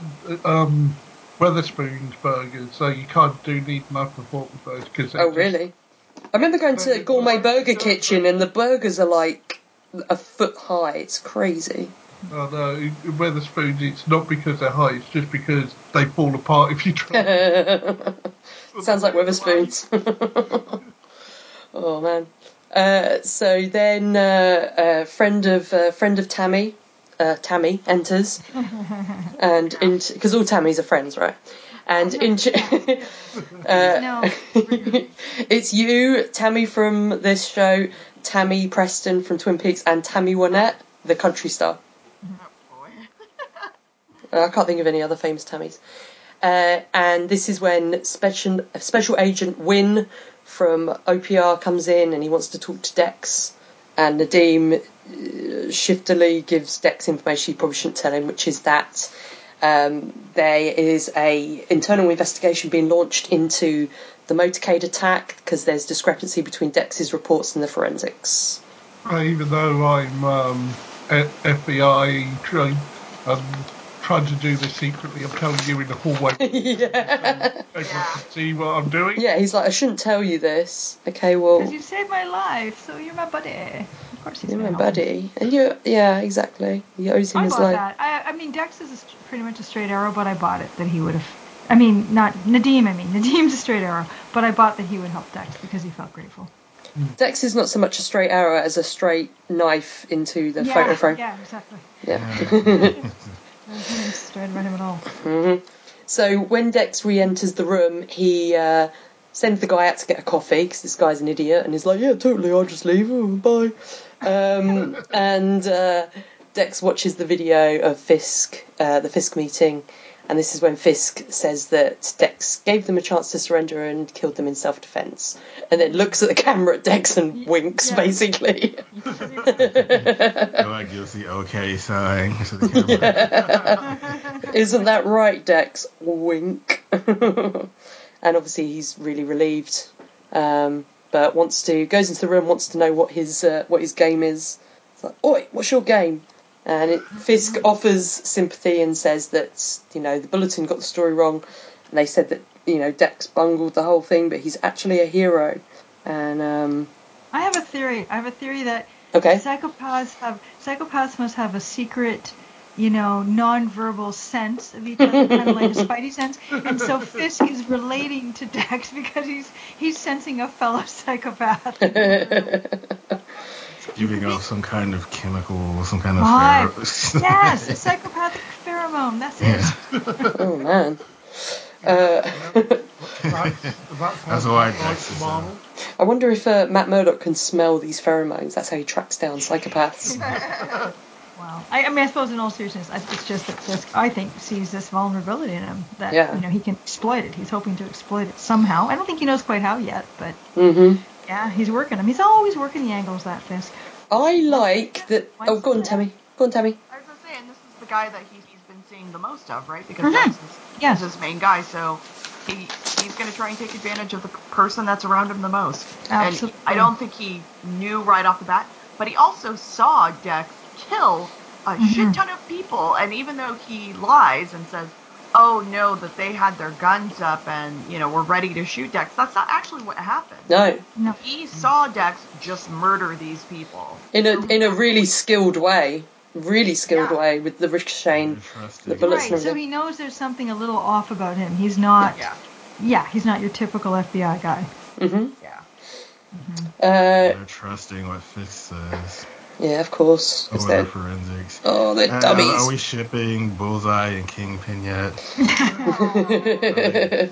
uh, um, Wetherspoons burgers? So you can't do need knife and fork with those because oh, really? I remember going to Gourmet Burger Kitchen and the burgers are like a foot high. It's crazy. Oh no, Wetherspoons. It's not because they're high. It's just because they fall apart if you try. Sounds like Wetherspoons. oh man. Uh, so then, uh, uh, friend of uh, friend of Tammy, uh, Tammy enters, and because all Tammys are friends, right? And into, uh, it's you, Tammy from this show, Tammy Preston from Twin Peaks, and Tammy Wynette, the country star. Boy. I can't think of any other famous Tammys. Uh, and this is when special special agent Win from OPR comes in and he wants to talk to Dex. And Nadeem shiftily gives Dex information he probably shouldn't tell him, which is that um, there is a internal investigation being launched into the motorcade attack because there's discrepancy between Dex's reports and the forensics. Uh, even though I'm um, FBI trained and trying to do this secretly, I'm telling you in the hallway. yeah. Everyone can see what I'm doing. Yeah, he's like, I shouldn't tell you this. Okay, well, Because you saved my life, so you're my buddy. Of course he's you're my gonna help buddy. And you, yeah, exactly. He owes him I his bought life. that. I, I mean, Dex is a, st- pretty much a straight arrow, but I bought it that he would have. I mean, not Nadeem. I mean, Nadeem's a straight arrow, but I bought that he would help Dex because he felt grateful. Hmm. Dex is not so much a straight arrow as a straight knife into the yeah, photo frame. yeah, exactly. Yeah. Straight him at all. hmm So when Dex re-enters the room, he uh, sends the guy out to get a coffee because this guy's an idiot, and he's like, "Yeah, totally, I'll just leave. Oh, bye." Um, and uh, Dex watches the video of Fisk, uh, the Fisk meeting, and this is when Fisk says that Dex gave them a chance to surrender and killed them in self-defense, and then looks at the camera at Dex and winks, Yeah. basically. Like gives the okay sign. Isn't that right, Dex? Wink. and obviously he's really relieved, um, but wants to goes into the room, wants to know what his uh, what his game is. It's like, oi, what's your game? And it, Fisk offers sympathy and says that you know the bulletin got the story wrong, and they said that you know Dex bungled the whole thing, but he's actually a hero. And um, I have a theory. I have a theory that okay, psychopaths have psychopaths must have a secret, you know, non-verbal sense of each other, kind of like a spidey sense. And so Fisk is relating to Dex because he's he's sensing a fellow psychopath. Giving off some kind of chemical, some kind of Vibe. pher- yes, a psychopathic pheromone. That's it. oh man. Uh, That's, that's, That's how why it's Dex is, uh, Marvel. I wonder if uh, Matt Murdock can smell these pheromones. That's how he tracks down psychopaths. Wow. I, I mean, I suppose in all seriousness, it's just that Fisk, I think, sees this vulnerability in him that Yeah. you know he can exploit it. He's hoping to exploit it somehow. I don't think he knows quite how yet, but hmm yeah, he's working them. He's always working the angles. That Fisk. I like that. Oh, go on, Tammy. Go on, Tammy. I was gonna say, and this is the guy that he's, he's been seeing the most of, right? Because Mhm. Dex is, Yes. his main guy, so he he's gonna try and take advantage of the person that's around him the most. Absolutely. And I don't think he knew right off the bat, but he also saw Dex kill a Mhm. shit ton of people, and even though he lies and says, "Oh no, that they had their guns up and you know were ready to shoot Dex," that's not actually what happened. No, No. He saw Dex just murder these people. in a in a really skilled way, really skilled Yeah. way with the ricocheting. Trusting. The bullets Right. So he knows there's something a little off about him. He's not. Yeah, Yeah, he's not your typical FBI guy. hmm yeah. Uh, They're trusting what Fisk says. Yeah, of course. Or 'cause their they're, forensics. oh, they're Uh, dummies. are we shipping Bullseye and Kingpin yet?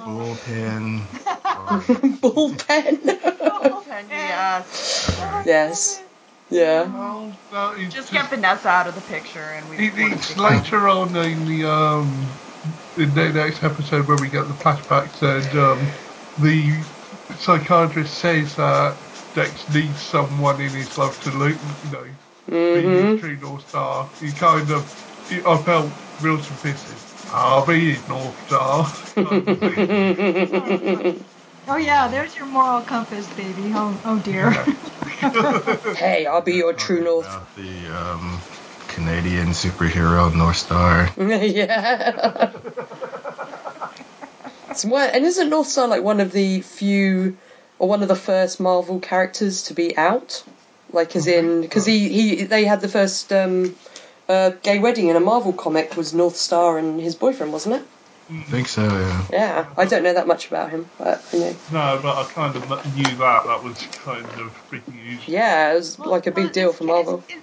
Bullpen. Or Bullpen. And yes, yes. Yeah. Well, no, it's just get Vanessa out of the picture, and we. It, we'll it's take care of it. later on in the um in the next episode where we get the flashbacks and um the psychiatrist says that Dex needs someone in his life to look, you know, be hmm his true North Star. He kind of, he, I felt real submissive. I'll be his North Star. kind of thing. Oh yeah, there's your moral compass, baby. Oh, oh dear. hey, I'll be your true north. About the um, Canadian superhero Northstar. yeah. it's one, and isn't Northstar like one of the few or one of the first Marvel characters to be out? Like, as in, because he, he they had the first um, uh, gay wedding in a Marvel comic was Northstar and his boyfriend, wasn't it? I think so, yeah. Yeah, I don't know that much about him, but you know, No, but I kind of knew that. That was kind of big news. yeah, it was like a big Well, deal for Marvel. It's,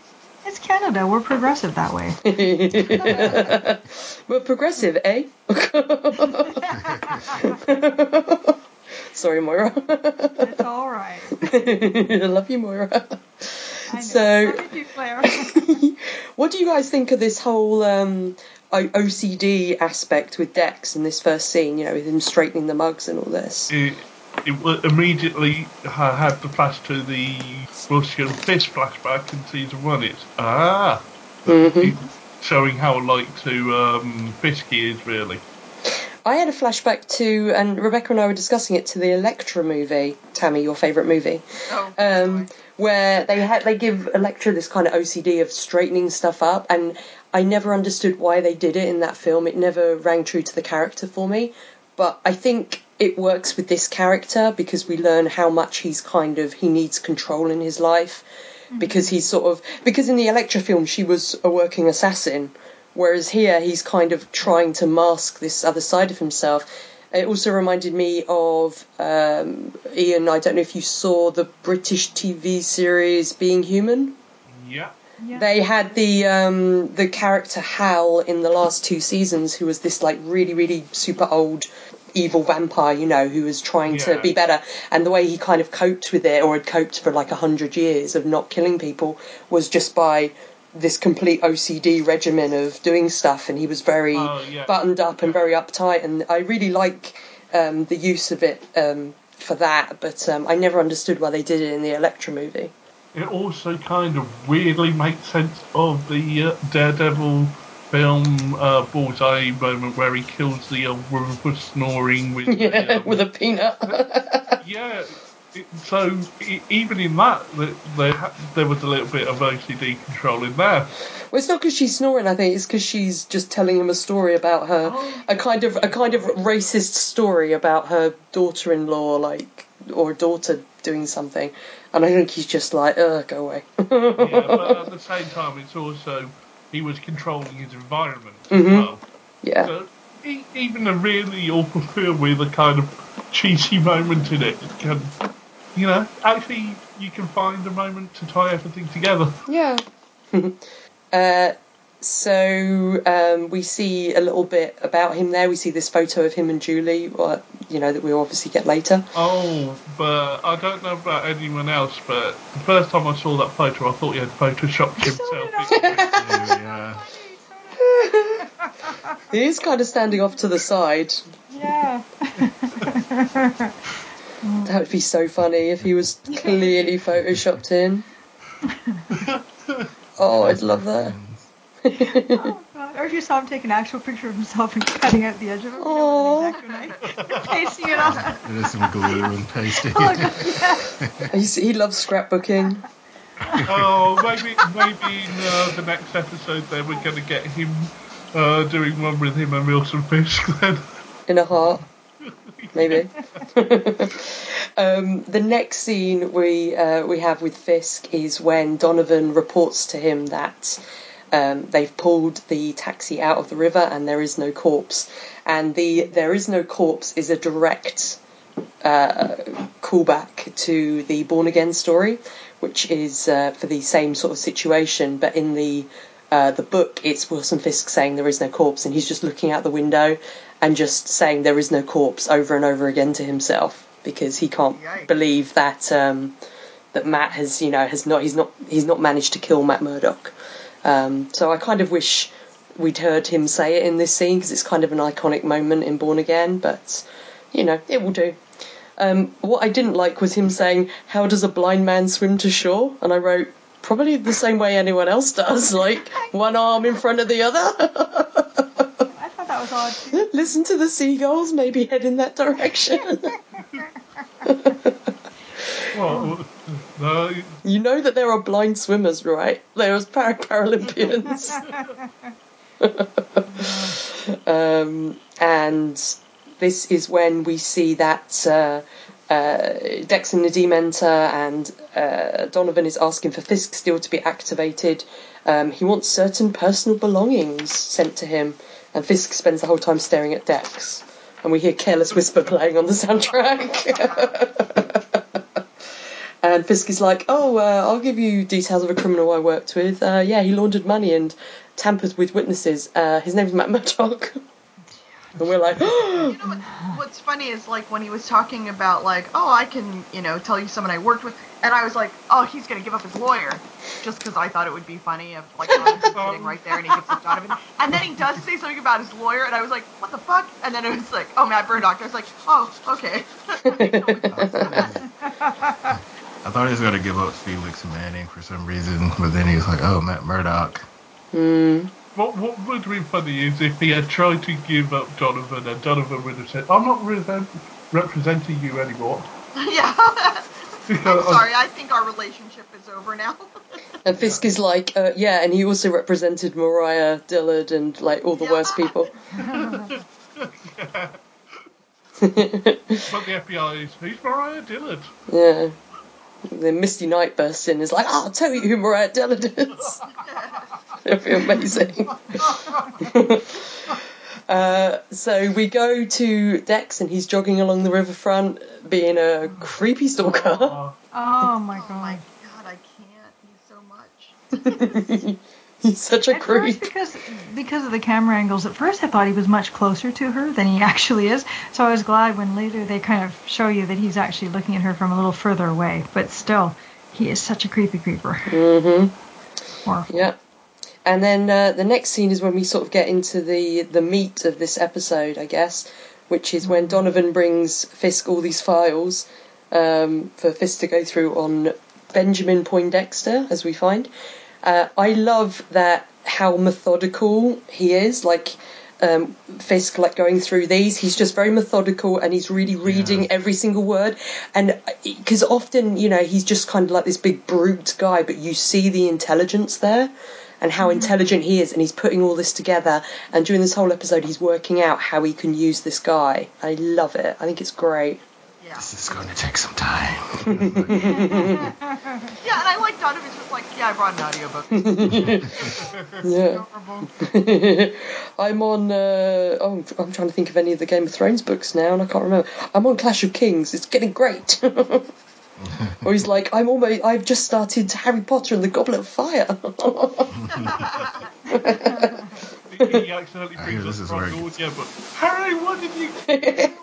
it's, it's Canada. We're progressive that way. We're progressive, eh? Sorry, Moira. It's all right. I love you, Moira. I know. So- you, what do you guys think of this whole um, OCD aspect with Dex in this first scene? You know, with him straightening the mugs and all this. It, it immediately ha- had the flash to the Russian Fist flashback in season one. It's ah, Mhm. showing how like to um, Fisk is really. I had a flashback to, and Rebecca and I were discussing it to the Elektra movie. Tammy, your favourite movie, Oh, um, where they had they give Elektra this kind of OCD of straightening stuff up, and I never understood why they did it in that film. It never rang true to the character for me, but I think it works with this character because we learn how much he's kind of he needs control in his life. Because he's sort of because in the Elektra film she was a working assassin, whereas here he's kind of trying to mask this other side of himself. It also reminded me of um, Ian. I don't know if you saw the British TV series Being Human. Yeah. Yeah. They had the um, the character Hal in the last two seasons, who was this like really really super old evil vampire, you know, who was trying to be better. And the way he kind of coped with it, or had coped for like a hundred years of not killing people, was just by this complete OCD regimen of doing stuff. And he was very Oh, yeah. buttoned up and very uptight. And I really like um, the use of it um, for that. But um, I never understood why they did it in the Elektra movie. It also kind of weirdly makes sense of the uh, Daredevil film uh, Bullseye moment where he kills the uh, woman for snoring with. the, Yeah, um, with a peanut. yeah. So even in that, there there was a little bit of OCD control in there. Well, it's not because she's snoring. I think it's because she's just telling him a story about her, Oh. a kind of a kind of racist story about her daughter-in-law, like or daughter doing something. And I think he's just like, "Ugh, go away." Yeah, but at the same time, it's also he was controlling his environment as Mhm. well. yeah, So even a really awful film with a kind of cheesy moment in it can, you know, actually you can find a moment to tie everything together. yeah. uh, so um, we see a little bit about him there. We see this photo of him and Julie, or, you know, that we'll obviously get later. Oh, but I don't know about anyone else, but the first time I saw that photo, I thought he had photoshopped So himself. did He is kind of standing off to the side. Yeah. That would be so funny if he was clearly photoshopped in. Oh, I'd love that. oh god. Or if you saw him take an actual picture of himself and cutting out the edge of it, you know, with an knife, pasting it on. There's some glue and pasting. Oh god, yeah. He loves scrapbooking. oh, maybe maybe in uh, the next episode, then we're going to get him uh, doing one with him and Wilson Fisk. Then in a heart, maybe. um, the next scene we uh, we have with Fisk is when Donovan reports to him that um, they've pulled the taxi out of the river and there is no corpse. And the there is no corpse is a direct uh, callback to the Born Again story, which is uh, for the same sort of situation, but in the uh, the book, it's Wilson Fisk saying there is no corpse, and he's just looking out the window and just saying there is no corpse over and over again to himself because he can't Yikes. believe that um, that Matt has you know has not he's not he's not managed to kill Matt Murdock. Um, so I kind of wish we'd heard him say it in this scene because it's kind of an iconic moment in Born Again, but you know it will do. Um, what I didn't like was him saying, "How does a blind man swim to shore?" And I wrote, "Probably the same way anyone else does, like one arm in front of the other." I thought that was odd too. Listen to the seagulls, maybe head in that direction. well, no, you know that there are blind swimmers, right? There was para- Paralympians. um, and this is when we see that uh, uh, Dex and Nadeem enter, and uh, Donovan is asking for Fisk still to be activated. Um, he wants certain personal belongings sent to him, and Fisk spends the whole time staring at Dex. And we hear Careless Whisper playing on the soundtrack. And Fisk is like, "Oh, uh, I'll give you details of a criminal I worked with. Uh, yeah, he laundered money and tampered with witnesses. Uh, his name's Matt Murdock." And we're like, You know what, what's funny is like when he was talking about like, oh, I can, you know, tell you someone I worked with, and I was like, oh, he's gonna give up his lawyer, just because I thought it would be funny if like Donovan sitting right there and he gives up Donovan, and then he does say something about his lawyer, and I was like, what the fuck? And then it was like, oh, Matt Murdock. I was like, oh, okay. I thought he was gonna give up Felix Manning for some reason, but then he was like, "Oh, Matt Murdock." hmm. What what would have been funny is if he had tried to give up Donovan and Donovan would have said, I'm not re- representing you anymore. yeah. I'm sorry. I think our relationship is over now. And Fisk is like, uh, yeah, and he also represented Mariah Dillard and like all the worst Yeah. people. But the FBI is, who's Mariah Dillard? Yeah. Then Misty Knight bursts in and is like, oh, I'll tell you who Mariah Dillard is. It'll be amazing. uh, so we go to Dex and he's jogging along the riverfront being a creepy stalker. Uh, Oh my Oh my god. god, I can't. He's so much. he's such a At first, creep. because because of the camera angles, at first I thought he was much closer to her than he actually is. So I was glad when later they kind of show you that he's actually looking at her from a little further away. But still, he is such a creepy creeper. Mm-hmm. Horrible. Yeah. And then uh, the next scene is when we sort of get into the the meat of this episode, I guess, which is when Donovan brings Fisk all these files um, for Fisk to go through on Benjamin Poindexter, as we find. Uh, I love that how methodical he is, like. Um, Fisk, like going through these, he's just very methodical and he's really reading Yeah. every single word. And because often, you know, he's just kind of like this big brute guy, but you see the intelligence there and how intelligent he is, and he's putting all this together. And during this whole episode, he's working out how he can use this guy. I love it. I think it's great. Yeah. This is going to take some time. Yeah, and I like Donovan's just like, yeah, I brought an audiobook. Yeah. I'm on. Uh, oh, I'm, I'm trying to think of any of the Game of Thrones books now, and I can't remember. I'm on Clash of Kings. It's getting great. or he's like, I'm almost. I've just started Harry Potter and the Goblet of Fire. he accidentally brings this up is the where wrong it gets- audio, but Harry, what did you?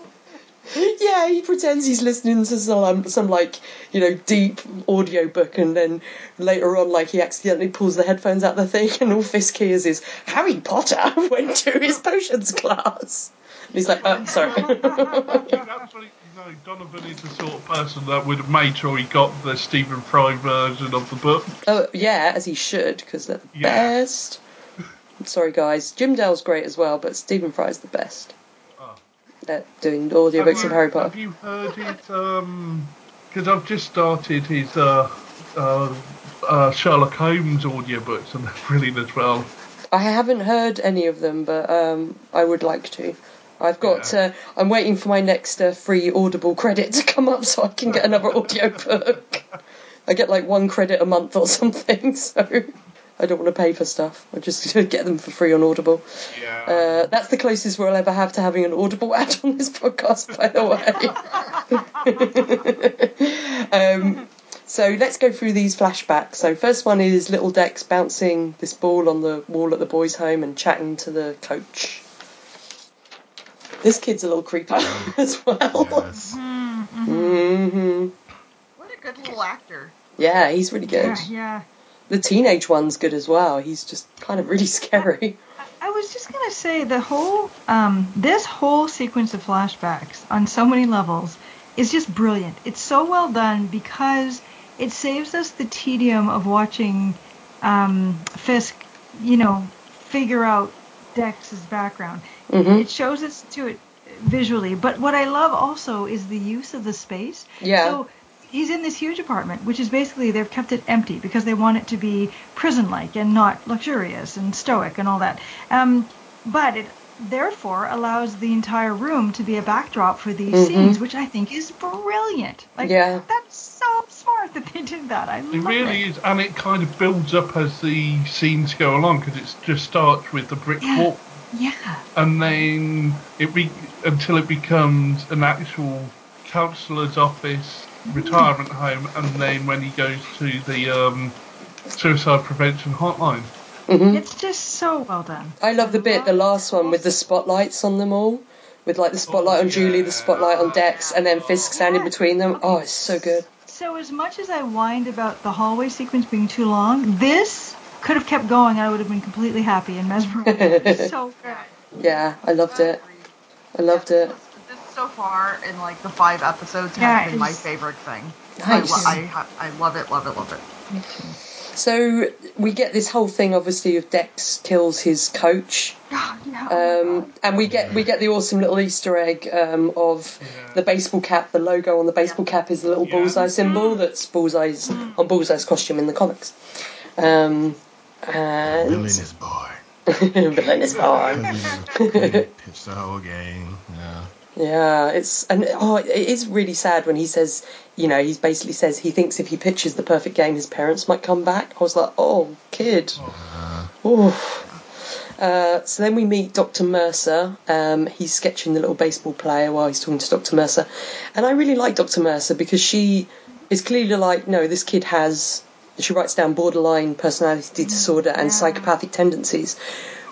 Yeah, he pretends he's listening to some, um, some like, you know, deep audio book, and then later on, like, he accidentally pulls the headphones out the thing, and all Fisk hears is Harry Potter went to his potions class. And he's like, oh, sorry. Absolutely know Donovan is the sort of person that would have made sure he got the Stephen Fry version of the book. oh, yeah, as he should, because they're the Yeah. best. Sorry, guys. Jim Dale's great as well, but Stephen Fry's the best Doing audiobooks Have of you- Harry Potter. Have you heard his? Um, because I've just started his uh, uh, uh, Sherlock Holmes audiobooks, and they're brilliant as well. I haven't heard any of them, but um, I would like to. I've got. Uh, I'm waiting for my next uh, free Audible credit to come up so I can get another audiobook. I get like one credit a month or something, so I don't want to pay for stuff. I just get them for free on Audible. Yeah. Uh, that's the closest we'll ever have to having an Audible ad on this podcast, by the way. um, so let's go through these flashbacks. So first one is little Dex bouncing this ball on the wall at the boys' home and chatting to the coach. This kid's a little creeper as well. Yes. hmm What a good little actor. Yeah, he's really good. Yeah, yeah. The teenage one's good as well. He's just kind of really scary. I was just gonna say the whole um, this whole sequence of flashbacks on so many levels is just brilliant. It's so well done because it saves us the tedium of watching um, Fisk, you know, figure out Dex's background. Mhm. It shows us to it visually, but what I love also is the use of the space. Yeah. So he's in this huge apartment, which is basically they've kept it empty because they want it to be prison-like and not luxurious and stoic and all that. Um, but it therefore allows the entire room to be a backdrop for these Mhm. scenes, which I think is brilliant. Like Yeah. that's so smart that they did that. I It love really it. is, and it kind of builds up as the scenes go along because it just starts with the brick Yeah. wall, Yeah. and then it be until it becomes an actual counsellor's office, retirement home, and then when he goes to the um, suicide prevention hotline. Mhm. It's just so well done. I love the bit, the last one with the spotlights on them all, with like the spotlight on Julie, the spotlight on Dex, and then Fisk standing between them. Oh, it's so good. So as much as I whined about the hallway sequence being too long, this could have kept going. I would have been completely happy and mesmerized. So good. Yeah, I loved it. I loved it. This so far in like the five episodes has been my favorite thing. Nice. I, lo- I, I love it, love it, love it. So we get this whole thing, obviously, of Dex kills his coach, oh my um, and we get we get the awesome little Easter egg um, of the baseball cap. The logo on the baseball cap is the little Yeah. bullseye symbol that's Bullseye's on Bullseye's costume in the comics. Um, and Villain is born. villain is born. Pitch the whole game. Yeah. Yeah, it's and oh, it is really sad when he says, you know, he basically says he thinks if he pitches the perfect game, his parents might come back. I was like, oh, kid. Oof. Uh, so then we meet Dr. Mercer. Um, he's sketching the little baseball player while he's talking to Dr. Mercer. And I really like Dr. Mercer because she is clearly like, no, this kid has, she writes down borderline personality disorder and psychopathic tendencies.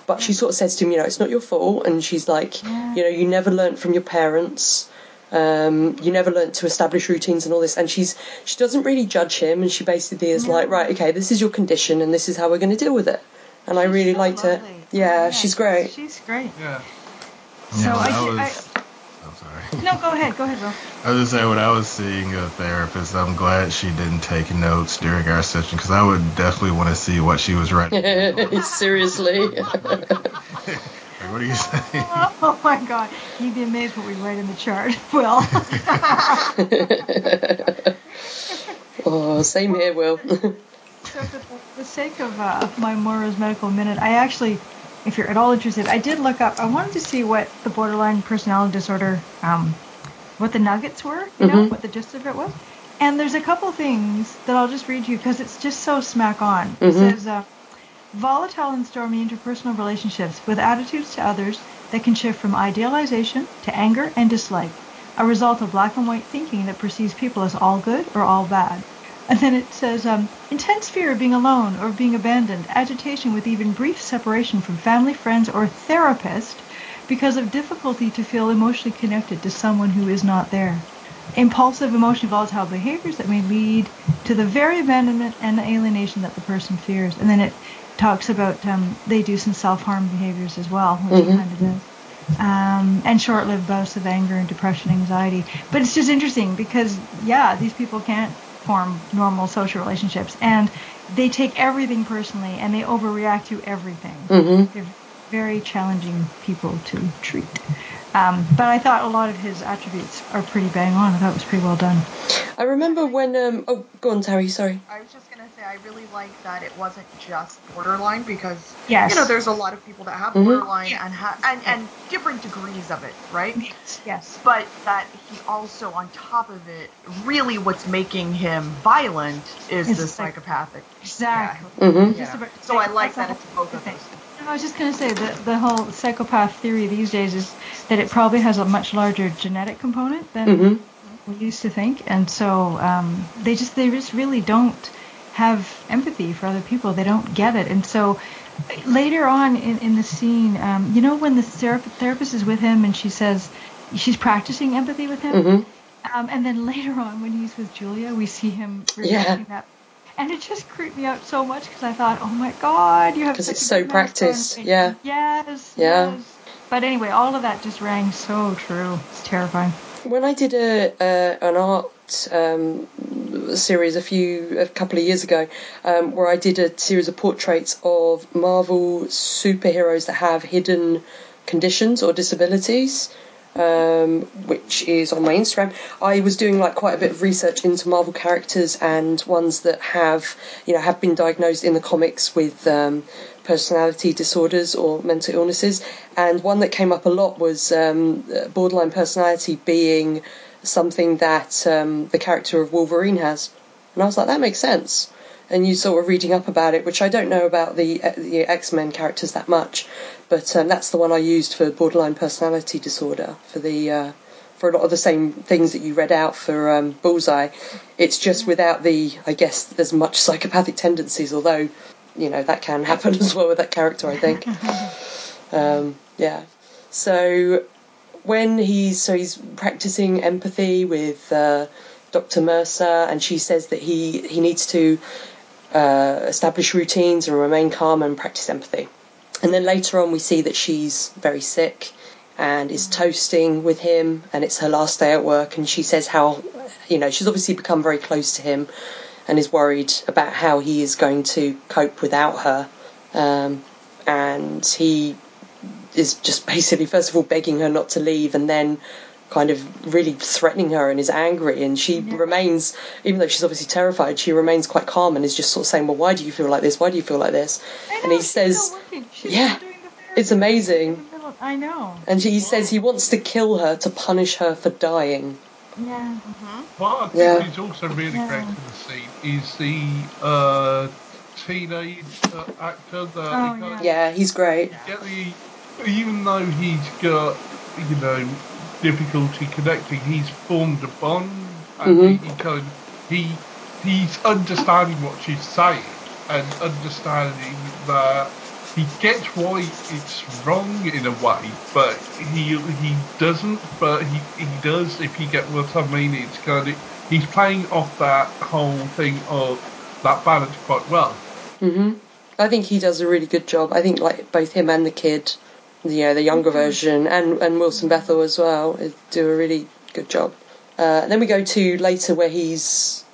But she sort of says to him, you know, it's not your fault. And she's like, you know, you never learnt from your parents. Um, you never learnt to establish routines and all this. And she's she doesn't really judge him, and she basically is like, right, okay, this is your condition, and this is how we're going to deal with it. And I really so liked it. lovely. Yeah, she's great. She's great. Yeah. So Yeah, I, was. I no, go ahead, go ahead, Will. I was just saying when I was seeing a therapist, I'm glad she didn't take notes during our session because I would definitely want to see what she was writing. like, Seriously. what are you saying? Oh my God, you'd be amazed what we write in the chart. Will. oh, same here, Will. So for the sake of uh, my Moira's medical minute, I actually, if you're at all interested, I did look up. I wanted to see what the borderline personality disorder, um, what the nuggets were, you know, Mhm. what the gist of it was. And there's a couple things that I'll just read to you because it's just so smack on. It Mhm. says, uh, volatile and stormy interpersonal relationships with attitudes to others that can shift from idealization to anger and dislike, a result of black and white thinking that perceives people as all good or all bad. And then it says, um, intense fear of being alone or of being abandoned, agitation with even brief separation from family, friends, or therapist because of difficulty to feel emotionally connected to someone who is not there. Impulsive, emotionally volatile behaviors that may lead to the very abandonment and alienation that the person fears. And then it talks about um, they do some self-harm behaviors as well, which Mhm. kind of does. Um, and short-lived bouts of anger and depression, anxiety. But it's just interesting because, yeah, these people can't form normal social relationships, and they take everything personally, and they overreact to everything. hmm They're very challenging people to treat. Um, but I thought a lot of his attributes are pretty bang on. I thought it was pretty well done. I remember when. Um, oh, go on, Terry. Sorry. I was just gonna say I really like that it wasn't just borderline because Yes. you know there's a lot of people that have Mhm. borderline and ha- and and different degrees of it, right? Yes. Yes. But that he also on top of it, really what's making him violent is It's the like- psychopathic. Exactly. hmm Yeah. Just about to So I like that it's both of thing. those. I was just going to say that the whole psychopath theory these days is that it probably has a much larger genetic component than hmm we used to think, and so um, they just they just really don't have empathy for other people. They don't get it, and so later on in, in the scene, um, you know, when the thera- therapist is with him and she says she's practicing empathy with him, hmm um, and then later on when he's with Julia, we see him Yeah. that. And it just creeped me out so much because I thought, oh my god, you have 'Cause such it's a so good mask on." practiced, yeah. Yes. Yeah. Yes. But anyway, all of that just rang so true. It's terrifying. When I did a uh, an art um, series a few a couple of years ago, um, where I did a series of portraits of Marvel superheroes that have hidden conditions or disabilities, um, which is on my Instagram. I was doing like quite a bit of research into Marvel characters and ones that have you know have been diagnosed in the comics with um, personality disorders or mental illnesses. And one that came up a lot was um, borderline personality being something that um, the character of Wolverine has. And I was like, that makes sense. And you sort of reading up about it, which I don't know about the, uh, the X Men characters that much, but um, that's the one I used for borderline personality disorder for the uh, for a lot of the same things that you read out for um, Bullseye. It's just without the, I guess, as much psychopathic tendencies, although you know that can happen as well with that character, I think. um, yeah. So when he's so he's practicing empathy with uh, Dr. Mercer, and she says that he he needs to uh, establish routines and remain calm and practice empathy. And then later on, we see that she's very sick and is toasting with him, and it's her last day at work. And she says how, you know, she's obviously become very close to him and is worried about how he is going to cope without her. Um, and he is just basically, first of all, begging her not to leave, and then kind of really threatening her and is angry. And she Yeah. remains, even though she's obviously terrified, she remains quite calm and is just sort of saying, Well, why do you feel like this? Why do you feel like this? Know, and he she's says. She's Yeah, doing it's amazing. In the middle- I know. And he says he wants to kill her to punish her for dying. Yeah. What I think Yeah. is also really Yeah. great in the scene is the uh, teenage uh, actor that Oh, he got- Yeah, he's great. get the even though he's got you know difficulty connecting, he's formed a bond and Mhm. he, he kind he he's understanding what she's saying and understanding that he gets why it's wrong in a way, but he he doesn't. But he he does if you get what I mean. It's kind of he's playing off that whole thing of that balance quite well. hmm I think he does a really good job. I think like both him and the kid, you know, the younger version, and and Wilson Bethel as well, uh, do a really good job. Uh, and then we go to later where he's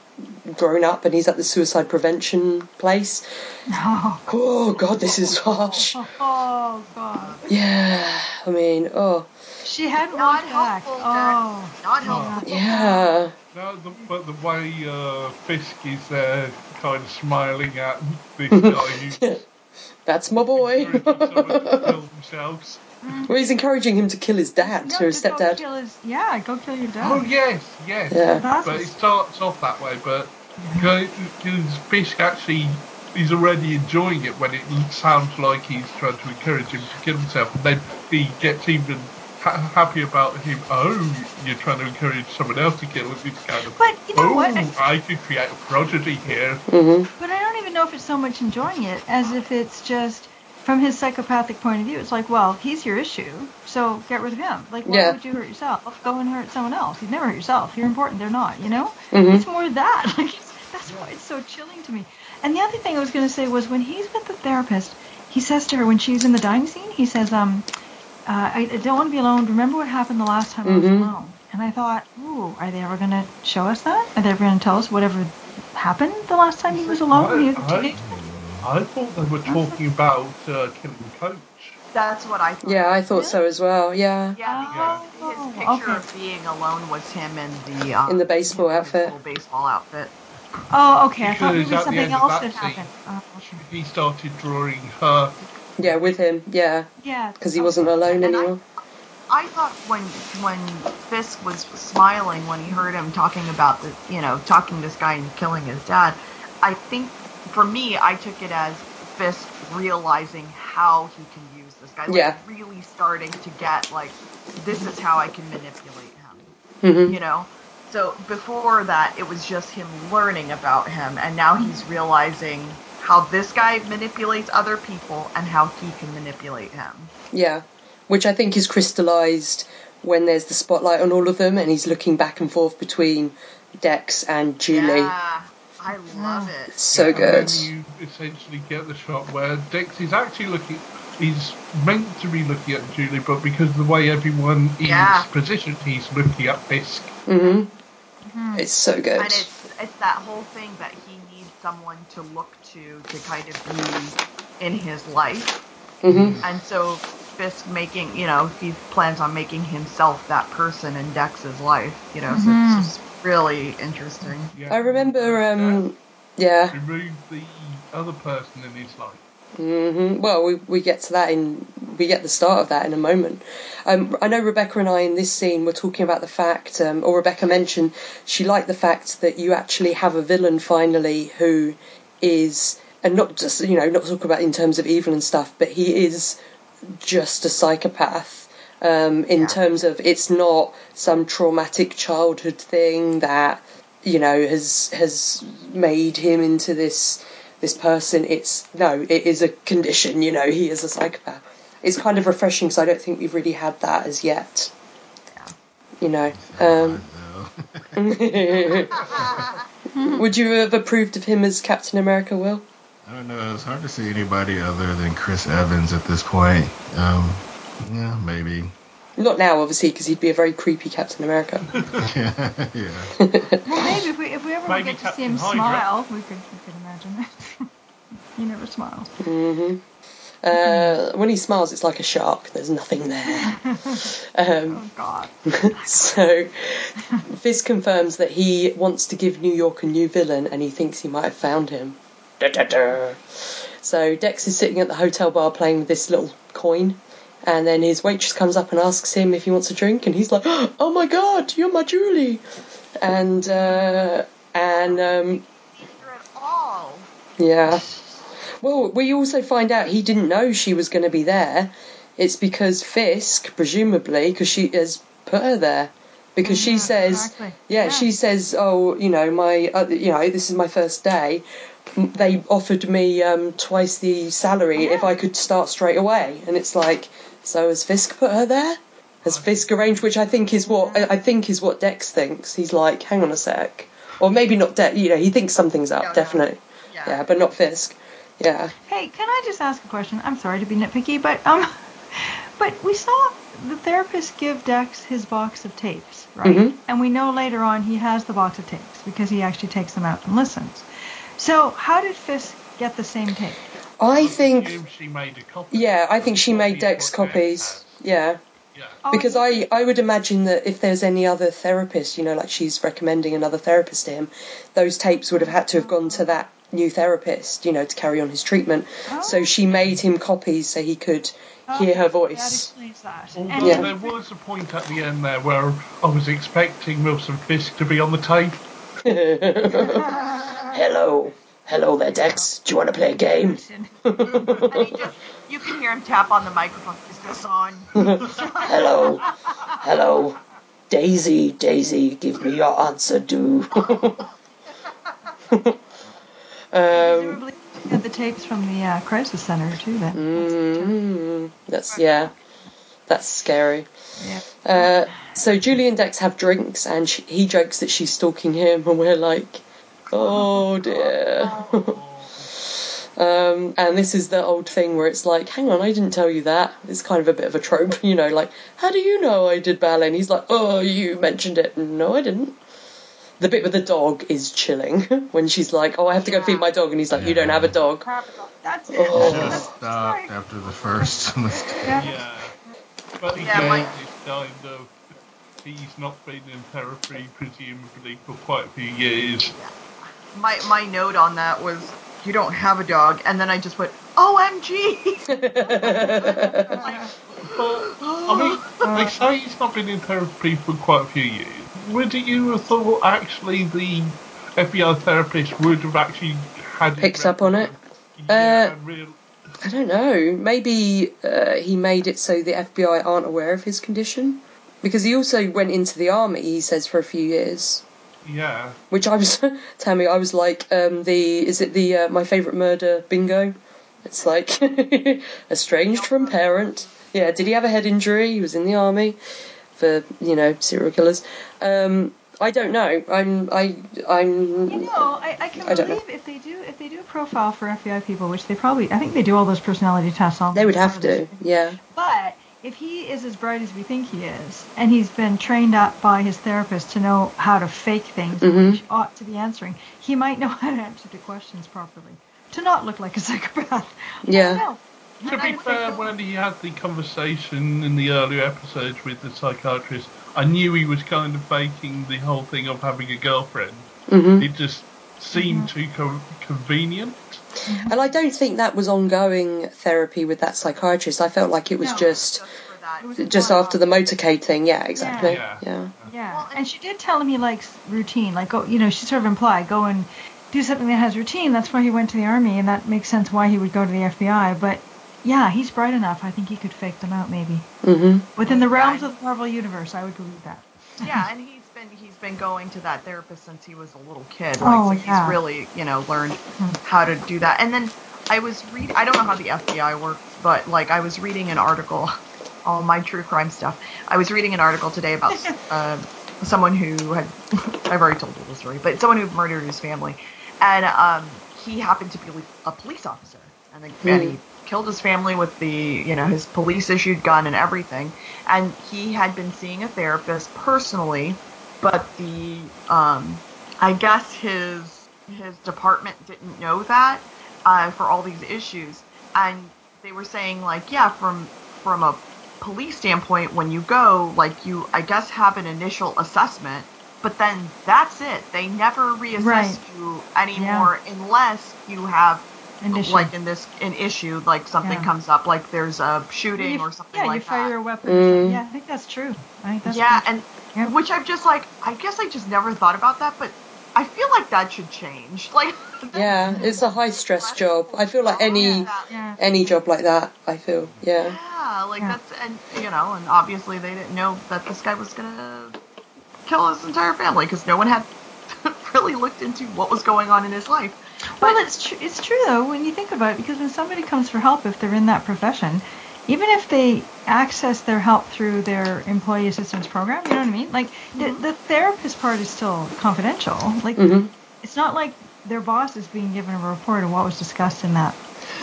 grown up and he's at the suicide prevention place. Oh, Oh God, this is harsh. oh God. Yeah, I mean, oh She hadn't Not helpful, Oh. Not helpful. yeah, No, the, but the way uh, Fisk is there, kind of smiling at this guy who's that's my boy. encouraging someone to kill themselves. well, he's encouraging him to kill his dad, No, or his to go stepdad. kill his, yeah, go kill your dad. Oh yes, yes. Yeah. That's But it starts off that way, but because Fisk actually is already enjoying it when it sounds like he's trying to encourage him to kill himself, and then he gets even ha- happy about him. Oh, you're trying to encourage someone else to kill him. It's kind of. But you know oh, what? I could create a prodigy here. hmm But I don't even know if it's so much enjoying it as if it's just from his psychopathic point of view. It's like, well, he's your issue, so get rid of him. Like, why Yeah. would you hurt yourself? Go and hurt someone else. You'd never hurt yourself. You're important. They're not. You know? Mhm. It's more that. Like, that's why it's so chilling to me. And the other thing I was going to say was when he's with the therapist, he says to her when she's in the dining scene, he says, um, uh, I, I don't want to be alone. Remember what happened the last time I was Mhm. alone? And I thought, ooh, are they ever going to show us that? Are they ever going to tell us whatever happened the last time he was alone when he was a I, teenager? I, I thought they were talking about uh, killing Coach. That's what I thought. Yeah, I thought so as well. Yeah, Yeah, because Oh, his picture okay. of being alone was him in the um, In the baseball his outfit. little baseball outfit. Oh, okay. I thought Because maybe at the something end of else that had scene- happened. Oh, okay. He started drawing her. yeah, with him. Yeah, Yeah. because he wasn't alone And I- anymore. I thought when when Fisk was smiling when he heard him talking about the you know talking this guy and killing his dad, I think for me I took it as Fisk realizing how he can use this guy, like Yeah. really starting to get like this is how I can manipulate him, hmm you know. So before that, it was just him learning about him, and now he's realizing how this guy manipulates other people and how he can manipulate him. Yeah, which I think is crystallized when there's the spotlight on all of them, and he's looking back and forth between Dex and Julie. Yeah, I love it. It's so and good. then you essentially get the shot where Dex is actually looking. He's meant to be looking at Julie, but because of the way everyone is Yeah. positioned, he's looking at Fisk. hmm Mhm. It's so good. And it's it's that whole thing that he needs someone to look to to kind of be in his life, hmm and so Fisk making you know he plans on making himself that person in Dex's life. You know, so Mhm. it's just really interesting. Yeah. I remember, um, yeah. Death remove the other person in his life. hmm Well, we, we get to that in we get the start of that in a moment. Um, I know Rebecca and I in this scene were talking about the fact, um, or Rebecca mentioned she liked the fact that you actually have a villain finally who is, and not just you know not talk about in terms of evil and stuff, but he is just a psychopath. Um, in Yeah. terms of it's not some traumatic childhood thing that you know has has made him into this this person. It's no, it is a condition. You know, he is a psychopath. It's kind of refreshing because I don't think we've really had that as yet. You know. Um, would you have approved of him as Captain America, Will? I don't know. It's hard to see anybody other than Chris Evans at this point. Um, yeah, maybe. Not now, obviously, because he'd be a very creepy Captain America. yeah. yeah. Well, maybe if we if we ever Maybe get to see him Hydra. smile, we could we could imagine that. he never smiles. hmm Uh, when he smiles, it's like a shark. There's nothing there. Um, Oh God. so, Fisk confirms that he wants to give New York a new villain, and he thinks he might have found him. Da, da, da. So Dex is sitting at the hotel bar playing with this little coin, and then his waitress comes up and asks him if he wants a drink, and he's like, "Oh my God, you're my Julie!" And uh, and um, yeah. Well, we also find out he didn't know she was going to be there. It's because Fisk, presumably, because she has put her there. Because she Yeah, says, exactly. yeah, Yeah. she says, oh, you know, my, uh, you know, this is my first day. M- They offered me um, twice the salary if I could start straight away, and it's like, so has Fisk put her there? Has Fisk arranged? Which I think is what I I think is what Dex thinks. He's like, hang on a sec, or maybe not Dex. You know, he thinks something's up, Yeah, no. definitely. Yeah. Yeah, but not Fisk. Yeah. Hey, can I just ask a question? I'm sorry to be nitpicky, but um, but we saw the therapist give Dex his box of tapes, right? Mhm. And we know later on he has the box of tapes because he actually takes them out and listens. So how did Fisk get the same tape? I think, she made a copy. yeah, I think she made Dex copies. Yeah, Yeah. Oh, because I, I would imagine that if there's any other therapist, you know, like she's recommending another therapist to him, those tapes would have had to have gone to that new therapist, you know, to carry on his treatment. So Oh. she made him copies so he could oh, hear her That voice. explains that. Although And Yeah. there was a point at the end there where I was expecting Wilson Fisk to be on the tape. Hello. Hello there, Dex. Do you want to play a game? Just, you can hear him tap on the microphone. Is this on? Hello. Hello. Daisy, Daisy, give me your answer, do. um, had the tapes from the uh, crisis center too. Then. mm, that's, yeah. That's scary. Yeah. Uh, so Julie and Dex have drinks, and she, he jokes that she's stalking him, and we're like, oh dear. um, and this is the old thing where it's like, hang on, I didn't tell you that. It's kind of a bit of a trope, you know, like, how do you know I did ballet? And he's like, oh, you mentioned it. No, I didn't. The bit with the dog is chilling when she's like, oh, I have to go feed my dog, and he's like, you don't have a dog. That's it. Oh. Should have That's stopped right. after the first mistake. Yeah. Yeah. But Yeah, my- this kind of he's not been in therapy presumably for quite a few years. My my note on that was you don't have a dog, and then I just went OMG. But I mean, they say he's not been in therapy for quite a few years. Would you have thought actually the FBI therapist would have actually had Picked up on it? Yeah, Uh, real, I don't know. Maybe uh, he made it so the FBI aren't aware of his condition. Because he also went into the army, he says, for a few years. Yeah. Which I was, Tammy, I was like, um, the, is it the, uh, my favourite murder bingo? It's like, estranged from parent. Yeah, did he have a head injury? He was in the army for, you know, serial killers. Um, I don't know. I'm, I, I'm. You know, I, I can I don't know. believe if they do if they do a profile for FBI people, which they probably I think they do all those personality tests on. They would have to, yeah. But if he is as bright as we think he is, and he's been trained up by his therapist to know how to fake things, Mhm. which ought to be answering, he might know how to answer the questions properly to not look like a psychopath. Yeah. I. To be I- fair, when he had the conversation in the earlier episodes with the psychiatrist, I knew he was kind of faking the whole thing of having a girlfriend. hmm It just seemed too co- convenient. And I don't think that was ongoing therapy with that psychiatrist. I felt like it was No. just Just. It was just one-off. after the motorcade thing. Yeah, exactly. Yeah. Yeah. Yeah, Well, and- and she did tell him he likes routine. Like, go, you know, she sort of implied go and do something that has routine. That's why he went to the army, and that makes sense why he would go to the FBI. But yeah, he's bright enough. I think he could fake them out, maybe hmm within the realms of the Marvel universe. I would believe that. Yeah, and he's been been he's been going to that therapist since he was a little kid. Like, Oh, so yeah. he's really you know learned how to do that. And then I was reading. I don't know how the FBI works, but like I was reading an article. All my true crime stuff. I was reading an article today about uh, someone who had. I've already told you the story, but someone who murdered his family, and um, he happened to be a police officer, and, the, and he killed his family with the you know his police issued gun and everything, and he had been seeing a therapist personally, but the um, I guess his his department didn't know that uh, for all these issues, and they were saying like yeah from from a police standpoint when you go like you I guess have an initial assessment. But then that's it. They never reassess Right. you anymore unless you have An like in this an issue like something Yeah. comes up like there's a shooting you- or something yeah, like you fire that a weapon. Mm. Yeah, I think that's true. I think that's yeah pretty and true. Yep. which i'm just like i guess i just never thought about that but i feel like that should change like Yeah, it's a high stress job. I feel like any Yeah. Yeah. any job like that. I feel yeah. yeah like Yeah. that's and you know and obviously they didn't know that this guy was gonna kill his entire family because no one had really looked into what was going on in his life Well, it's true. It's true though when you think about it, because when somebody comes for help, if they're in that profession, even if they access their help through their employee assistance program, you know what I mean? Like the, the therapist part is still confidential. Like Mhm. it's not like their boss is being given a report of what was discussed in that.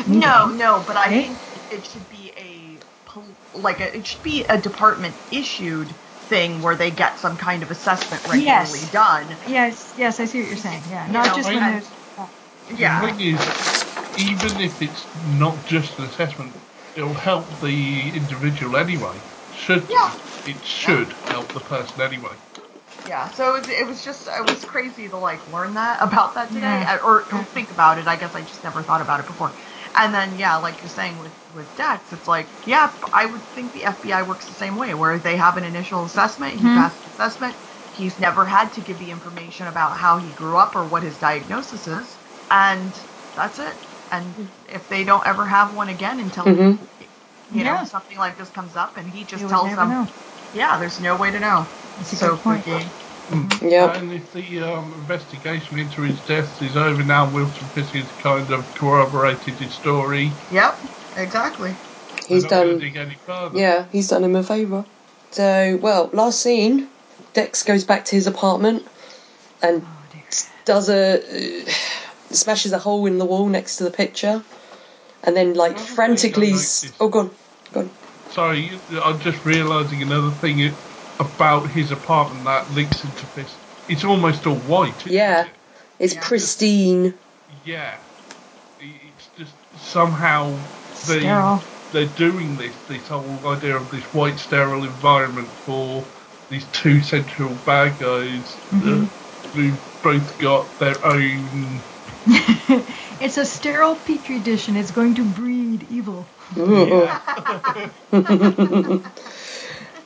meeting. No, no, but I think it should be a like a, it should be a department issued thing where they get some kind of assessment regularly Yes. done. Yes, yes, I see what you're saying. Yeah, You not know, just when and- there's. Yeah, The thing is, even if it's not just an assessment, it'll help the individual anyway. Should. Yeah. It should help the person anyway. yeah. So it was, it was just it was crazy to like learn that about that today, Yeah. uh, or think about it. I guess I just never thought about it before. And then yeah, like you're saying with with Dex, it's like yeah, I would think the FBI works the same way, where they have an initial assessment, he Mhm. passed the assessment. He's never had to give the information about how he grew up or what his diagnosis is, and that's it. And if they don't ever have one again until Mhm. you know Yeah. something like this comes up, and he just You tells them, know. yeah, there's no way to know. That's a so good point. freaky. Yep. And if the um, investigation into his death is over now, Wilson Fisk has kind of corroborated his story. Yep, exactly. He's not done. dig any further. Yeah, he's done him a favour. So, well, last scene, Dex goes back to his apartment and Oh does a uh, smashes a hole in the wall next to the picture, and then like thing frantically. I s- noticed- Oh, gone, gone. Sorry, I'm just realising another thing about his apartment that links into this. It's almost all white. Yeah, It? it's Yeah. pristine. Yeah. It's just somehow they Sterile. they're doing this this whole idea of this white sterile environment for these two central bad guys Mhm. uh, who've both got their own it's a sterile petri dish and it's going to breed evil.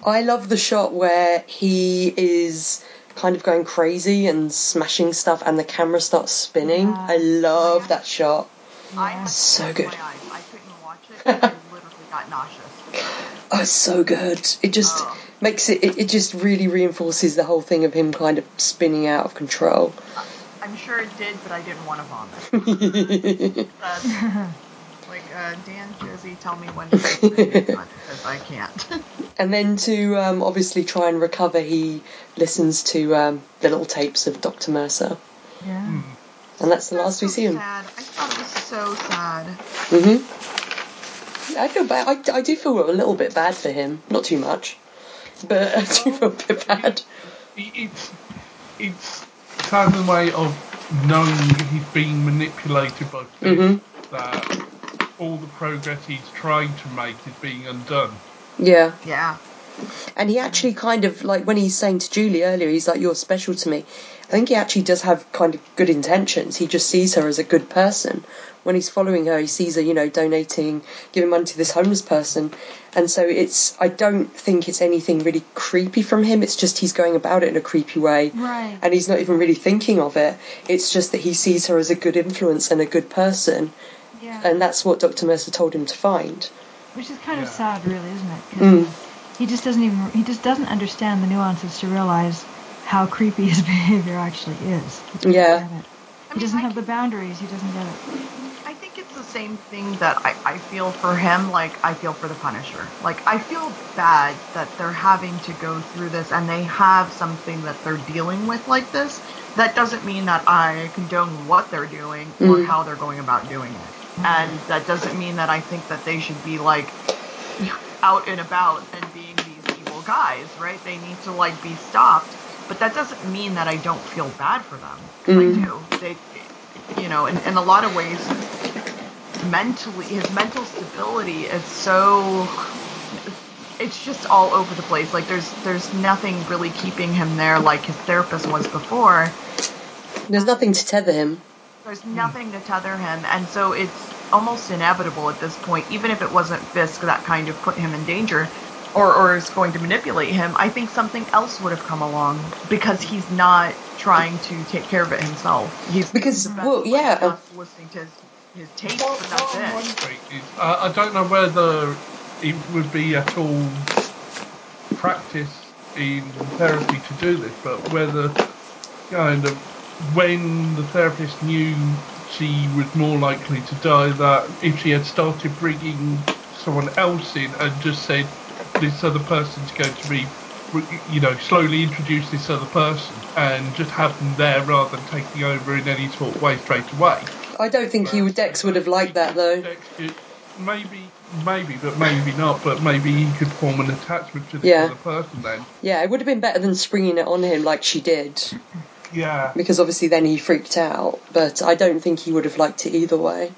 I love the shot where he is kind of going crazy and smashing stuff, and the camera starts spinning. Yeah. I love Yeah. that shot. Yeah. So good. I couldn't watch it. 'cause I literally got nauseous. Oh, it's so good. It just Oh. makes it, it. It just really reinforces the whole thing of him kind of spinning out of control. Uh, I'm sure it did, but I didn't want to vomit. That's, like uh, Dan, Josie, tell me when to because I can't. And then to um, obviously try and recover, he listens to um, the little tapes of Dr. Mercer. Yeah. And that's the last we so see him. Sad. I thought it was so sad. hmm I feel bad. I, I do feel a little bit bad for him. Not too much. But I do feel a bit bad. it's it's kind of a way of knowing he's being manipulated by Fisk Mhm. that all the progress he's trying to make is being undone. Yeah. Yeah. And he actually kind of, like, when he's saying to Julie earlier, he's like, You're special to me. I think he actually does have kind of good intentions. He just sees her as a good person. When he's following her, he sees her, you know, donating, giving money to this homeless person. And so it's, I don't think it's anything really creepy from him. It's just he's going about it in a creepy way. Right. And he's not even really thinking of it. It's just that he sees her as a good influence and a good person. Yeah. And that's what Dr. Mercer told him to find. Which is kind of sad, really, isn't it? Mm. 'Cause Mm. He just doesn't even. He just doesn't understand the nuances to realize how creepy his behavior actually is. He doesn't Yeah. get it. I He mean, doesn't I have can- the boundaries. He doesn't get it. I think it's the same thing that I, I feel for him, like I feel for the Punisher. Like I feel bad that they're having to go through this and they have something that they're dealing with like this. That doesn't mean that I condone what they're doing or Mm. how they're going about doing it. And that doesn't mean that I think that they should be like out and about and being these evil guys, right? They need to like be stopped. But that doesn't mean that I don't feel bad for them. Mm. I do. They, you know, in, in a lot of ways, mentally, his mental stability is so. It's just all over the place. Like there's there's nothing really keeping him there like his therapist was before. There's nothing to tether him. There's nothing to tether him, and so it's almost inevitable at this point. Even if it wasn't Fisk that kind of put him in danger, or or is going to manipulate him, I think something else would have come along because he's not trying to take care of it himself. He's Because, well, yeah. just listening to his, his tapes, What, but that's it. wondering is, uh, I don't know whether it would be at all practice in therapy to do this, but whether kind of when the therapist knew she was more likely to die, that if she had started bringing someone else in and just said this other person's going to be, you know, slowly introduce this other person and just have them there rather than taking over in any sort of way straight away. I don't think he would, Dex would have liked that though. Maybe, maybe, but maybe not. But maybe he could form an attachment to the Yeah. other person then. Yeah, it would have been better than springing it on him like she did, Yeah. because obviously then he freaked out. But I don't think he would have liked it either way,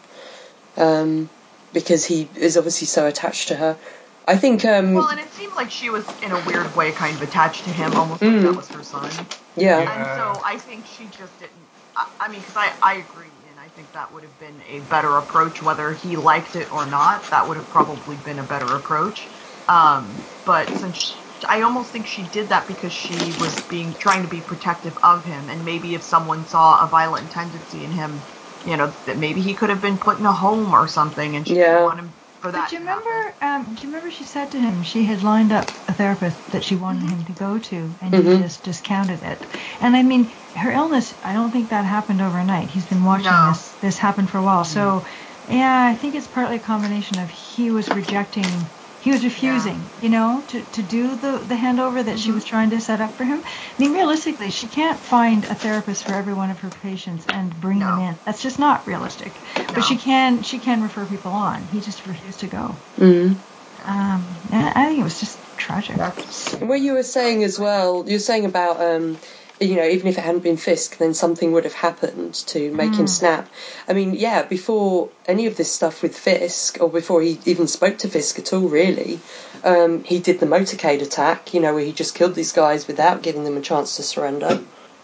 um, because he is obviously so attached to her. I think, um, Well, and it seemed like she was in a weird way kind of attached to him, almost Mm. like that was her son. yeah, Yeah. And so I think she just didn't. I, I mean, because I, I agree, and I think that would have been a better approach, whether he liked it or not. That would have probably been a better approach. Um, but since she, I almost think she did that because she was being trying to be protective of him, and maybe if someone saw a violent tendency in him, you know, that maybe he could have been put in a home or something, and she Yeah. didn't want him for that. But do you remember? Um, do you remember she said to him she had lined up a therapist that she wanted him to go to, and Mhm. he just discounted it. And I mean, her illness. I don't think that happened overnight. He's been watching No. this this happen for a while. So, yeah, I think it's partly a combination of he was rejecting. He was refusing, you know, to, to do the, the handover that she was trying to set up for him. I mean, realistically, she can't find a therapist for every one of her patients and bring them No. in. That's just not realistic. No. But she can she can refer people on. He just refused to go. mm. Um, and I think it was just tragic. That's What you were saying as well, you were saying about, um, you know, even if it hadn't been Fisk, then something would have happened to make him snap. I mean, yeah, before any of this stuff with Fisk, or before he even spoke to Fisk at all, really, um, he did the motorcade attack, you know, where he just killed these guys without giving them a chance to surrender.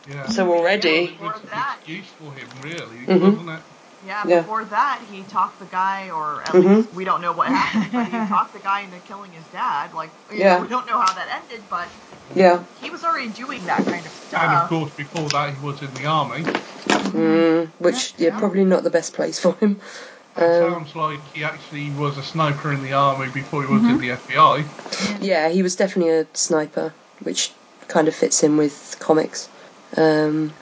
Yeah. So already, it was Before that- excuse for him, really, Mhm. wasn't it? Yeah, Yeah. before that, he talked the guy, or at Mhm. least we don't know what happened, but he talked the guy into killing his dad. Like, you Yeah. know, we don't know how that ended, but yeah. he was already doing that kind of stuff. And of course, before that, he was in the army. Mm, which, yeah, Yeah. probably not the best place for him. It Um, sounds like he actually was a sniper in the army before he was in the FBI. Yeah, he was definitely a sniper, which kind of fits in with comics. Um,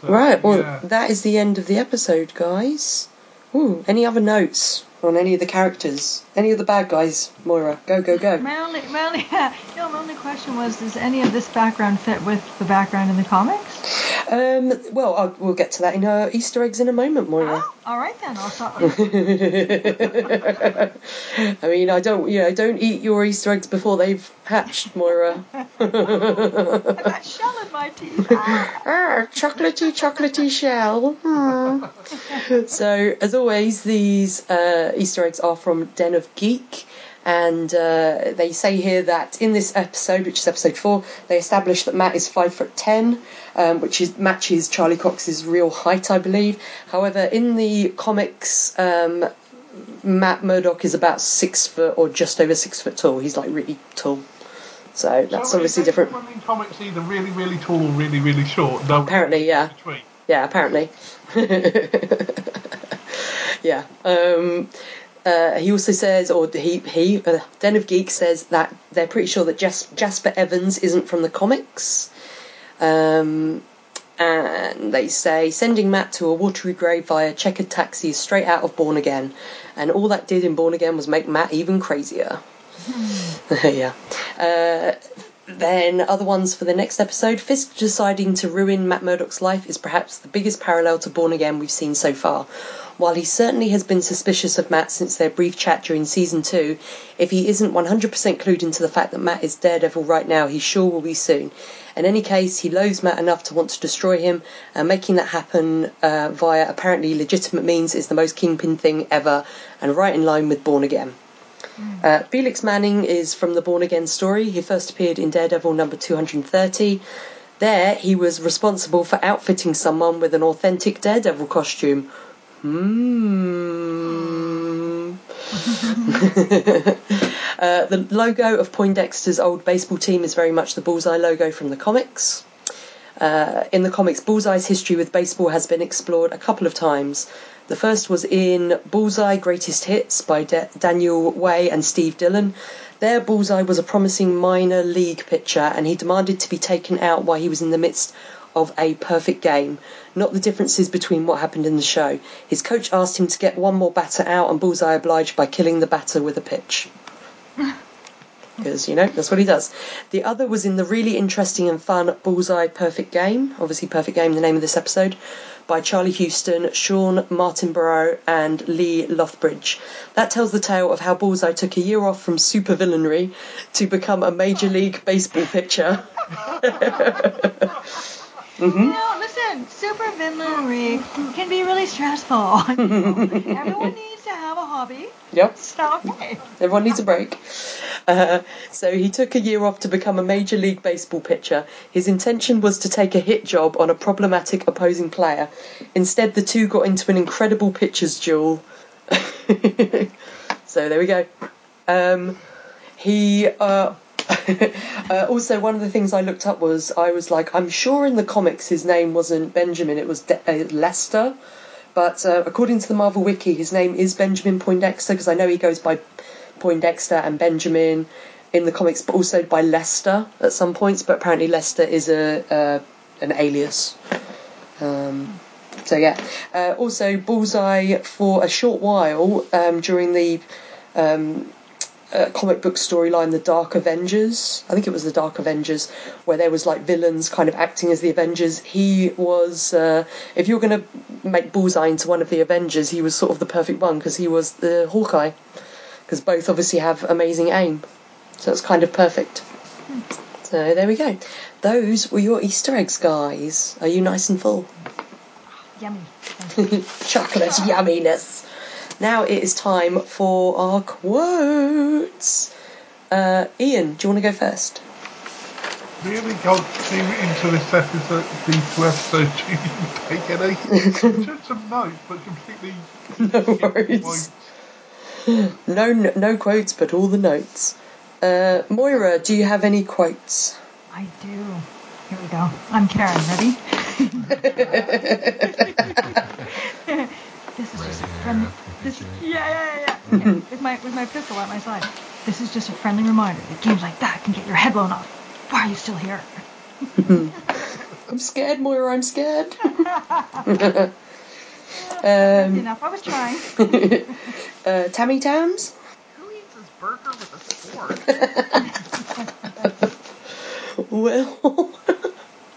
So, Right, well, yeah. that is the end of the episode, guys. Ooh, any other notes on any of the characters? Any of the bad guys? Moira, go, go, go. My only, my only, no, my only question was: Does any of this background fit with the background in the comics? Um, well, i we'll get to that in uh, Easter eggs in a moment, Moira. Oh, all right then. I'll stop. I mean, I don't, you know, don't eat your Easter eggs before they've hatched, Moira. I've got shell in my teeth. Ah. Ah, chocolatey, chocolatey shell. Hmm. so, as always, these uh, Easter eggs are from Den of Geek. And uh, they say here that in this episode, which is episode four, they establish that Matt is five foot ten, um, which is matches Charlie Cox's real height, I believe. However, in the comics, um, Matt Murdock is about six foot or just over six foot tall. He's like really tall. So that's So obviously different. everyone in comics either really, really tall or really, really short? No Apparently, yeah. between. Yeah, apparently. yeah. Um, uh, he also says, or he, he uh, Den of Geek says that they're pretty sure that Jas- Jasper Evans isn't from the comics. Um, and they say sending Matt to a watery grave via checkered taxi is straight out of Born Again, and all that did in Born Again was make Matt even crazier. yeah. Uh, then other ones for the next episode. Fisk deciding to ruin Matt Murdock's life is perhaps the biggest parallel to Born Again we've seen so far. While he certainly has been suspicious of Matt since their brief chat during season two, if he isn't 100% clued into the fact that Matt is Daredevil right now, he sure will be soon. In any case, he loathes Matt enough to want to destroy him, and making that happen uh, via apparently legitimate means is the most kingpin thing ever, and right in line with Born Again. Uh, Felix Manning is from the Born Again story. He first appeared in Daredevil number 230. There, he was responsible for outfitting someone with an authentic Daredevil costume. Hmm. uh, the logo of Poindexter's old baseball team is very much the Bullseye logo from the comics. Uh, in the comics, Bullseye's history with baseball has been explored a couple of times. The first was in Bullseye Greatest Hits by Da- Daniel Way and Steve Dillon. There, Bullseye was a promising minor league pitcher and he demanded to be taken out while he was in the midst of a perfect game, not the differences between what happened in the show. His coach asked him to get one more batter out and Bullseye obliged by killing the batter with a pitch. Because, you know, that's what he does. The other was in the really interesting and fun Bullseye Perfect Game, obviously Perfect Game, the name of this episode, by Charlie Huston, Shawn Martinbrough, and Lee Lothbridge. That tells the tale of how Bullseye took a year off from supervillainry to become a Major League Baseball pitcher. You know, listen, super villainry can be really stressful. Everyone needs to have a hobby. Yep. So, okay. Everyone needs a break. Uh, so he took a year off to become a Major League Baseball pitcher. His intention was to take a hit job on a problematic opposing player. Instead, the two got into an incredible pitcher's duel. so there we go. Um, he uh, uh, also one of the things I looked up was I was like, I'm sure in the comics his name wasn't Benjamin, it was De- uh, Lester. But uh, according to the Marvel Wiki, his name is Benjamin Poindexter because I know he goes by Poindexter and Benjamin in the comics, but also by Lester at some points. But apparently Lester is a an alias. Um, so yeah. Uh, also, Bullseye for a short while um, during the um, uh, comic book storyline, The Dark Avengers. I think it was The Dark Avengers, where there was like villains kind of acting as the Avengers. He was, uh, if you're going to make Bullseye into one of the Avengers, he was sort of the perfect one because he was the Hawkeye. Because both obviously have amazing aim. So it's kind of perfect. So there we go. Those were your Easter eggs, guys. Are you nice and full? Yummy. Chocolate yumminess. Now it is time for our quotes. Uh, Ian, do you want to go first? Really got came into this episode, these two episodes, you didn't take any. Just some notes, but completely. No worries. No, no, no quotes, but all the notes. Uh, Moira, do you have any quotes? I do. Here we go. I'm Karen. Ready? this is just a friendly. yeah, This, yeah, yeah, yeah, yeah. yeah. With my with my pistol at my side. This is just a friendly reminder that games like that can get your head blown off. Why are you still here? I'm scared, Moira, I'm scared. That's um, enough. I was trying. uh, Tammy Tams? Who eats his burger with a fork? Well,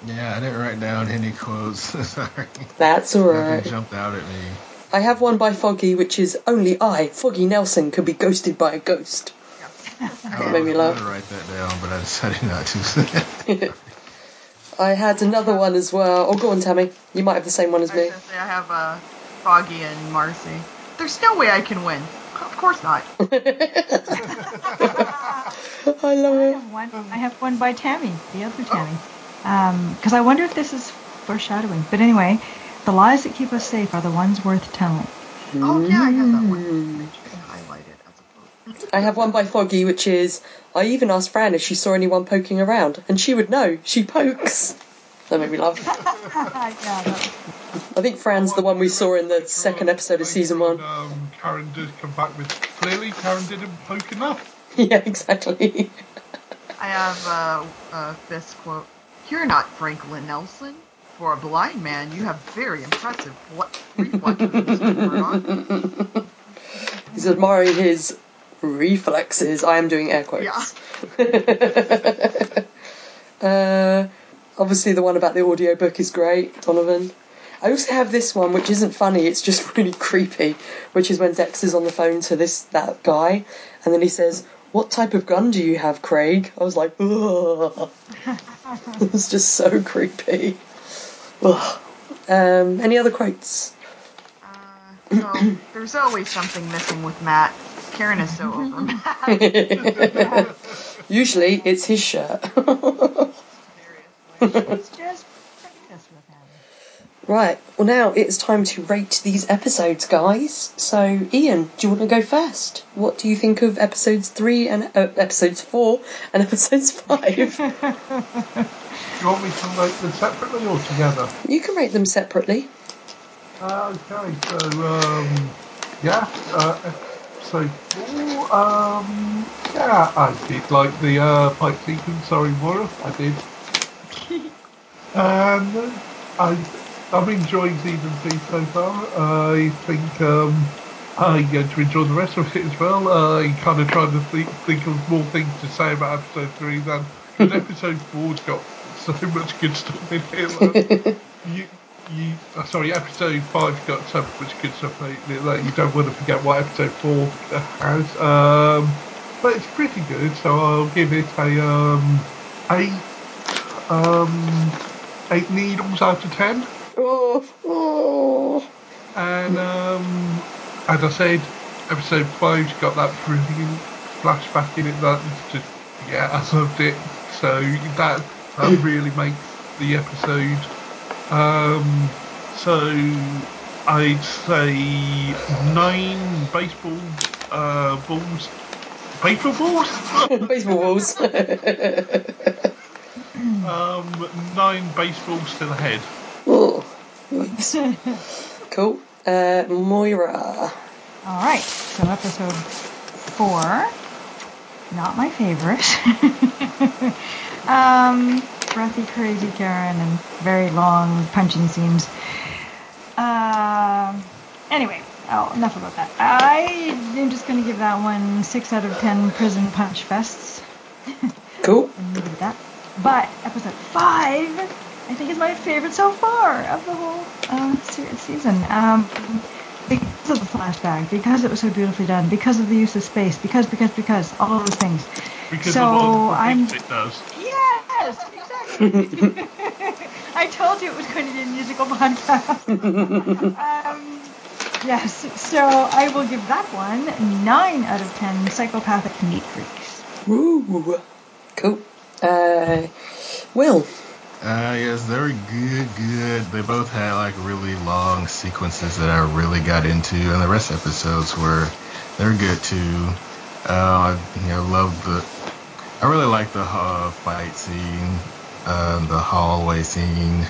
Yeah, I didn't write down any quotes. Sorry. that's alright. Nothing jumped out at me. I have one by Foggy, which is only I, Foggy Nelson, could be ghosted by a ghost. Oh, made me I was laugh. gonna write that down, but I decided not to. I had another one as well. Oh, go on, Tammy. You might have the same one as I me. say I have uh, Foggy and Marcy. There's no way I can win. Of course not. I love I it. have one. I have one by Tammy, the other Tammy. Because I wonder if this is foreshadowing. But anyway, the lies that keep us safe are the ones worth telling. Oh yeah, I have that one. I can highlight as a quote. I have one by Foggy, which is I even asked Fran if she saw anyone poking around, and she would know. She pokes. That made me laugh. yeah, I think Fran's the one we saw in the second episode of season one. Um, Karen did come back with clearly Karen didn't poke enough. Yeah, exactly. I have uh, a Fisk quote. You're not Franklin Nelson. For a blind man, you have very impressive reflexes, He's admiring his reflexes. I am doing air quotes. uh, obviously, the one about the audiobook is great, Donovan. I also have this one, which isn't funny. It's just really creepy, which is when Dex is on the phone to this that guy, and then he says, "What type of gun do you have, Craig?" I was like, Ugh. it's just so creepy. Ugh. Um, any other quotes? Uh, well, there's always something missing with Matt. Karen is so over Matt. Usually, it's his shirt. Seriously. He's just practice with him. Right. Well, now it's time to rate these episodes, guys. So, Ian, do you want to go first? What do you think of episodes three and uh, episodes four and episodes five? Do you want me to rate them separately or together? you can rate them separately. Uh, okay, so um, yeah, uh, episode four. Um, yeah, I did like the uh, fight sequence. Sorry, Moira, I did. and I, I'm enjoying season three so far. I think um, I'm going to enjoy the rest of it as well. I kind of trying to think, think of more things to say about episode three than because episode four's got so much good stuff in it. Like, you, you, uh, sorry, episode five's got so much good stuff in it that you don't want to forget what episode four has. Um, but it's pretty good, so I'll give it a um, eight, um, eight needles out of ten. Oh, oh. And um, as I said, episode five's got that brilliant flashback in it that just yeah, I loved it. So that that really makes the episode. Um, so I'd say nine baseball uh, balls, baseball balls, Baseball balls. um, nine baseballs to the head. Oh. Cool. Uh, Moira. All right, so episode four, not my favorite. um, breathy, crazy Karen, and very long punching scenes. Um, anyway, oh, enough about that. I am just going to give that one six out of ten prison punch fests. Cool. and leave it at that. But episode five, I think, is my favorite so far of the whole uh, season. Um, because of the flashback, because it was so beautifully done, because of the use of space, because, because, because, all of those things. Because So, of all the I'm- things it does. Yes, exactly. I told you it was going to be a musical podcast. um, yes, so I will give that one nine out of ten psychopathic neat freaks. Woo. Cool. Uh, Will. Uh, yes, they were good, good. They both had like really long sequences that I really got into, and the rest of episodes were they're good too. Uh, I, you know, love the. I really like the uh, fight scene, uh, the hallway scene.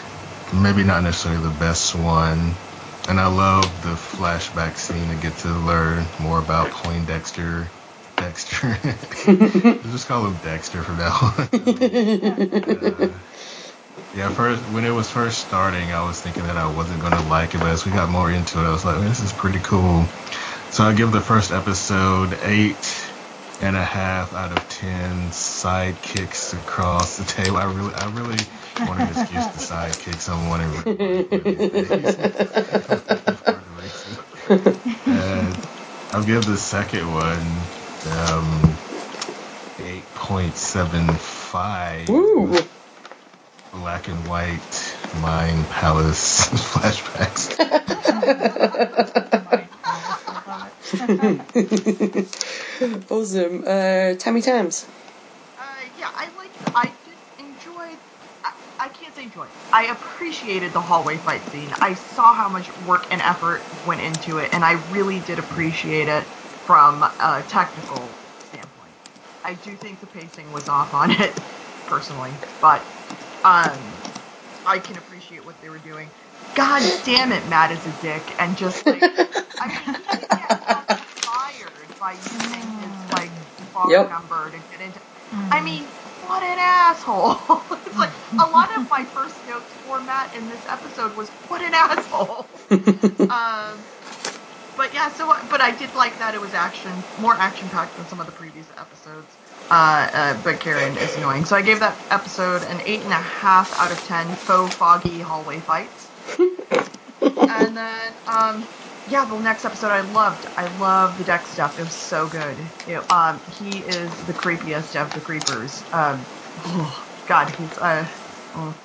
Maybe not necessarily the best one, and I love the flashback scene to get to learn more about Poindexter. Dexter. Let's just call him Dexter from now on. Uh, yeah, first when it was first starting, I was thinking that I wasn't gonna like it, but as we got more into it, I was like, this is pretty cool. So I give the first episode eight and a half out of ten sidekicks across the table. I really, I really want to excuse the sidekicks on one and I'll give the second one um, eight point seven five Woo. Black and white mind palace flashbacks. awesome. Uh, Tammy Tams. Uh, yeah, I like. I did enjoy. I, I can't say enjoy. I appreciated the hallway fight scene. I saw how much work and effort went into it, and I really did appreciate it from a technical standpoint. I do think the pacing was off on it, personally, but um, I can appreciate what they were doing. God damn it, Matt is a dick, and just like I mean, he should fired by using his like phone Yep. number to get into. I mean, what an asshole! it's like a lot of my first notes for Matt in this episode was what an asshole. um, but yeah, so but I did like that it was action, more action packed than some of the previous episodes. Uh, uh, but Karen is annoying, so I gave that episode an eight and a half out of ten. Faux foggy hallway fights, and then um, yeah, the next episode I loved. I love the Dex stuff. It was so good. It, um, he is the creepiest of the creepers. Um, oh, God, he's uh, oh.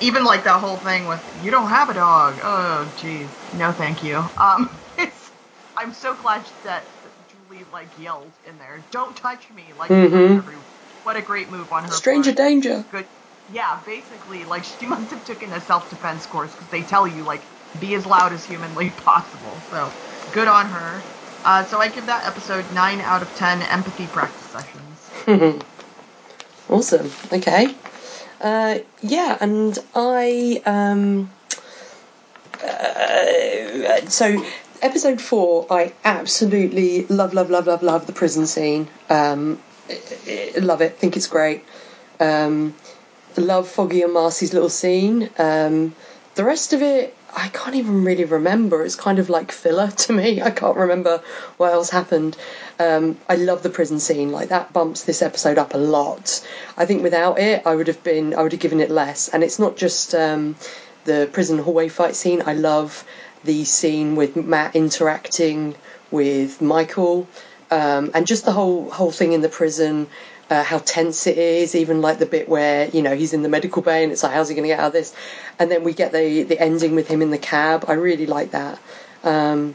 even like that whole thing with you don't have a dog. Oh, jeez, no, thank you. Um, I'm so glad that like yelled in there, "Don't touch me!" Like, Mhm. what a great move on her. Stranger part. danger. Good. Yeah, basically, like she must have taken a self defense course because they tell you like be as loud as humanly possible. So good on her. Uh, so I give that episode nine out of ten empathy practice sessions. Hmm. Awesome. Okay. Uh, yeah, and I um, uh, so episode four, I absolutely love, love, love, love, love the prison scene. Um, love it. Think it's great. Um, love Foggy and Marcy's little scene. Um, the rest of it, I can't even really remember. It's kind of like filler to me. I can't remember what else happened. Um, I love the prison scene. Like that bumps this episode up a lot. I think without it, I would have been, I would have given it less. And it's not just um, the prison hallway fight scene. I love the scene with Matt interacting with Michael, um, and just the whole whole thing in the prison. Uh, how tense it is, even like the bit where you know he's in the medical bay and it's like, how's he going to get out of this? And then we get the the ending with him in the cab. I really like that. Um,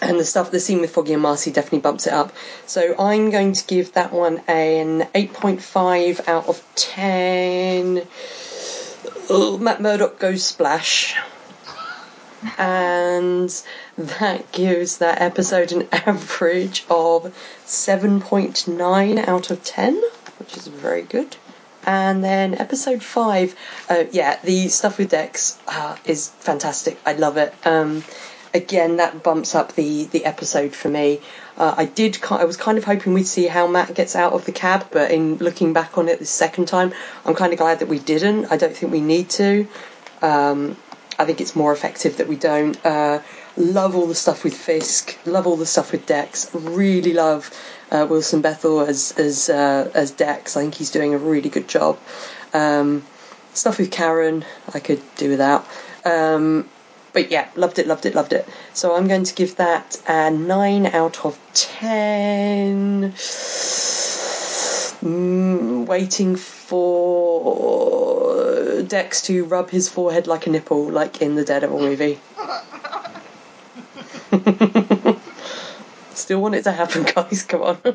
and the stuff, the scene with Foggy and Marcy definitely bumps it up. So I'm going to give that one an 8.5 out of 10. Oh, Matt Murdock goes splash. And that gives that episode an average of 7.9 out of 10, which is very good. And then episode five, uh, yeah, the stuff with Dex uh, is fantastic. I love it. Um, again, that bumps up the the episode for me. Uh, I did, I was kind of hoping we'd see how Matt gets out of the cab, but in looking back on it the second time, I'm kind of glad that we didn't. I don't think we need to. Um, I think it's more effective that we don't. Uh, love all the stuff with Fisk. Love all the stuff with Dex. Really love uh, Wilson Bethel as as uh, as Dex. I think he's doing a really good job. Um, stuff with Karen, I could do without. Um, but yeah, loved it, loved it, loved it. So I'm going to give that a nine out of ten. Mm, waiting for Dex to rub his forehead like a nipple, like in the Daredevil movie. Still want it to happen, guys. Come on. and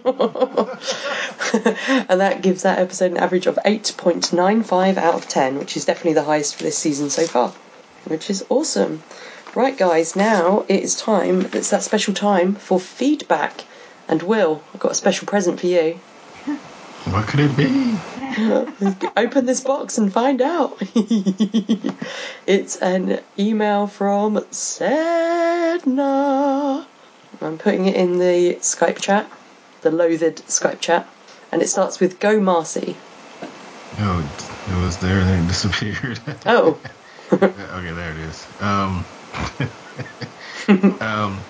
that gives that episode an average of 8.95 out of 10, which is definitely the highest for this season so far, which is awesome. Right, guys, now it is time. It's that special time for feedback. And Will, I've got a special present for you. What could it be? Open this box and find out. it's an email from Sedna. I'm putting it in the Skype chat, the loathed Skype chat, and it starts with Go Marcy. It it was there and then it disappeared. Oh, okay, there it is. Um, um,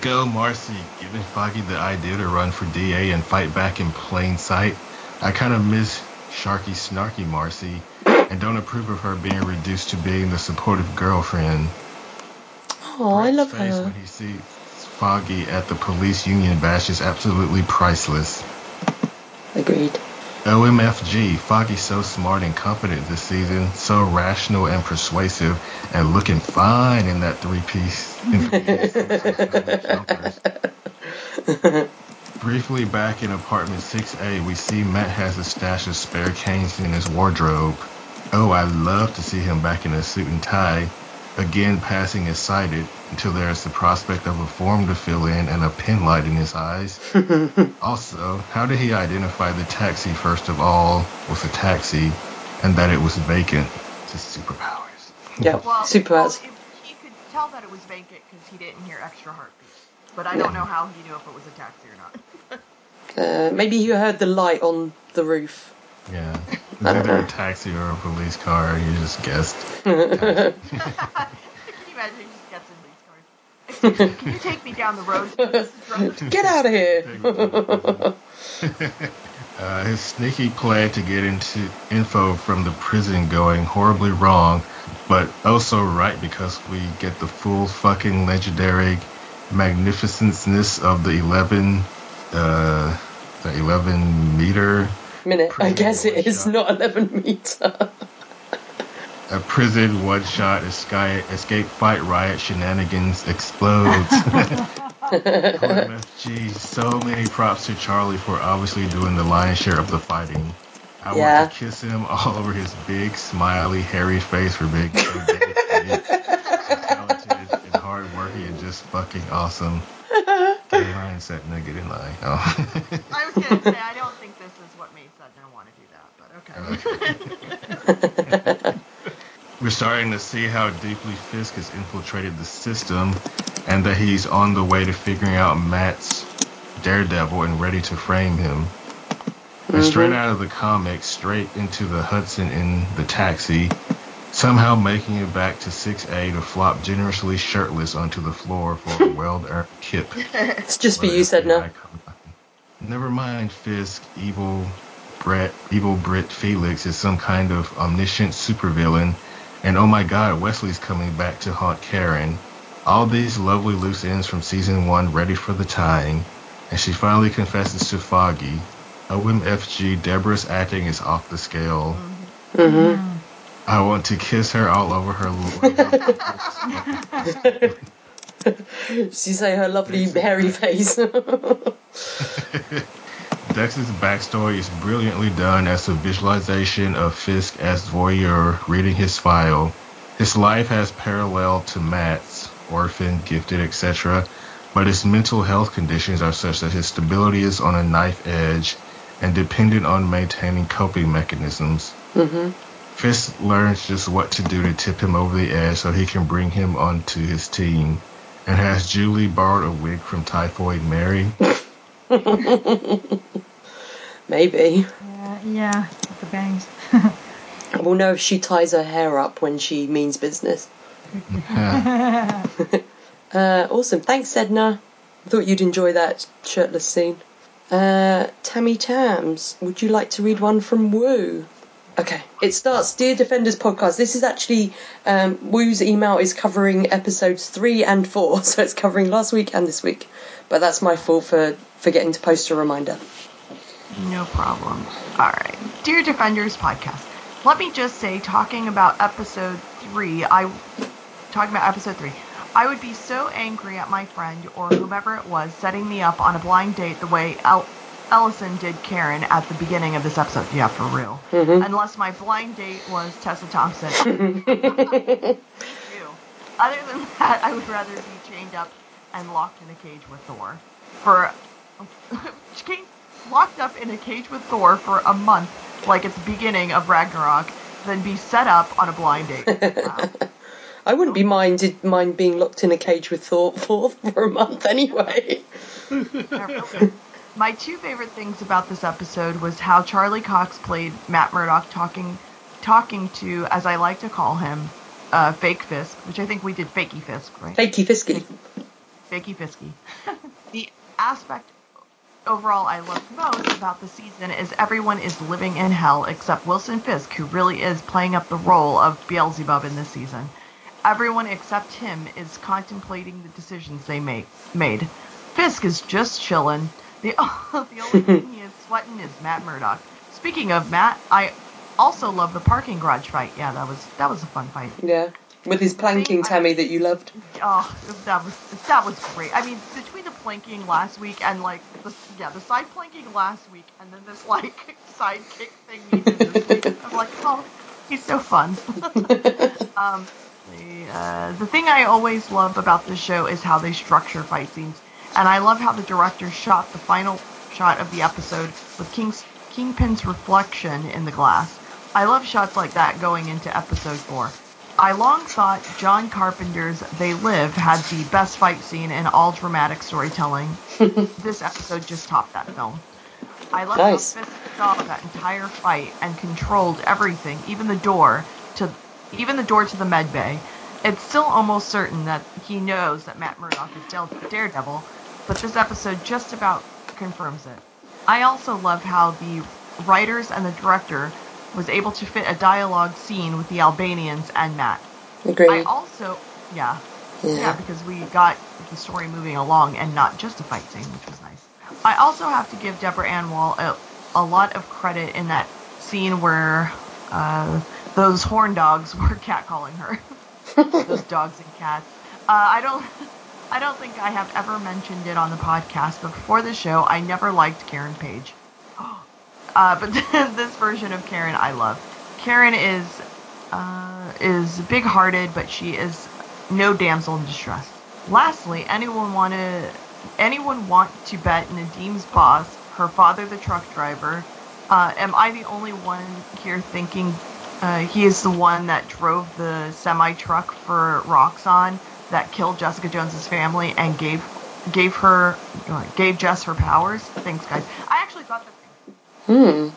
go Marcy, giving Foggy the idea to run for DA and fight back in plain sight. I kind of miss Sharky Snarky Marcy and don't approve of her being reduced to being the supportive girlfriend. oh, I Brett's love face her. when he sees Foggy at the police union bash is absolutely priceless. Agreed. OMFG, Foggy's so smart and confident this season, so rational and persuasive, and looking fine in that three-piece jumpers. Briefly back in apartment 6A, we see Matt has a stash of spare canes in his wardrobe. Oh, I'd love to see him back in a suit and tie. Again, passing is sighted until there is the prospect of a form to fill in and a pin light in his eyes. also, how did he identify the taxi first of all was a taxi and that it was vacant? It's his superpowers. Yeah, Well, Super well as. he could tell that it was vacant because he didn't hear extra heartbeats. But I don't know how he knew if it was a taxi or not. Uh, maybe you heard the light on the roof. Yeah. It's either a taxi or a police car. You just guessed. Can you imagine he just in these cars? Excuse me, can you take me down the road to Mrs. Rose? Get out of here. Uh, his sneaky plan to get into info from the prison going horribly wrong, but also right because we get the full fucking legendary magnificence of the 11, uh, the 11 meter Minute. I guess it is Shot. not 11 meter. a prison one shot escape, escape fight riot shenanigans explodes. OMFG, so many props to Charlie for obviously doing the lion's share of the fighting. I Yeah. want to kiss him all over his big, smiley, hairy face for being so dedicated, talented, and hardworking, and just fucking awesome. Get in line, Setna, get in line. Oh. I was gonna say I don't think this is what made Sudner want to do that, but okay. We're starting to see how deeply Fisk has infiltrated the system and that he's on the way to figuring out Matt's Daredevil and ready to frame him. And mm-hmm. straight out of the comics, straight into the Hudson in the taxi, somehow making it back to 6A to flop generously shirtless onto the floor for a well-earned kip. It's just for you, said no. Never mind, Fisk. Evil Brett, evil Brit Felix is some kind of omniscient supervillain, and oh my God, Wesley's coming back to haunt Karen. All these lovely loose ends from season one ready for the tying, and she finally confesses to Foggy. OMFG, Deborah's acting is off the scale. hmm I want to kiss her all over her. She say her lovely hairy face. Dex's backstory is brilliantly done as a visualization of Fisk as voyeur reading his file. His life has parallel to Matt's, orphan, gifted, etc., but his mental health conditions are such that his stability is on a knife edge and dependent on maintaining coping mechanisms. hmm Fisk learns just what to do to tip him over the edge so he can bring him onto his team. And has Julie borrowed a wig from Typhoid Mary? Maybe. Yeah, yeah, the bangs. We'll know if she ties her hair up when she means business. Uh, awesome. Thanks, Edna. I thought you'd enjoy that shirtless scene. Uh, Tammy Tams, would you like to read one from Woo? Okay, it starts Dear Defenders podcast. This is actually um, Woo's email is covering episodes three and four, so it's covering last week and this week. But that's my fault for forgetting to post a reminder. No problem. All right. Dear Defenders podcast. Let me just say, talking about episode three, I talking about episode three. I would be so angry at my friend or whomever it was setting me up on a blind date the way El- Ellison did Karen at the beginning of this episode. Yeah, for real. Mm-hmm. Unless my blind date was Tessa Thompson. Me too. Other than that, I would rather be chained up and locked in a cage with Thor for chained- locked up in a cage with Thor for a month, like at the beginning of Ragnarok, then be set up on a blind date. Wow. I wouldn't be minded mind being locked in a cage with Thor for, for a month anyway. My two favorite things about this episode was how Charlie Cox played Matt Murdock talking talking to, as I like to call him, uh, Fake Fisk, which I think we did Fakey Fisk, right? Fakey fisky. Fakey Fisky. the aspect overall I love most about the season is everyone is living in hell except Wilson Fisk, who really is playing up the role of Beelzebub in this season. Everyone except him is contemplating the decisions they make, made. Fisk is just chilling. The, the only thing he is sweating is Matt Murdock. Speaking of Matt, I also love the parking garage fight. Yeah, that was that was a fun fight. Yeah. With his planking I- Tammy that you loved. Oh, that was that was great. I mean, between the planking last week and like the yeah the side planking last week and then this like sidekick thing he did this week, I'm like, oh, he's so fun. um, the uh, the thing I always love about this show is how they structure fight scenes, and I love how the director shot the final shot of the episode with King's Kingpin's reflection in the glass. I love shots like that going into episode four. I long thought John Carpenter's They Live had the best fight scene in all dramatic storytelling. this episode just topped that film. I love Nice. how Fisk saw that entire fight and controlled everything, even the door to even the door to the med bay. It's still almost certain that he knows that Matt Murdock is Del- Daredevil, but this episode just about confirms it. I also love how the writers and the director was able to fit a dialogue scene with the Albanians and Matt. I also, yeah, Yeah. yeah, because we got the story moving along and not just a fight scene, which was nice. I also have to give Deborah Ann Woll a, a lot of credit in that scene where uh, those horn dogs were catcalling her. those dogs and cats. Uh, I don't. I don't think I have ever mentioned it on the podcast, but before the show, I never liked Karen Page. Uh, but this version of Karen, I love. Karen is uh, is big-hearted, but she is no damsel in distress. Lastly, anyone want to anyone want to bet Nadeem's boss, her father, the truck driver? Uh, am I the only one here thinking uh, he is the one that drove the semi truck for Roxxon that killed Jessica Jones's family and gave gave her gave Jess her powers? Thanks, guys. I actually thought same. Hmm.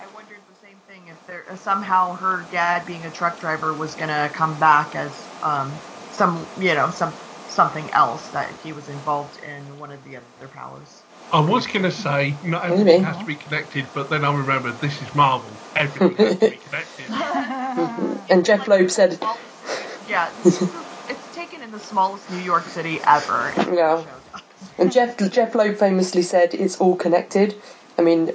I wondered the same thing if there somehow her dad being a truck driver was gonna come back as um some you know some something else that he was involved in one of the other powers. I was going to say not Maybe. everything has to be connected, but then I remembered this is Marvel. Everything has to be connected. And Jeff Loeb said, Yeah, this it's taken in the smallest New York City ever. and the Yeah. and Jeff Jeff Loeb famously said, "It's all connected." I mean,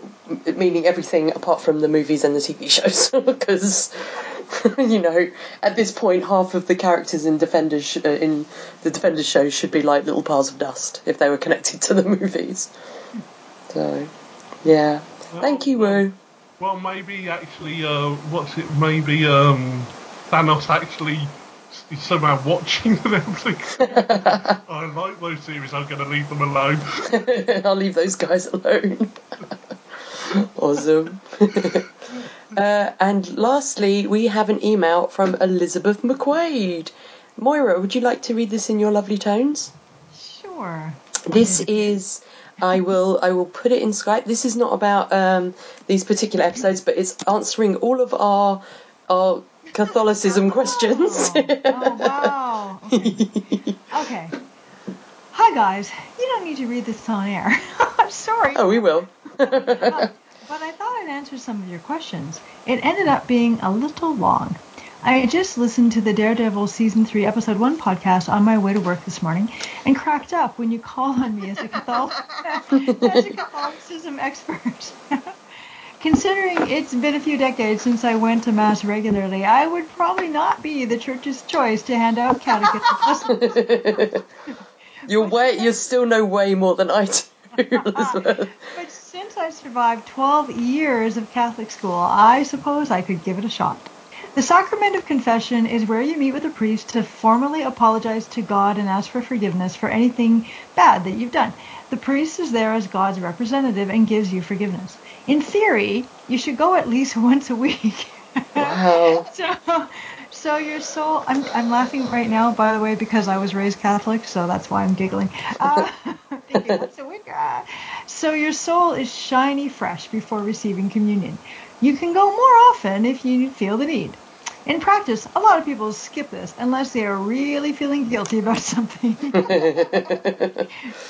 meaning everything apart from the movies and the TV shows, because you know, at this point, half of the characters in Defenders sh- uh, in the Defenders show should be like little piles of dust if they were connected to the movies. So, yeah. Thank you, Woo. Well, maybe actually, uh, what's it? Maybe um, Thanos actually somehow watching Netflix. I like those series. I'm going to leave them alone. I'll leave those guys alone. awesome. uh, and lastly, we have an email from Elizabeth McQuaid. Moira, would you like to read this in your lovely tones? Sure. This is. I will. I will put it in Skype. This is not about um, these particular episodes, but it's answering all of our our Catholicism oh, questions. Oh, oh wow. Okay. okay. Hi guys. You don't need to read this on air. I'm sorry. oh, we will. but, but I thought I'd answer some of your questions. It ended up being a little long. I just listened to the Daredevil Season 3, Episode 1 podcast on my way to work this morning and cracked up when you called on me as a, Catholic, as a Catholicism expert. Considering it's been a few decades since I went to Mass regularly, I would probably not be the church's choice to hand out catechism lessons. You're way. You still know way more than I do, But since I survived 12 years of Catholic school, I suppose I could give it a shot. The sacrament of confession is where you meet with a priest to formally apologize to God and ask for forgiveness for anything bad that you've done. The priest is there as God's representative and gives you forgiveness. In theory, you should go at least once a week. Wow. so, so your soul. I'm I'm laughing right now, by the way, because I was raised Catholic, so that's why I'm giggling. Uh, thinking, a week. ah. So your soul is shiny fresh before receiving communion. You can go more often if you feel the need. In practice, a lot of people skip this unless they are really feeling guilty about something.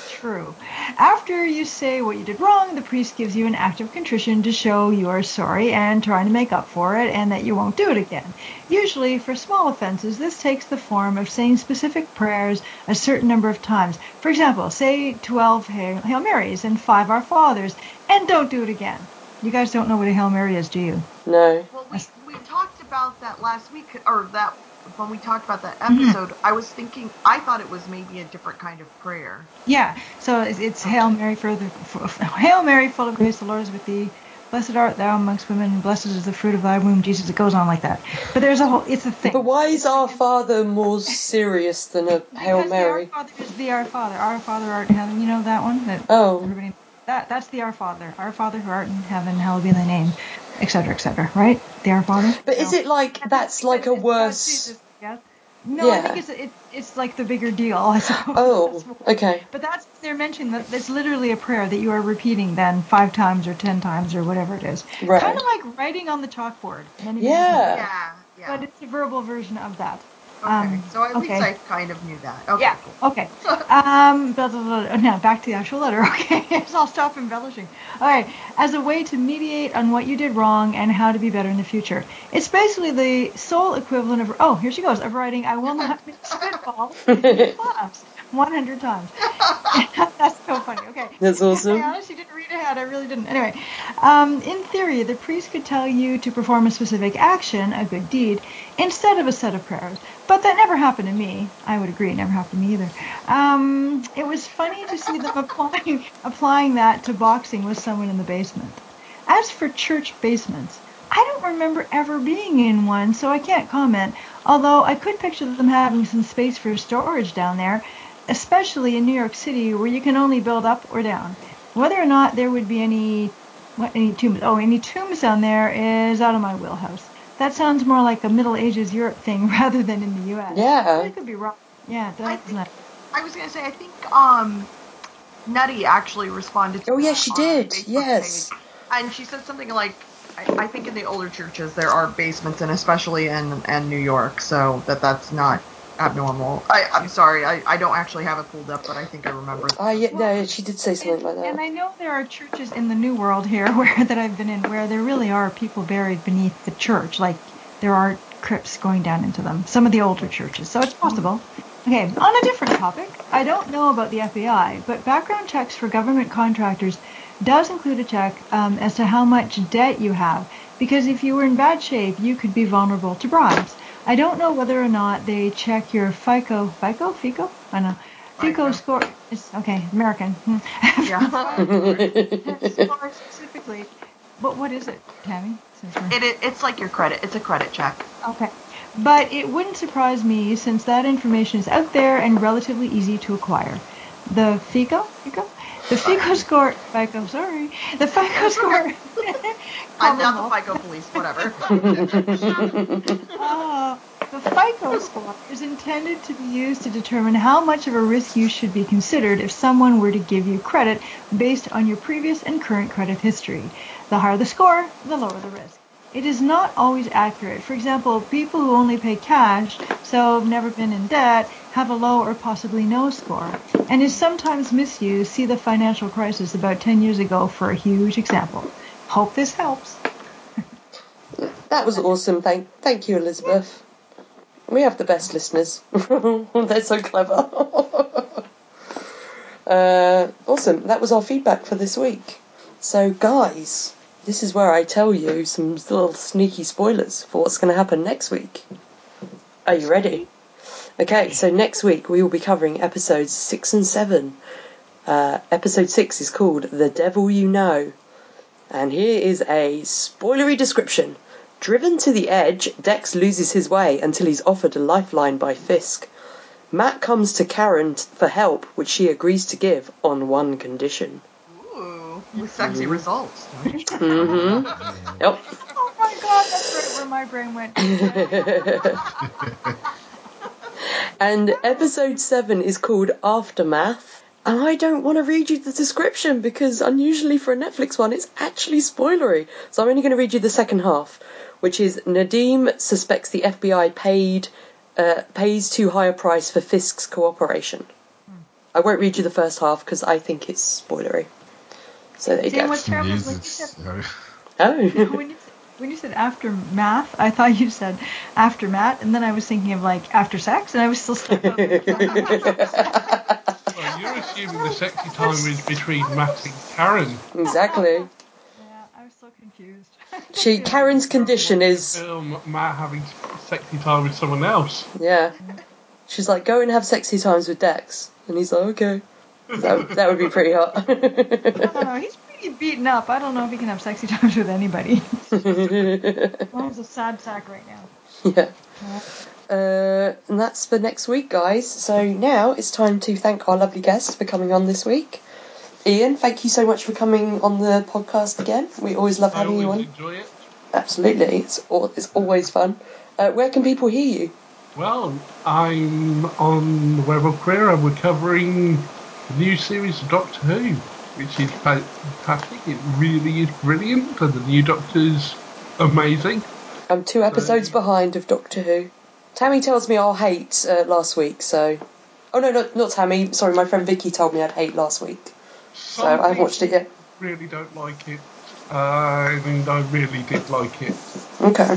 True. After you say what you did wrong, the priest gives you an act of contrition to show you are sorry and trying to make up for it and that you won't do it again. Usually, for small offenses, this takes the form of saying specific prayers a certain number of times. For example, say 12 Hail Hail Marys and 5 Our Fathers, and don't do it again. You guys don't know what a Hail Mary is, do you? No. Well, we, we talked about that last week, or that when we talked about that Mm-hmm. episode. I was thinking, I thought it was maybe a different kind of prayer. Yeah, so it's, it's Hail Mary, for the, for, Hail Mary, full of grace, the Lord is with thee. Blessed art thou amongst women, and blessed is the fruit of thy womb, Jesus. It goes on like that. But there's a whole, it's a thing. But why is our Father more serious than a Hail Because Mary? the Our Father is the Our Father. Our Father art in heaven. You know that one? That Oh. everybody. That that's the Our Father. Our Father who art in heaven, hallowed be thy name, etc. etc. Right? The Our Father. But is it like that's like a It's- it's worse? Jesus, yeah. No, I think it's it, it's like the bigger deal. I suppose. Oh, okay. But that's they're mentioning that it's literally a prayer that you are repeating then five times or ten times or whatever it is. Right. Kind of like writing on the chalkboard. Many, many Yeah. times. Yeah, yeah. But it's a verbal version of that. Okay, um, so at least. I kind of knew that. Okay, Yeah. cool. Okay. Um. Blah, blah, blah. Now back to the actual letter. Okay. so I'll stop embellishing. All right. As a way to mediate on what you did wrong and how to be better in the future. It's basically the sole equivalent of. Oh, here she goes. Of writing, I will not make spitball in class 100 times. That's so funny. Okay. That's awesome. I honestly didn't read ahead. I really didn't. Anyway, um, in theory, the priest could tell you to perform a specific action, a good deed, instead of a set of prayers. But that never happened to me. I would agree, it never happened to me either. Um, it was funny to see them applying applying that to boxing with someone in the basement. As for church basements, I don't remember ever being in one, so I can't comment. Although I could picture them having some space for storage down there, especially in New York City, where you can only build up or down. Whether or not there would be any what any tombs oh any tombs down there is out of my wheelhouse. That sounds more like a Middle Ages Europe thing rather than in the U.S. Yeah. I could be wrong. Yeah, I think- not. I was gonna say I think um Nutty actually responded to Oh, yeah, she did. Yes. page. And she said something like I, I think in the older churches there are basements and especially in and New York, so that that's not abnormal. I, I'm sorry, I, I don't actually have it pulled up, but I think I remember. Ah, yeah, no, she did say something And, like that. and. I know there are churches in the New World here where that I've been in where there really are people buried beneath the church. Like there are crypts going down into them. Some of the older churches, so it's possible. Okay, on a different topic, I don't know about the FBI, but background checks for government contractors does include a check um, as to how much debt you have, because if you were in bad shape, you could be vulnerable to bribes. I don't know whether or not they check your FICO, FICO, FICO, I know, FICO score. Okay, American. Yeah. score specifically. But what is it, Tammy? Since we're- It, it it's like your credit. It's a credit check. Okay. But it wouldn't surprise me since that information is out there and relatively easy to acquire. The FICO? FICO? The FICO score. FICO, sorry. The FICO score. I'm not the FICO police, whatever. Ah, the FICO score is intended to be used to determine how much of a risk you should be considered if someone were to give you credit based on your previous and current credit history. The higher the score, the lower the risk. It is not always accurate. For example, people who only pay cash, so have never been in debt, have a low or possibly no score, and is sometimes misused. See the financial crisis about 10 years ago for a huge example. Hope this helps. That was awesome. Thank, thank you, Elizabeth. We have the best listeners. They're so clever. uh, awesome. That was our feedback for this week. So, guys, this is where I tell you some little sneaky spoilers for what's going to happen next week. Are you ready? Okay, so next week we will be covering episodes six and seven. Uh, episode six is called The Devil You Know. And here is a spoilery description. Driven to the edge, Dex loses his way until he's offered a lifeline by Fisk. Matt comes to Karen for help, which she agrees to give on one condition. Ooh, with sexy results. Mm-hmm. Yep. Oh my god, that's right where my brain went. And episode 7 is called Aftermath. And I don't want to read you the description because unusually for a Netflix one, it's actually spoilery. So I'm only going to read you the second half, which is Nadeem suspects the FBI paid uh, pays too high a price for Fisk's cooperation. I won't read you the first half because I think it's spoilery. So there you See, and go. what's terrible is when you said Oh. When you, when you said aftermath, I thought you said after aftermath, and then I was thinking of like after sex, and I was still stuck on Well, you're assuming the sexy time is between Matt and Karen. exactly. Yeah, I was so confused. She Karen's condition is Film Matt having sexy time with someone else. Yeah. She's like, go and have sexy times with Dex. And he's like, okay. That, that would be pretty hot. I don't. He's pretty beaten up. I don't know if he can have sexy times with anybody. Mom's a sad sack right now. yeah. Uh, and that's for next week, guys. So now it's time to thank our lovely guests for coming on this week. Ian, thank you so much for coming on the podcast again. We always love I having you on. enjoy it. Absolutely, it's al- it's always fun. Uh, where can people hear you? Well, I'm on the web of Queer and we're covering the new series of Doctor Who, which is fantastic. It really is brilliant, and the new Doctor's amazing. I'm two episodes So- behind of Doctor Who. Tammy tells me I'll hate uh, last week, so. Oh no, not, not Tammy. Sorry, my friend Vicky told me I'd hate last week. So I haven't watched it yet. Really don't like it, uh, and I really did like it. Okay.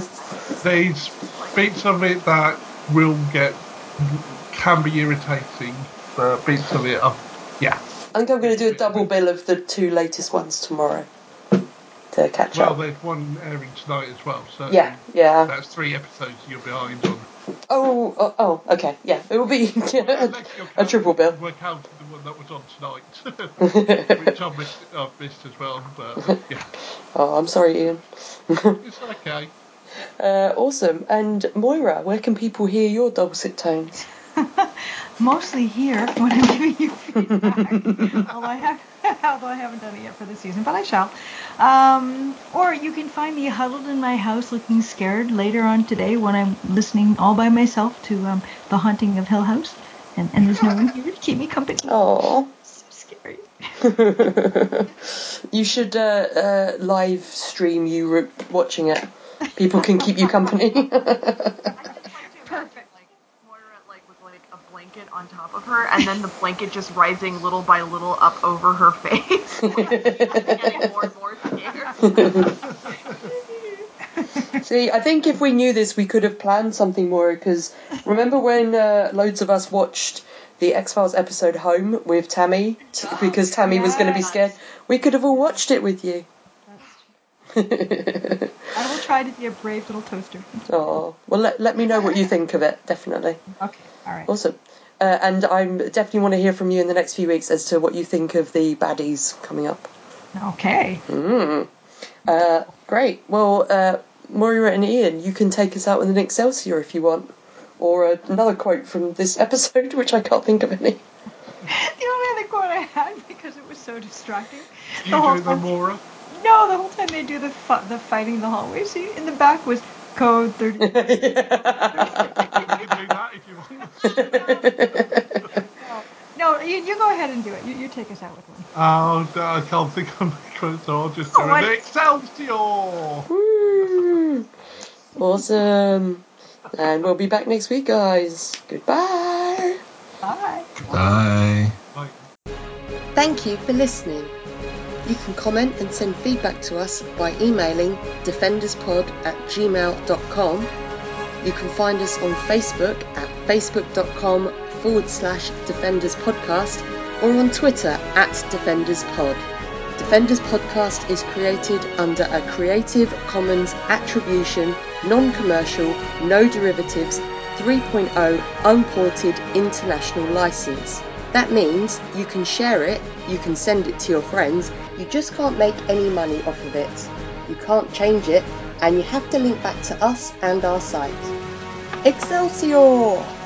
There's bits of it that will get can be irritating, but bits of it are yeah. I think I'm going to do a double bill of the two latest ones tomorrow to catch Well, up. Well, there's one airing tonight as well, so Yeah, yeah. that's three episodes you're behind on. Oh, oh, oh, okay, yeah. It will be a, a triple bill. We're counting the one that was on tonight, which I've missed, I've missed as well. But yeah, Oh, I'm sorry, Ian. it's okay. Uh, awesome. And Moira, where can people hear your dulcet tones? Mostly here when I'm giving you feedback. although I have, although I haven't done it yet for this season, but I shall. Um, or you can find me huddled in my house, looking scared later on today when I'm listening all by myself to um, the Haunting of Hill House, and, and there's no one here to keep me company. Oh. so scary. you should uh, uh, live stream you re- watching it. People can keep you company. Perfect. Like Moira, like with like a blanket on top of her, and then the blanket just rising little by little up over her face, getting more and more scared. See, I think if we knew this, we could have planned something more. Because remember when uh, loads of us watched the X Files episode Home with Tammy, t- because Tammy was going to be scared? We could have all watched it with you. I will try to be a brave little toaster. oh, well, let, let me know what you think of it, definitely. Okay, all right. Awesome. Uh, and I definitely want to hear from you in the next few weeks as to what you think of the baddies coming up. Okay. Mm. Uh, great. Well, uh, Moira and Ian, you can take us out with an Excelsior if you want, or another quote from this episode, which I can't think of any. the only other quote I had because it was so distracting. You the do the time, No, the whole time they do the fu- the fighting in the hallway scene in the back was code 30. 30 no. no, you, you go ahead and do it. You, you take us out with one. Oh, I can't think of my quote, so I'll just do oh, it. I... Excelsior! awesome. And we'll be back next week, guys. Goodbye. Bye. Bye. Bye. Thank you for listening. You can comment and send feedback to us by emailing defenderspod at gmail.com you can find us on Facebook at facebook.com forward slash defenders podcast or on Twitter at defenders pod. Defenders Podcast is created under a Creative Commons Attribution, Non Commercial, No Derivatives 3.0 Unported International License. That means you can share it, you can send it to your friends, you just can't make any money off of it. You can't change it, and you have to link back to us and our site. Excelsior!